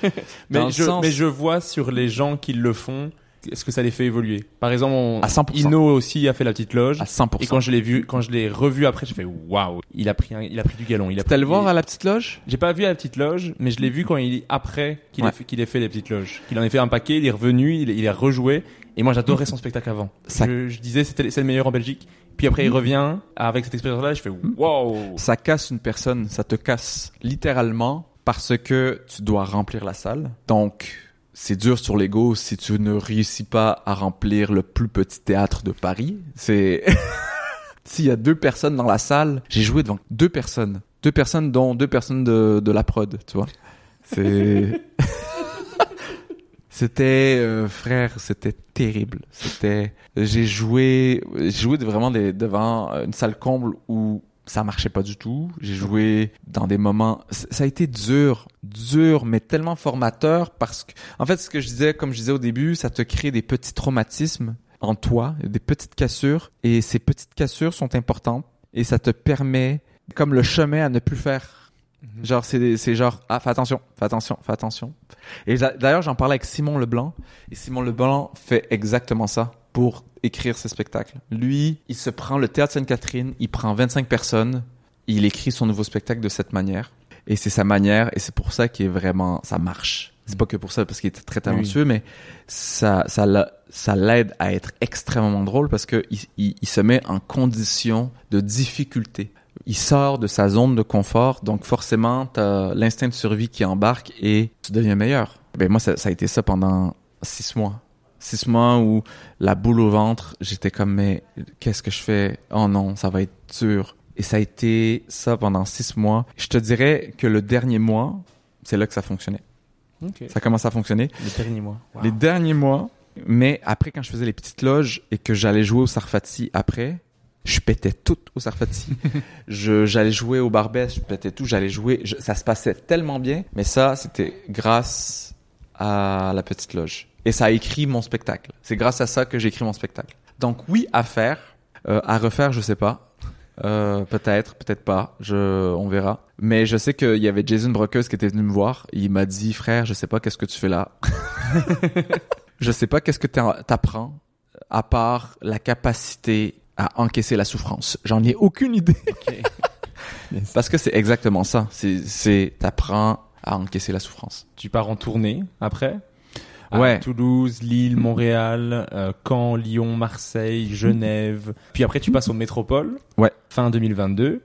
Mais, je, sens- mais je vois sur les gens qui le font, est-ce que ça les fait évoluer? Par exemple, on, À 100%. Ino aussi a fait la petite loge. À 100%. Et quand je l'ai vu, quand je l'ai revu après, j'ai fait waouh, il a pris, un- il a pris du galon. Il a pris- le voir il- à la petite loge? J'ai pas vu à la petite loge, mais je l'ai vu quand il après qu'il Ouais. ait fait, qu'il ait fait les petites loges, qu'il en ait fait un paquet, il est revenu, il, il a rejoué. Et moi, j'adorais son spectacle avant. Ça- Je, je disais c'était c'est le meilleur en Belgique. Puis après, il revient avec cette expérience-là. Je fais waouh. Ça casse une personne, ça te casse littéralement parce que tu dois remplir la salle. Donc, c'est dur sur l'ego si tu ne réussis pas à remplir le plus petit théâtre de Paris. C'est... S'il y a deux personnes dans la salle, j'ai joué devant deux personnes. Deux personnes dont deux personnes de, la prod, tu vois. C'est... C'était euh, frère, c'était terrible. C'était j'ai joué j'ai joué vraiment devant une salle comble où ça marchait pas du tout. J'ai joué dans des moments ça a été dur, dur mais tellement formateur parce que en fait ce que je disais comme je disais au début, ça te crée des petits traumatismes en toi, des petites cassures et ces petites cassures sont importantes et ça te permet comme le chemin à ne plus faire. Genre c'est c'est genre ah fais attention, fais attention, fais attention. Et d'ailleurs, j'en parlais avec Simon Leblanc. Et Simon Leblanc fait exactement ça pour écrire ses spectacles. Lui, il se prend le théâtre Sainte-Catherine, il prend 25 personnes, il écrit son nouveau spectacle de cette manière. Et c'est sa manière, et c'est pour ça qu'il est vraiment, ça marche. C'est pas que pour ça, parce qu'il était très talentueux, mais ça, ça, l'a- ça l'aide à être extrêmement drôle parce que il, il- il se met en condition de difficulté. Il sort de sa zone de confort, donc forcément, t'as l'instinct de survie qui embarque et tu deviens meilleur. Ben moi, ça, ça a été ça pendant six mois. Six mois où la boule au ventre, j'étais comme, mais qu'est-ce que je fais? Oh non, ça va être dur. Et ça a été ça pendant six mois. Je te dirais que le dernier mois, c'est là que ça fonctionnait. Ok. Ça commence à fonctionner. Le dernier mois. Wow. Les derniers mois, mais après quand je faisais les petites loges et que j'allais jouer au Sarfati après, je pétais tout au Sarfati. je j'allais jouer au Barbès, je pétais tout, j'allais jouer, je- ça se passait tellement bien, mais ça c'était grâce à la petite loge. Et ça a écrit mon spectacle. C'est grâce à ça que j'ai écrit mon spectacle. Donc oui, à faire, Euh, à refaire, je sais pas. Euh, peut-être, peut-être pas. Je, on verra. Mais je sais qu'il y avait Jason Brockers qui était venu me voir. Il m'a dit, frère, je sais pas qu'est-ce que tu fais là. je sais pas qu'est-ce que t'apprends à part la capacité à encaisser la souffrance. J'en ai aucune idée. Yes. Parce que c'est exactement ça. C'est, c'est, t'apprends à encaisser la souffrance. Tu pars en tournée après? À Ouais. Toulouse, Lille, Montréal, euh, Caen, Lyon, Marseille, Genève. Puis après, tu passes aux métropoles. Ouais. Fin 2022.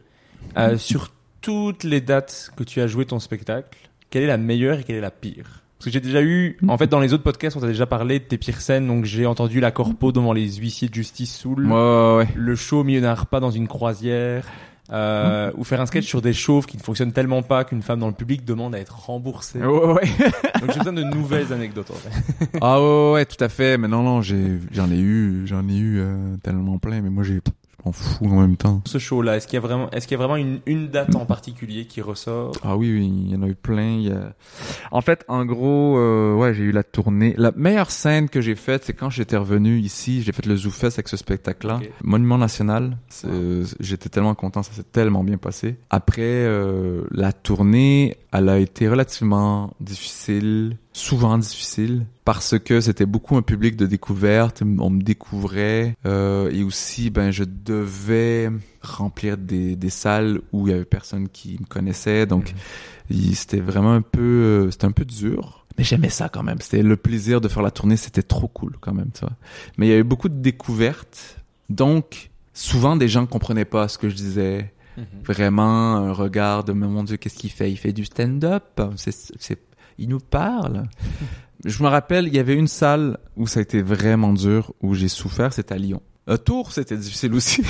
Euh, sur toutes les dates que tu as joué ton spectacle, quelle est la meilleure et quelle est la pire? Parce que j'ai déjà eu, en fait, dans les autres podcasts, on t'a déjà parlé de tes pires scènes. Donc j'ai entendu la corpo devant les huissiers de justice Soul, Ouais, ouais, ouais. le show au milieu d'un repas dans une croisière. Euh, ou faire un sketch sur des chauves qui ne fonctionnent tellement pas qu'une femme dans le public demande à être remboursée. Ouais, ouais. Donc j'ai besoin de nouvelles anecdotes. En fait. ah ouais, ouais, tout à fait. Mais non, non, j'ai, j'en ai eu, j'en ai eu euh, tellement plein. Mais moi, j'ai, je m'en fous en même temps. Ce show-là, est-ce qu'il y a vraiment, est-ce qu'il y a vraiment une, une date en particulier qui ressort? Ah oui, oui, il y en a eu plein. il y a- En fait, en gros, euh, ouais, j'ai eu la tournée. La meilleure scène que j'ai faite, c'est quand j'étais revenu ici. J'ai fait le ZooFest avec ce spectacle-là. Monument National. C'est- J'étais tellement content, ça s'est tellement bien passé. Après, euh, la tournée, elle a été relativement difficile, souvent difficile, parce que c'était beaucoup un public de découverte. On me découvrait euh, et aussi, ben, je devais remplir des, des salles où il y avait personne qui me connaissait. Donc, il- c'était vraiment un peu, euh, c'était un peu dur. Mais j'aimais ça quand même. C'était le plaisir de faire la tournée. C'était trop cool quand même, tu vois. Mais il y avait beaucoup de découvertes. Donc, souvent, des gens comprenaient pas ce que je disais. Vraiment, un regard de, mais mon Dieu, qu'est-ce qu'il fait? Il fait du stand-up? C'est, il nous parle? je me rappelle, il y avait une salle où ça a été vraiment dur, où j'ai souffert, c'était à Lyon. Euh, Tours, c'était difficile aussi.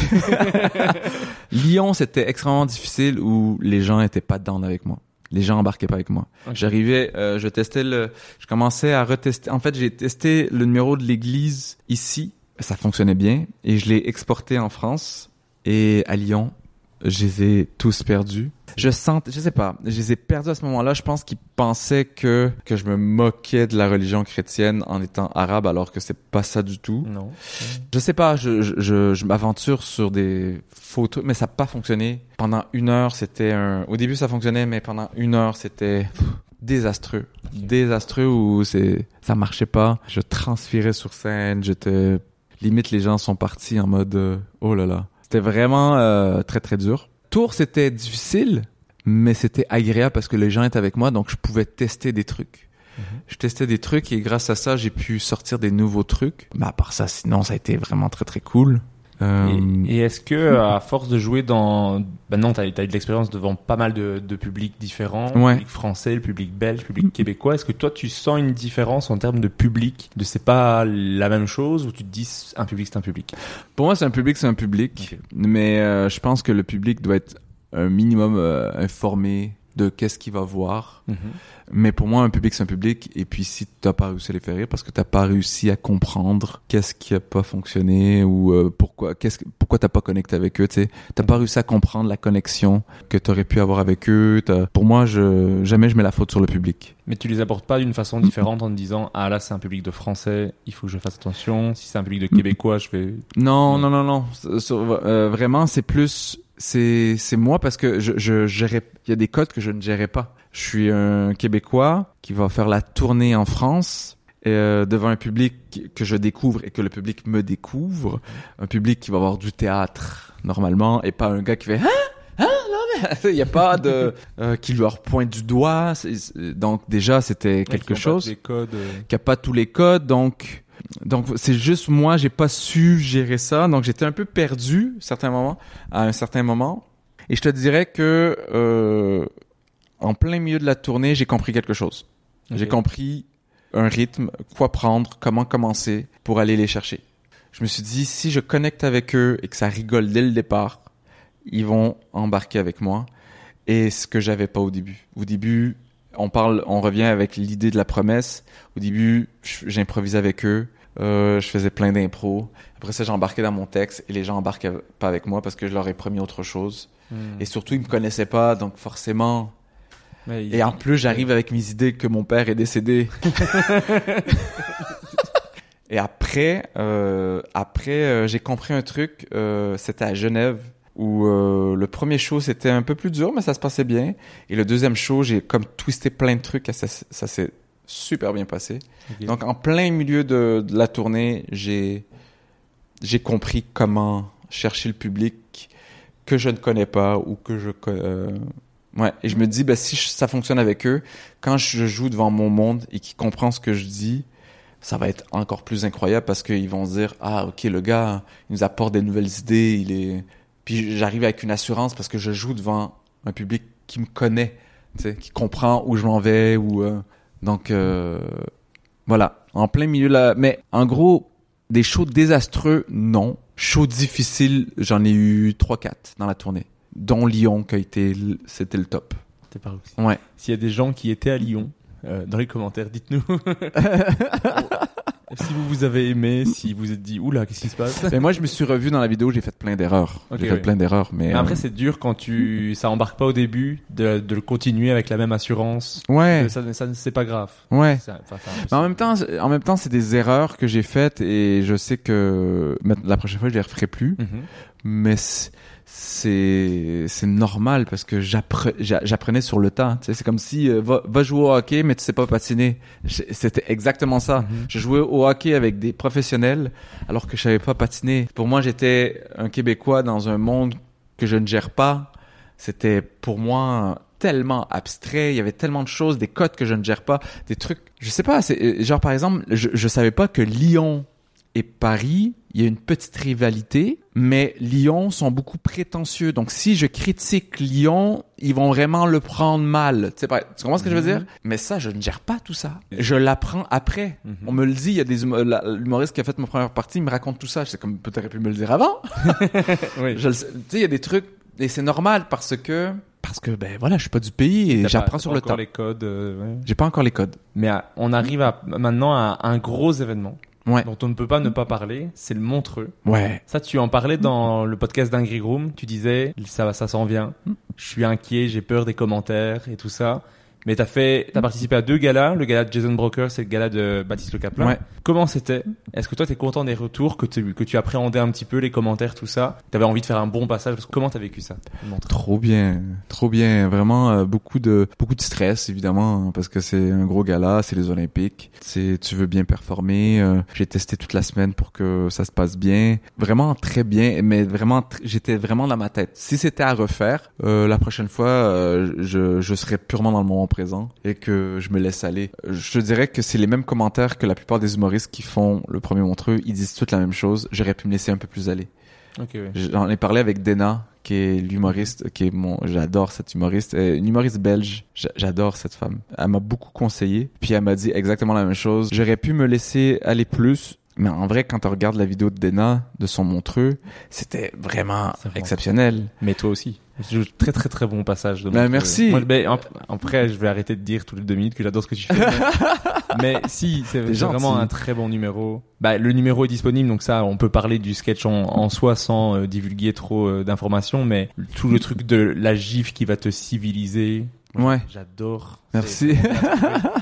Lyon, c'était extrêmement difficile où les gens étaient pas dedans avec moi. Les gens embarquaient pas avec moi. J'arrivais, euh, je testais le, je commençais à retester. En fait, j'ai testé le numéro de l'église ici. Ça fonctionnait bien et je l'ai exporté en France et à Lyon. Je les ai tous perdus. Je sens, je sais pas, je les ai perdus à ce moment-là. Je pense qu'ils pensaient que que je me moquais de la religion chrétienne en étant arabe, alors que c'est pas ça du tout. Non. Je sais pas, je, je, je, m'aventure sur des faux trucs, mais ça n'a pas fonctionné. Pendant une heure, c'était un... Au début, ça fonctionnait, mais pendant une heure, c'était désastreux. Désastreux où c'est ça marchait pas. Je transpirais sur scène, j'étais... Limite, les gens sont partis en mode euh, oh là là. C'était vraiment euh, très, très dur. Tour, c'était difficile, mais c'était agréable parce que les gens étaient avec moi, donc je pouvais tester des trucs. Je testais des trucs et grâce à ça, j'ai pu sortir des nouveaux trucs. Mais à part ça, sinon, ça a été vraiment très très cool. Euh, Et, et est-ce que, à force de jouer dans, bah non, t'as, t'as eu de l'expérience devant pas mal de, de publics différents, Ouais. le public français, le public belge, le public québécois. Est-ce que toi, tu sens une différence en termes de public, de c'est pas la même chose ou tu te dis un public c'est un public? Pour moi, c'est un public, c'est un public. Mais euh, je pense que le public doit être un minimum euh, informé de qu'est-ce qu'il va voir. Mais pour moi, un public, c'est un public. Et puis, si t'as pas réussi à les faire rire, parce que t'as pas réussi à comprendre qu'est-ce qui a pas fonctionné ou euh, pourquoi, qu'est-ce, que- pourquoi t'as pas connecté avec eux, tu sais, t'as pas réussi à comprendre la connexion que t'aurais pu avoir avec eux. t'as- Pour moi, je jamais je mets la faute sur le public. Mais tu les abordes pas d'une façon différente en te disant ah là c'est un public de français, il faut que je fasse attention. Si c'est un public de québécois, je vais. Non, non, non, non. Sur- euh, vraiment, c'est plus, c'est, c'est moi parce que je, je gérais, il y a des codes que je ne gérais pas. Je suis un Québécois qui va faire la tournée en France euh, devant un public que je découvre et que le public me découvre. Un public qui va avoir du théâtre normalement et pas un gars qui fait hein, hein, non mais il y a pas de euh, qui leur pointe du doigt. Donc déjà c'était quelque chose tous Les codes. euh, qui a pas tous les codes donc donc c'est juste moi j'ai pas su gérer ça. Donc j'étais un peu perdu à certains moments à un certain moment. Et je te dirais que euh, en plein milieu de la tournée j'ai compris quelque chose. J'ai compris un rythme quoi prendre comment commencer pour aller les chercher. Je me suis dit si je connecte avec eux et que ça rigole dès le départ ils vont embarquer avec moi. Et ce que j'avais pas au début. Au début on parle on revient avec l'idée de la promesse au début, j'improvisais avec eux. Euh, je faisais plein d'impro. Après ça, j'embarquais dans mon texte et les gens embarquaient pas avec moi parce que je leur ai promis autre chose. hmm. Et surtout, ils me connaissaient pas, donc forcément. Mais Et en plus, j'arrive avec mes idées que mon père est décédé. et après, euh, après, euh, j'ai compris un truc. c'était à Genève où euh, le premier show c'était un peu plus dur, mais ça se passait bien. Et le deuxième show, j'ai comme twisté plein de trucs et ça, ça s'est super bien passé. Donc en plein milieu de, de la tournée, j'ai j'ai compris comment chercher le public que je ne connais pas ou que je euh, ouais et je me dis ben si je- ça fonctionne avec eux quand je joue devant mon monde et qu'ils comprennent ce que je dis ça va être encore plus incroyable parce qu'ils vont se dire ah ok le gars il nous apporte des nouvelles idées il est puis j'arrive avec une assurance parce que je joue devant un public qui me connaît tu sais qui comprend où je m'en vais ou euh, donc euh, voilà en plein milieu là mais en gros des shows désastreux non shows difficiles j'en ai eu trois quatre dans la tournée dont Lyon qui a été l- c'était le top T'es pas aussi. ouais S'il y a des gens qui étaient à Lyon, euh, dans les commentaires, dites-nous. si vous vous avez aimé, si vous êtes dit, oula, qu'est-ce qui se passe? Mais moi je me suis revu dans la vidéo j'ai fait plein d'erreurs j'ai fait oui. plein d'erreurs mais Mais après, euh, c'est dur quand tu, ça embarque pas au début de, de le continuer avec la même assurance. ouais Ça, ça, c'est pas grave. ouais. Mais en même temps, c'est- en même temps, c'est des erreurs que j'ai faites et je sais que la prochaine fois, je les referai plus. Mhm. Mais c'est c'est normal parce que j'appre- j'a- j'apprenais sur le tas. Tu sais, c'est comme si euh, va, va jouer au hockey, mais tu sais pas patiner. C'était exactement ça. Mhm. Je jouais au hockey avec des professionnels alors que je savais pas patiner. Pour moi, j'étais un Québécois dans un monde que je ne gère pas. C'était pour moi tellement abstrait. Il y avait tellement de choses, des codes que je ne gère pas, des trucs. Je sais pas. C'est euh, genre par exemple, je, je savais pas que Lyon et Paris, il y a une petite rivalité, mais Lyon sont beaucoup prétentieux. Donc si je critique Lyon, ils vont vraiment le prendre mal. Tu sais pas, tu comprends ce que je veux dire? Mais ça, je ne gère pas tout ça. Je l'apprends après. Mhm. On me le dit, il y a des l'humoriste qui a fait ma première partie, il me raconte tout ça. C'est comme peut-être pu me le dire avant. Oui. Je le. Tu sais, il y a des trucs et c'est normal parce que parce que ben voilà, je suis pas du pays et j'apprends pas sur le encore temps. les codes. euh, ouais. J'ai pas encore les codes. Mais à- on arrive à, maintenant à un gros événement Ouais. dont on ne peut pas ne pas parler. C'est le Montreux. Ouais. Ça, tu en parlais dans le podcast d'Ingrid Room. Tu disais, ça, ça s'en vient. Je suis inquiet, j'ai peur des commentaires et tout ça. Mais t'as fait, t'as participé à deux galas. Le gala de Jason Broker, c'est le gala de Baptiste Le Caplin. Ouais. Comment c'était? Est-ce que toi, t'es content des retours, que tu, que tu appréhendais un petit peu les commentaires, tout ça? T'avais envie de faire un bon passage? Parce que Comment t'as vécu ça? Trop bien, trop bien. Vraiment euh, beaucoup de beaucoup de stress évidemment hein, parce que c'est un gros gala, c'est les Olympiques. C'est tu veux bien performer. euh, j'ai testé toute la semaine pour que ça se passe bien. Vraiment très bien, mais vraiment j'étais vraiment dans ma tête. Si c'était à refaire, euh, la prochaine fois, euh, je je serais purement dans le moment présent et que je me laisse aller. Je dirais que c'est les mêmes commentaires que la plupart des humoristes qui font le premier montreux. Ils disent toutes la même chose. J'aurais pu me laisser un peu plus aller. J'en ai parlé avec Dena, qui est l'humoriste, qui est mon, j'adore cette humoriste, euh, une humoriste belge. J'a- J'adore cette femme. Elle m'a beaucoup conseillé, puis elle m'a dit exactement la même chose. J'aurais pu me laisser aller plus, mais en vrai, quand on regarde la vidéo de Dena, de son montreux, c'était vraiment exceptionnel. Mais toi aussi. Très très très bon passage de Montreux. merci. Moi, ap- après, je vais arrêter de dire toutes les deux minutes que j'adore ce que tu fais. mais, mais si, c'est vraiment un très bon numéro. Bah, le numéro est disponible, donc ça, on peut parler du sketch en, en soi sans euh, divulguer trop euh, d'informations, mais tout le truc de la gifle qui va te civiliser. Ouais. J'adore. Merci.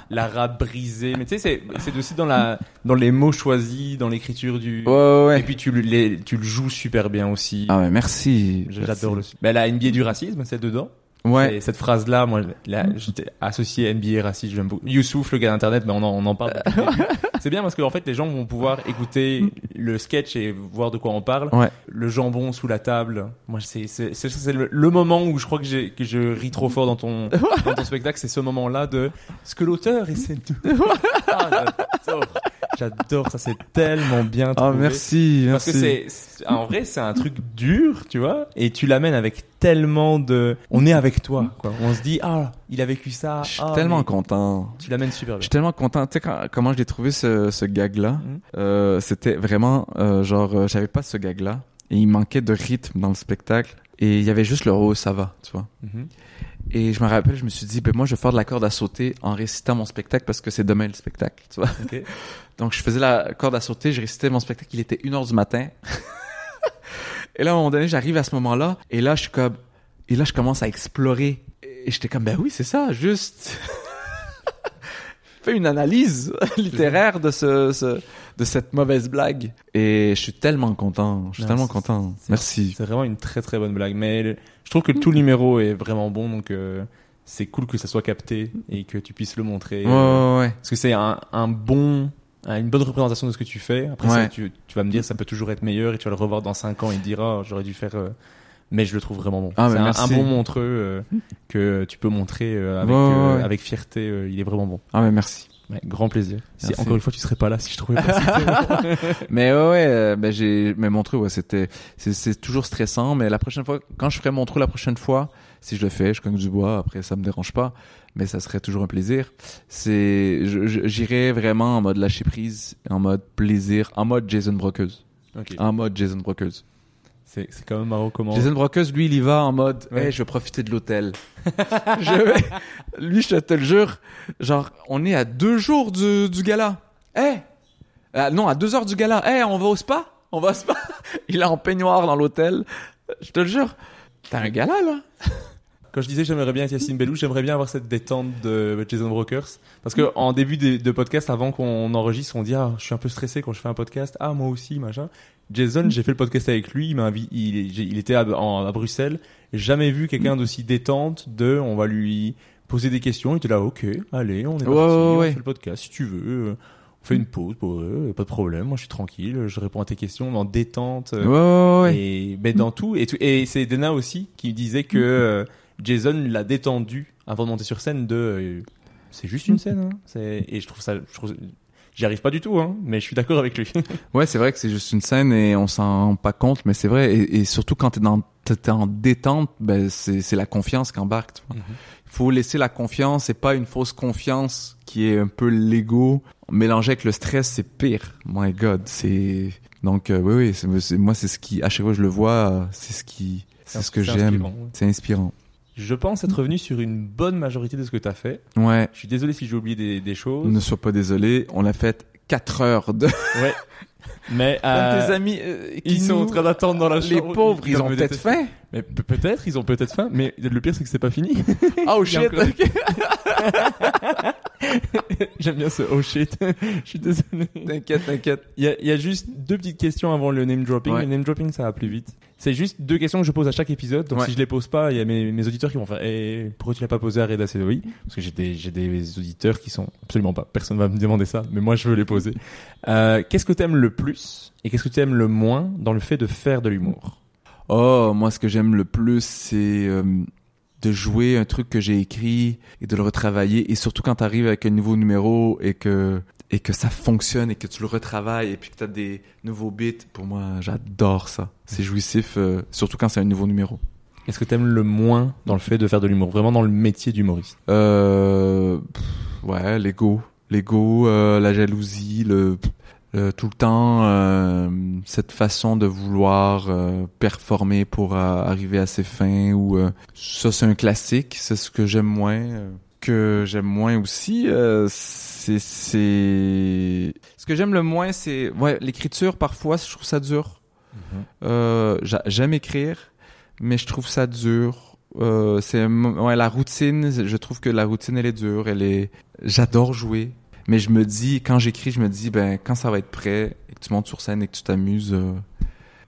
L'arabe brisé. Mais tu sais, c'est, c'est aussi dans la, dans les mots choisis, dans l'écriture du, Ouais, ouais, ouais. et puis tu le, les- tu le joues super bien aussi. Ah ouais, merci. J'adore le. Mais la NBA du racisme, c'est dedans. Ouais. Et cette phrase-là, moi, là, j'étais associé NBA raciste, j'aime beaucoup. Youssouf, le gars d'internet, mais on en, on en parle. c'est bien parce que en fait, les gens vont pouvoir écouter le sketch et voir de quoi on parle. Ouais. Le jambon sous la table. Moi, c'est c'est c'est c'est le, le moment où je crois que j'ai que je ris trop fort dans ton dans ton spectacle, c'est ce moment-là de ce que l'auteur essaie de. Ah. J'adore ça, c'est tellement bien. Ah, trouvé. merci, Parce merci. que c'est, c'est- en vrai, c'est un truc dur, tu vois, et tu l'amènes avec tellement de, on est avec toi, quoi. On se dit, ah, il a vécu ça. Je suis ah, tellement content. Tu l'amènes super Je bien. suis tellement content. Tu sais quand- comment j'ai trouvé ce, ce gag-là? Mhm. euh, C'était vraiment euh, genre euh, j'avais pas ce gag-là et il manquait de rythme dans le spectacle et il y avait juste le oh ça va, tu vois. Mhm. Et je me rappelle, je me suis dit ben moi je vais faire de la corde à sauter en récitant mon spectacle parce que c'est demain le spectacle, tu vois. Donc je faisais la corde à sauter, je récitais mon spectacle, il était une heure du matin. et là à un moment donné, j'arrive à ce moment-là et là je suis comme et là je commence à explorer et j'étais comme ben oui c'est ça, juste fais une analyse littéraire de ce, ce de cette mauvaise blague et je suis tellement content, je suis Non, tellement content. Merci. C'est vraiment une très très bonne blague, mais je trouve que tout le numéro est vraiment bon, donc euh, c'est cool que ça soit capté et que tu puisses le montrer. Ouais, euh, ouais, ouais. Parce que c'est un, un bon, une bonne représentation de ce que tu fais. Après, Ouais. ça, tu, tu vas me dire, ça peut toujours être meilleur et tu vas le revoir dans 5 ans et te dire, ah, j'aurais dû faire euh, mais je le trouve vraiment bon. Ah, c'est un, bon montreux euh, que tu peux montrer euh, avec, Ouais, ouais, euh, ouais. avec fierté. euh, il est vraiment bon. Ah mais merci. Ouais, grand plaisir. Si, encore une fois, tu serais pas là si je trouvais pas ça. Mais ouais, ouais, euh, ben j'ai, mais mon trou, ouais, c'était, c'est, toujours stressant. Mais la prochaine fois, quand je ferai mon trou la prochaine fois, si je le fais, je cogne du bois. Après, ça me dérange pas, mais ça serait toujours un plaisir. C'est, j'irai vraiment en mode lâcher prise, en mode plaisir, en mode Jason Brokeuse, Ok. en mode Jason Brokeuse. C'est c'est quand même marrant comment. Jason Brokeuse, lui, il y va en mode, Ouais. hey, je vais profiter de l'hôtel. je vais, lui, je te le jure, genre, on est à deux jours du, du gala. Eh, ah, non, à deux heures du gala. Eh, on va au spa? On va au spa? il est en peignoir dans l'hôtel. Je te le jure. T'as un gala, là? Quand je disais j'aimerais bien être Yacine Bellou, j'aimerais bien avoir cette détente de Jason Brokers. Parce que en début de, de podcast, avant qu'on enregistre, on dit ah, je suis un peu stressé quand je fais un podcast. Ah, moi aussi, machin. Jason, j'ai fait le podcast avec lui. Il m'a invi- il, il était à, en- à Bruxelles. Jamais vu quelqu'un d'aussi détente. De, on va lui poser des questions. Il était là, ok, allez, on est Ouais, parti, ouais, on ouais. fait le podcast si tu veux. On fait une pause, bon, ouais, pas de problème. Moi, je suis tranquille. Je réponds à tes questions en détente. Ouais, ouais, ouais. et ben dans tout et c'est Dena aussi qui disait que euh, Jason l'a détendu avant de monter sur scène de euh, c'est juste une scène hein. et je trouve ça j'y arrive pas du tout hein mais je suis d'accord avec lui Ouais, c'est vrai que c'est juste une scène et on s'en rend pas compte, mais c'est vrai. Et, et surtout quand t'es dans, t'es en détente, ben c'est, la confiance qui embarque. Tu vois. Il faut laisser la confiance et pas une fausse confiance qui est un peu l'ego mélangé avec le stress. C'est pire. My God, c'est donc euh, oui, oui. Moi, c'est ce qui à chaque fois que je le vois, euh, c'est ce qui, c'est ce que C'est j'aime. C'est inspirant. Je pense être revenu sur une bonne majorité de ce que tu as fait Ouais. je suis désolé si j'ai oublié des, des choses Ne sois pas désolé. On a fait 4 heures de. ouais mais euh, tes amis euh, qui ils sont en train d'attendre dans la Les chambre pauvres, ils ont peut-être faim. mais pe- peut-être ils ont peut-être faim mais le pire c'est que c'est pas fini Oh shit. j'aime bien ce oh shit je suis désolé T'inquiète, t'inquiète. Il y, a, il y a juste deux petites questions avant le name dropping. Ouais. Le name dropping, ça va plus vite. C'est juste deux questions que je pose à chaque épisode. Donc Ouais. si je les pose pas, il y a mes, mes auditeurs qui vont faire eh, pourquoi tu l'as pas posé à Reda Sedoui? Parce que j'ai des, j'ai des auditeurs qui sont absolument pas. Personne va me demander ça, mais moi je veux les poser. Euh, qu'est-ce que t'aimes le plus et qu'est-ce que t'aimes le moins dans le fait de faire de l'humour? Oh, moi, ce que j'aime le plus, c'est euh, de jouer un truc que j'ai écrit et de le retravailler. Et surtout quand t'arrives avec un nouveau numéro et que et que ça fonctionne et que tu le retravailles et puis que t'as des nouveaux bits. Pour moi, j'adore ça. C'est jouissif, euh, surtout quand c'est un nouveau numéro. Qu'est-ce que t'aimes le moins dans le fait de faire de l'humour? Vraiment dans le métier d'humoriste Euh, pff, ouais, l'ego, l'ego, euh, la jalousie, le tout le temps euh, cette façon de vouloir performer pour arriver à ses fins ou ça c'est un classique, c'est ce que j'aime moins. Euh, que j'aime moins aussi, euh, c'est c'est ce que j'aime le moins, c'est ouais l'écriture parfois je trouve ça dur. Euh, j'a- j'aime écrire, mais je trouve ça dur. Euh, c'est ouais la routine. Je trouve que la routine elle est dure. Elle est. J'adore jouer, mais je me dis quand j'écris, je me dis ben quand ça va être prêt et que tu montes sur scène et que tu t'amuses. euh,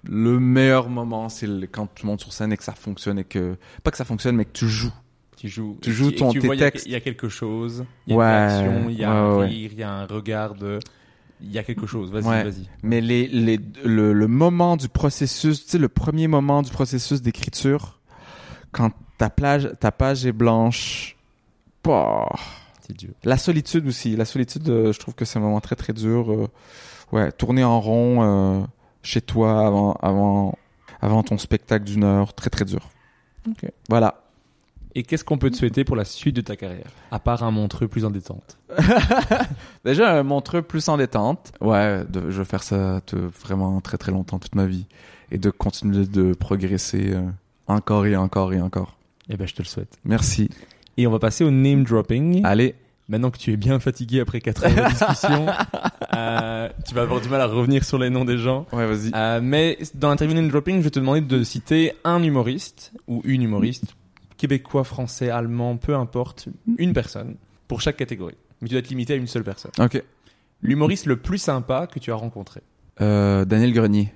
le meilleur moment, c'est quand tu montes sur scène et que ça fonctionne et que pas que ça fonctionne, mais que tu joues. Tu joues, Tu joues et ton- tu tes vois, il y a- textes. Il y, a quelque chose, il y a Ouais, une réaction, il y a ouais, un ouais. rire, il y a un regard de... Il y a quelque chose, vas-y, Ouais. vas-y. Mais les, les, le, le moment du processus, tu sais, le premier moment du processus d'écriture, quand ta plage, ta page est blanche, bah, C'est dur. La solitude aussi. La solitude, euh, je trouve que c'est un moment très très dur. euh, ouais, tourner en rond euh, chez toi avant avant avant ton spectacle d'une heure, très très dur. Ok. Voilà. Et qu'est-ce qu'on peut te souhaiter pour la suite de ta carrière À part un montreux plus en détente. Déjà un montreux plus en détente. Ouais, de- je veux faire ça de- vraiment très très longtemps, toute ma vie, et de continuer de progresser euh, encore et encore et encore. Eh ben, je te le souhaite. Merci. Et on va passer au name dropping. Allez. Maintenant que tu es bien fatigué après 4 heures de discussion, euh, tu vas avoir du mal à revenir sur les noms des gens. Ouais, vas-y. Euh, mais dans l'interview name dropping, je vais te demander de citer un humoriste ou une humoriste, québécois, français, allemand, peu importe, une personne pour chaque catégorie. Mais tu dois te limiter à une seule personne. Ok. L'humoriste le plus sympa que tu as rencontré. Euh, Daniel Grenier.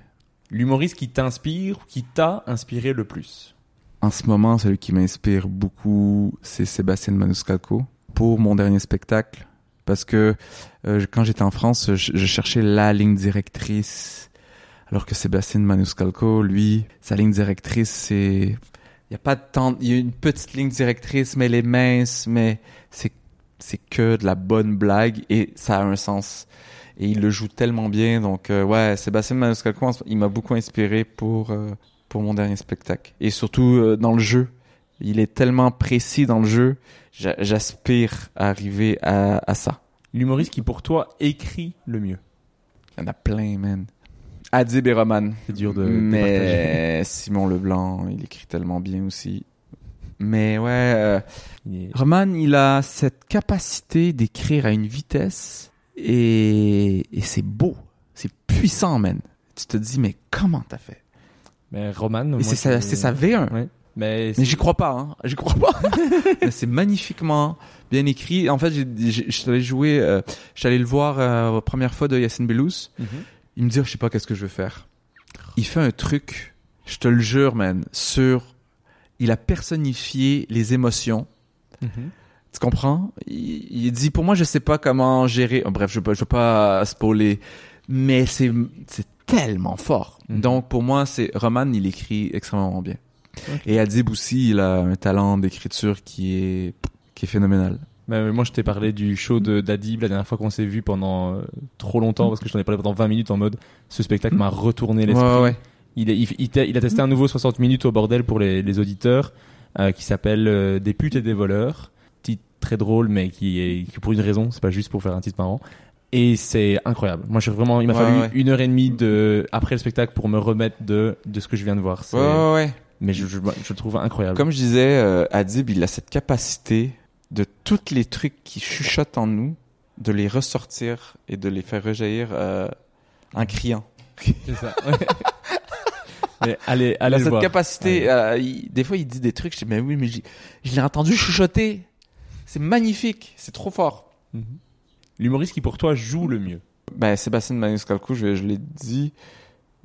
L'humoriste qui t'inspire ou qui t'a inspiré le plus. En ce moment, celui qui m'inspire beaucoup, c'est Sébastien Manuscalco pour mon dernier spectacle. Parce que euh, quand j'étais en France, je, je cherchais la ligne directrice Alors que Sébastien Manuscalco, lui, sa ligne directrice, c'est... Il y a pas de temps... Il y a une petite ligne directrice, mais elle est mince, mais c'est, c'est que de la bonne blague et ça a un sens. Et il le joue tellement bien. Donc, euh, ouais, Sébastien Manuscalco, il m'a beaucoup inspiré pour, euh, pour mon dernier spectacle. Et surtout euh, dans le jeu. Il est tellement précis dans le jeu. J'a- J'aspire à arriver à, à ça. L'humoriste qui pour toi écrit le mieux. Il y en a plein, man. Adib et Roman. C'est dur de, de. Mais Simon Leblanc, il écrit tellement bien aussi. Mais ouais, euh, Roman, il a cette capacité d'écrire à une vitesse et, et c'est beau. C'est puissant, man. Tu te dis, mais comment t'as fait? Mais Roman, c'est sa, je- c'est sa V1. Ouais. Mais, Mais j'y crois pas, hein. J'y crois pas. Mais c'est magnifiquement bien écrit. En fait, je suis allé jouer, euh, je suis allé le voir euh, la première fois de Yacine Bellous. Mhm. Il me dit, je sais pas qu'est-ce que je vais faire. Il fait un truc, je te le jure, man, sur, il a personnifié les émotions. Mhm. Tu comprends? Il, il dit, pour moi, je sais pas comment gérer. oh, bref, je veux je veux pas spoiler, mais c'est, c'est tellement fort. Mhm. Donc, pour moi, c'est, Roman, il écrit extrêmement bien. Et Adib aussi, il a un talent d'écriture qui est, qui est phénoménal. Moi, je t'ai parlé du show de d'Adib la dernière fois qu'on s'est vu pendant euh, trop longtemps parce que je t'en ai parlé pendant 20 minutes en mode ce spectacle m'a retourné l'esprit. Ouais, ouais. Il, est- il, il t'a- il a testé un nouveau 60 minutes au bordel pour les, les auditeurs euh, qui s'appelle euh, Des putes et des voleurs. Titre très drôle mais qui est qui pour une raison, c'est pas juste pour faire un titre marrant. Et c'est incroyable. Moi, je vraiment, il m'a Ouais, fallu une heure et demie de après le spectacle pour me remettre de de ce que je viens de voir. Ouais, ouais, ouais. Mais je, je, je le trouve incroyable. Comme je disais, euh, Adib, il a cette capacité de tous les trucs qui chuchotent en nous, de les ressortir et de les faire rejaillir euh, en criant. C'est ça. Ouais. mais allez, allez cette voir. capacité. euh, il- des fois, il dit des trucs. Je dis, mais oui, mais je l'ai entendu chuchoter. C'est magnifique. C'est trop fort. Mhm. L'humoriste qui pour toi joue le mieux. Ben, Sébastien Maniscalco, je, je l'ai dit.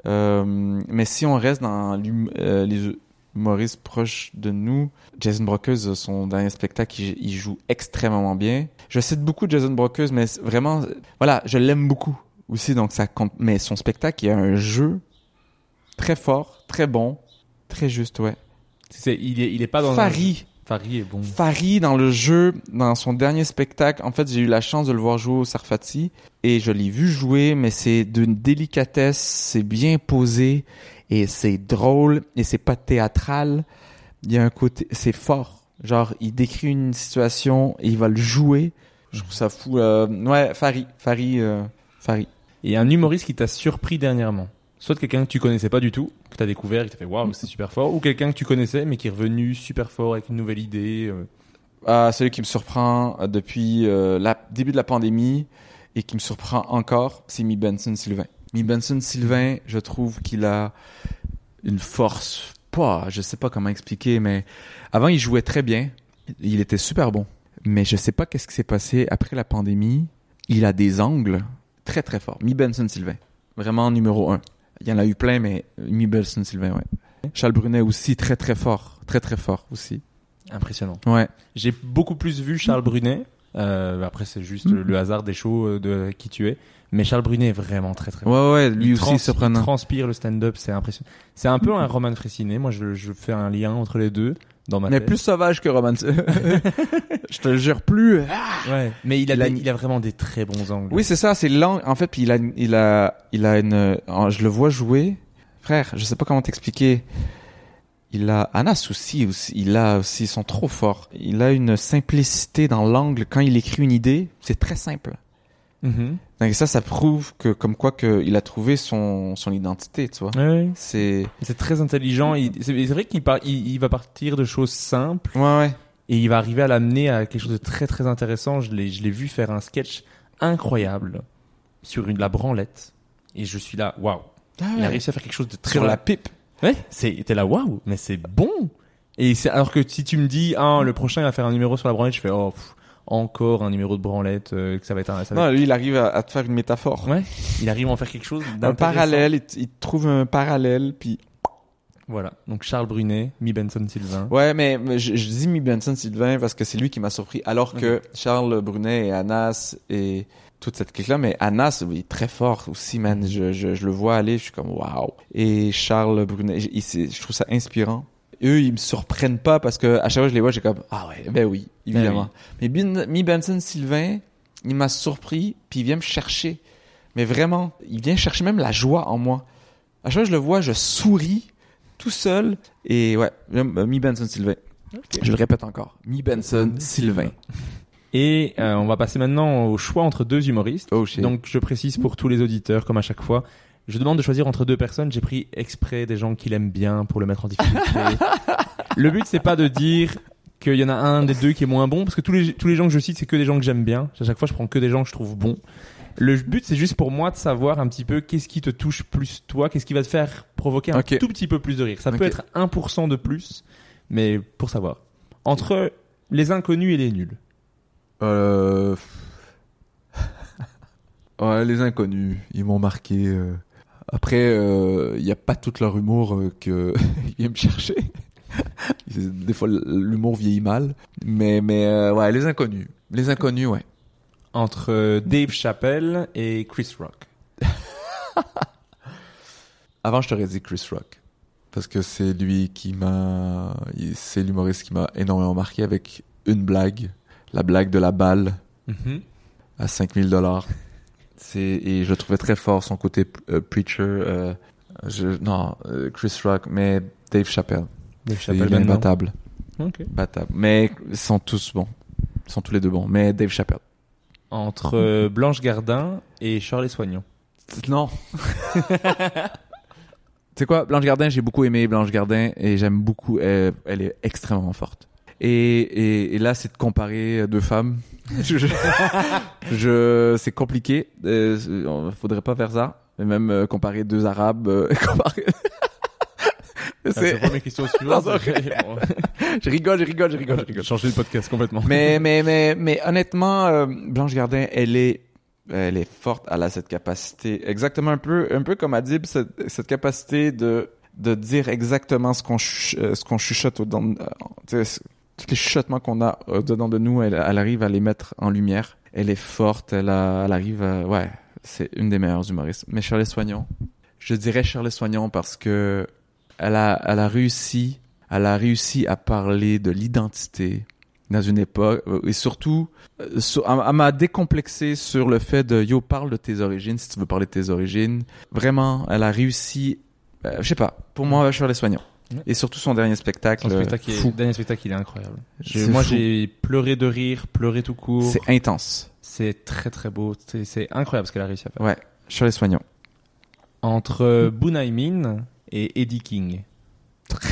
Euh, mais si on reste dans euh, les humoristes proches de nous, Jason Brockers, son dernier spectacle, il, il joue extrêmement bien. Je cite beaucoup Jason Brockers, mais vraiment, voilà, je l'aime beaucoup aussi, donc ça compte. Mais son spectacle, il y a un jeu très fort, très bon, très juste, ouais. C'est, il est, il est pas dans Farid. un... Est bon. Farid dans le jeu, dans son dernier spectacle, en fait, j'ai eu la chance de le voir jouer au Sarfati et je l'ai vu jouer, mais c'est d'une délicatesse, c'est bien posé et c'est drôle et c'est pas théâtral. Il y a un côté, c'est fort. Genre, il décrit une situation et il va le jouer. Je trouve ça fou. Euh, ouais, Farid, Farid, euh, Farid. Et un humoriste qui t'a surpris dernièrement. Soit quelqu'un que tu connaissais pas du tout, que t'as découvert et qui t'a fait waouh, c'est super fort, ou quelqu'un que tu connaissais mais qui est revenu super fort avec une nouvelle idée. euh. Ah, celui qui me surprend euh, depuis euh, le début de la pandémie et qui me surprend encore, c'est Mi Benson Sylvain. Mi Benson Sylvain, je trouve qu'il a une force, pas, je sais pas comment expliquer, mais avant il jouait très bien, il était super bon. Mais je sais pas qu'est-ce qui s'est passé après la pandémie. Il a des angles très très forts. Mi Benson Sylvain, vraiment numéro un. Il y en a eu plein, mais Mi Benson Sylvain, ouais. Charles Brunet aussi très très fort, très très fort aussi. Impressionnant. Ouais. J'ai beaucoup plus vu Charles Brunet. Euh, après, c'est juste Mm. le hasard des shows euh, de qui tu es. Mais Charles Brunet est vraiment très très Ouais, ouais, lui Il aussi surprenant. Il transpire le stand-up, c'est impressionnant. C'est un peu un Roman Frécinet. Moi, je, je fais un lien entre les deux dans ma Mais tête. plus sauvage que Roman. je te le jure plus. Ouais. Mais il a, Il a- des- il a vraiment des très bons angles. Oui, c'est ça, c'est lent. En fait, puis il a, il a, il a une. euh, Je le vois jouer, frère. Je sais pas comment t'expliquer. Il a Anas aussi, aussi. Il a aussi, ils sont trop forts. Il a une simplicité dans l'angle quand il écrit une idée. C'est très simple. Mhm. Donc ça, ça prouve que, comme quoi, que il a trouvé son, son identité, tu vois. Ouais. C'est. C'est très intelligent. C'est vrai qu'il part, il, il va partir de choses simples Ouais, ouais. et il va arriver à l'amener à quelque chose de très très intéressant. Je l'ai, je l'ai vu faire un sketch incroyable sur une la branlette et je suis là, waouh. Il a réussi à faire quelque chose de très Sur la pipe. Ouais, c'est t'es là waouh, mais c'est bon. Et c'est alors que si tu me dis ah le prochain il va faire un numéro sur la branlette, je fais oh pff, encore un numéro de branlette euh, que ça va être un ça va Non, être- lui, il arrive à, à te faire une métaphore. Ouais, il arrive à en faire quelque chose Un parallèle, il, trouve un parallèle, puis Voilà. Donc Charles Brunet, Mi Benson Sylvain. Ouais, mais, mais je, je dis Mi Benson Sylvain parce que c'est lui qui m'a surpris. Alors que Charles Brunet et Anas et toute cette clique-là. Mais Anas, oui, très fort aussi, man. Je, je, je le vois aller, je suis comme waouh. Et Charles Brunet, je trouve ça inspirant. Eux, ils me surprennent pas parce que à chaque fois que je les vois, j'ai comme ah ouais, ben oui, évidemment. Mais Ben- Mi Benson Sylvain, il m'a surpris, puis il vient me chercher. Mais vraiment, il vient chercher même la joie en moi. À chaque fois que je le vois, je souris tout seul. Et ouais, euh, Mi Benson Sylvain. Je le répète encore. Mi Benson Sylvain. Et euh, on va passer maintenant au choix entre deux humoristes. Oh. Donc je précise pour tous les auditeurs, comme à chaque fois, je demande de choisir entre deux personnes. J'ai pris exprès des gens qu'il aime bien pour le mettre en difficulté. le but c'est pas de dire qu'il y en a un des deux qui est moins bon, parce que tous les tous les gens que je cite c'est que des gens que j'aime bien. À chaque fois je prends que des gens que je trouve bons. Le but c'est juste pour moi de savoir un petit peu qu'est-ce qui te touche plus toi, qu'est-ce qui va te faire provoquer un tout petit peu plus de rire. Ça peut être 1% de plus, mais pour savoir. Entre les inconnus et les nuls. Euh... ouais, les inconnus, ils m'ont marqué. euh. Après, il n'y a pas tout leur humour euh, que ils viennent me chercher. Des fois, l'humour vieillit mal. Mais, mais euh, ouais, les inconnus. Les inconnus, ouais. entre euh, Dave Chappelle et Chris Rock. Avant, je t'aurais dit Chris Rock. Parce que c'est lui qui m'a... C'est l'humoriste qui m'a énormément marqué avec une blague. La blague de la balle. à 5000 dollars. C'est et je trouvais très fort son côté euh, preacher. euh, je, non, euh, Chris Rock, mais Dave Chappelle. Dave Il Chappelle est maintenant. imbattable, Ok. battable. Mais ils sont tous bons. Ils sont tous les deux bons. Mais Dave Chappelle. Entre euh, Blanche Gardin et Charles Soignon. Non. tu sais quoi, Blanche Gardin, j'ai beaucoup aimé Blanche Gardin et j'aime beaucoup. Elle, elle est extrêmement forte. Et, et, et là, c'est de comparer deux femmes. je, c'est compliqué. Euh, faudrait pas faire ça. Mais même euh, comparer deux arabes, euh, comparer. Ah, c'est, pas mes questions suivantes. Je rigole, je rigole, je rigole, je rigole. Changer le podcast complètement. mais, mais, mais, mais honnêtement, euh, Blanche Gardin, elle est, elle est forte. Elle a cette capacité, exactement un peu, un peu comme Adib, cette, cette capacité de, de dire exactement ce qu'on, euh, ce qu'on chuchote au euh, tous les chuchotements qu'on a au dedans de nous, elle, arrive à les mettre en lumière. Elle est forte, elle, arrive à, ouais, c'est une des meilleures humoristes. Mais Charles Soignon, je dirais Charles Soignon parce que elle a, elle a réussi, elle a réussi à parler de l'identité dans une époque euh, et surtout, euh, elle, m'a décomplexé sur le fait de yo parle de tes origines si tu veux parler de tes origines. Vraiment, elle a réussi. euh, je sais pas. Pour moi, Charles Soignon. Et surtout son dernier spectacle. Son spectacle, euh, est- dernier spectacle, il est incroyable. Moi, j'ai pleuré de rire, pleuré tout court. C'est intense. C'est très très beau. C'est incroyable ce qu'elle a réussi à faire. Ouais. Charles Soignon. Entre euh, Bunai Min et Eddie King.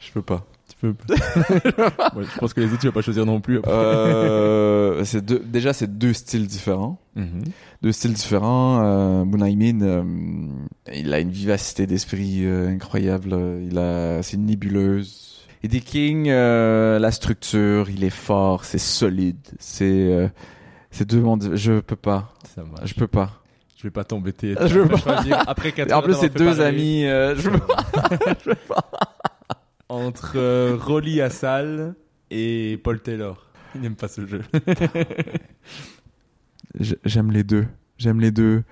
Je peux pas. Tu peux. Ouais, je pense que les autres, tu vas pas choisir non plus. après. Euh, c'est deux, déjà, c'est deux styles différents. Mhm. deux styles différents. Euh, Bunaimin, euh, il a une vivacité d'esprit euh, incroyable. Il a, c'est une nébuleuse. Eddie King, la structure, il est fort, c'est solide. C'est, c'est deux mondes. Je peux pas. Ça. Je peux pas. Je vais pas t'embêter. Je veux pas. choisir après 4 En plus, c'est deux amis. euh, je peux pas. Entre euh, Rolly Assal et Paul Taylor. Il n'aime pas ce jeu. J'aime les deux. J'aime les deux.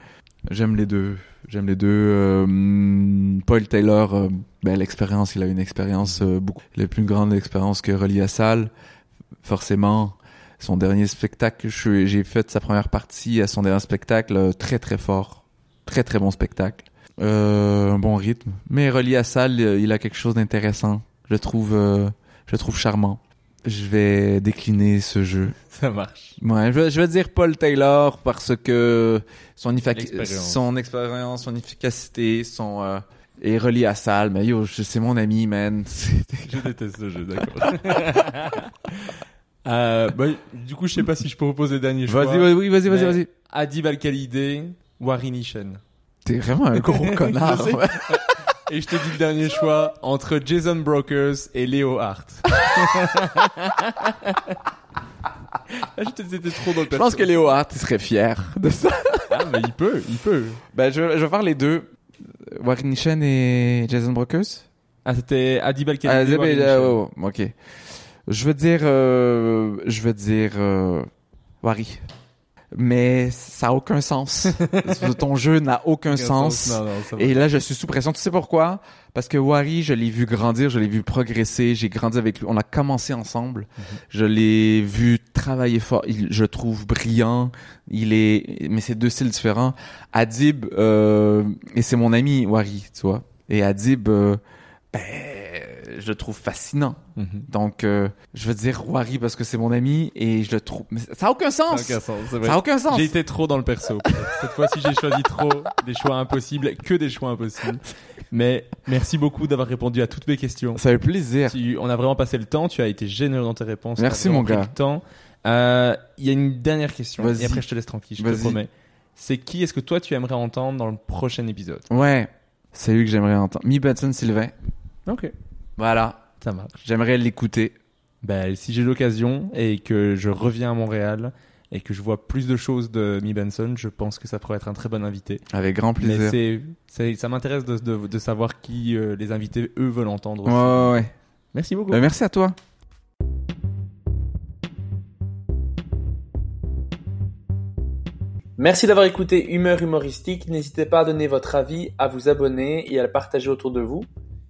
J'aime les deux. J'aime les deux. Euh, Paul Taylor, euh, l'expérience, il a une expérience euh, beaucoup, la plus grande expérience que Rolly Assal. Forcément, son dernier spectacle, j'ai fait sa première partie à son dernier spectacle, euh, très très fort. Très très bon spectacle. Euh, un bon rythme. Mais Rolly Assal, euh, il a quelque chose d'intéressant. Je trouve, euh, je trouve charmant. Je vais décliner ce jeu. Ça marche. Ouais, je vais, je vais dire Paul Taylor parce que son, L'expérience. son expérience, son efficacité, son euh, est relié à Salle. Mais yo, c'est mon ami, man. Je déteste ce jeu, d'accord. euh, bah, du coup, je sais pas si je peux proposer le dernier choix. Vas-y, vas-y, vas-y, vas-y. Adib Al-Khalidé, Warini Shen. T'es vraiment un gros connard. Et je te dis le dernier choix entre Jason Brokers et Léo Hart. Là, je te disais, t'es trop dans le Je pense que Léo Hart, il serait fier de ça. Ah, mais il peut, il peut. Ben, je, je vais faire les deux. Warren Nishan et Jason Brokers. Ah, c'était Ah, Al-Khalidé. c'est- Warini euh, oh, ok. Je veux dire, euh, je veux dire, euh, Wari. Mais ça a aucun sens. Ton jeu n'a aucun sens. Non, non. Et là, je suis sous pression. Tu sais pourquoi? Parce que Wari, je l'ai vu grandir, je l'ai vu progresser, j'ai grandi avec lui. On a commencé ensemble. Je l'ai vu travailler fort. Il, je trouve brillant. Il est, mais c'est deux styles différents. Adib, euh, et c'est mon ami Wari, tu vois. Et Adib, euh, ben, je le trouve fascinant. Mhm. Donc, euh, je veux dire Wari parce que c'est mon ami et je le trouve. Mais ça a aucun Ça sens. n'a aucun sens, vrai. Ça a aucun sens. J'ai été trop dans le perso. Cette fois-ci, j'ai choisi trop des choix impossibles, que des choix impossibles. Mais merci beaucoup d'avoir répondu à toutes mes questions. Ça fait plaisir. Tu- on a vraiment passé le temps. Tu as été généreux dans tes réponses. Merci, mon gars. Euh, Il y a une dernière question. Et après, je te laisse tranquille. Je te promets. C'est qui est-ce que toi tu aimerais entendre dans le prochain épisode? Ouais, c'est lui que j'aimerais entendre. Mi Benson Sylvain. Ok. Voilà, Ça marche. j'aimerais l'écouter. Ben, si j'ai l'occasion et que je reviens à Montréal et que je vois plus de choses de Mi Benson, je pense que ça pourrait être un très bon invité. Avec grand Mais plaisir. c'est, c'est- ça m'intéresse de, de, de savoir qui euh, les invités eux veulent entendre. Ouais, aussi. ouais, ouais. Merci beaucoup. Ben, merci à toi. Merci d'avoir écouté Humeur humoristique. N'hésitez pas à donner votre avis, à vous abonner et à le partager autour de vous.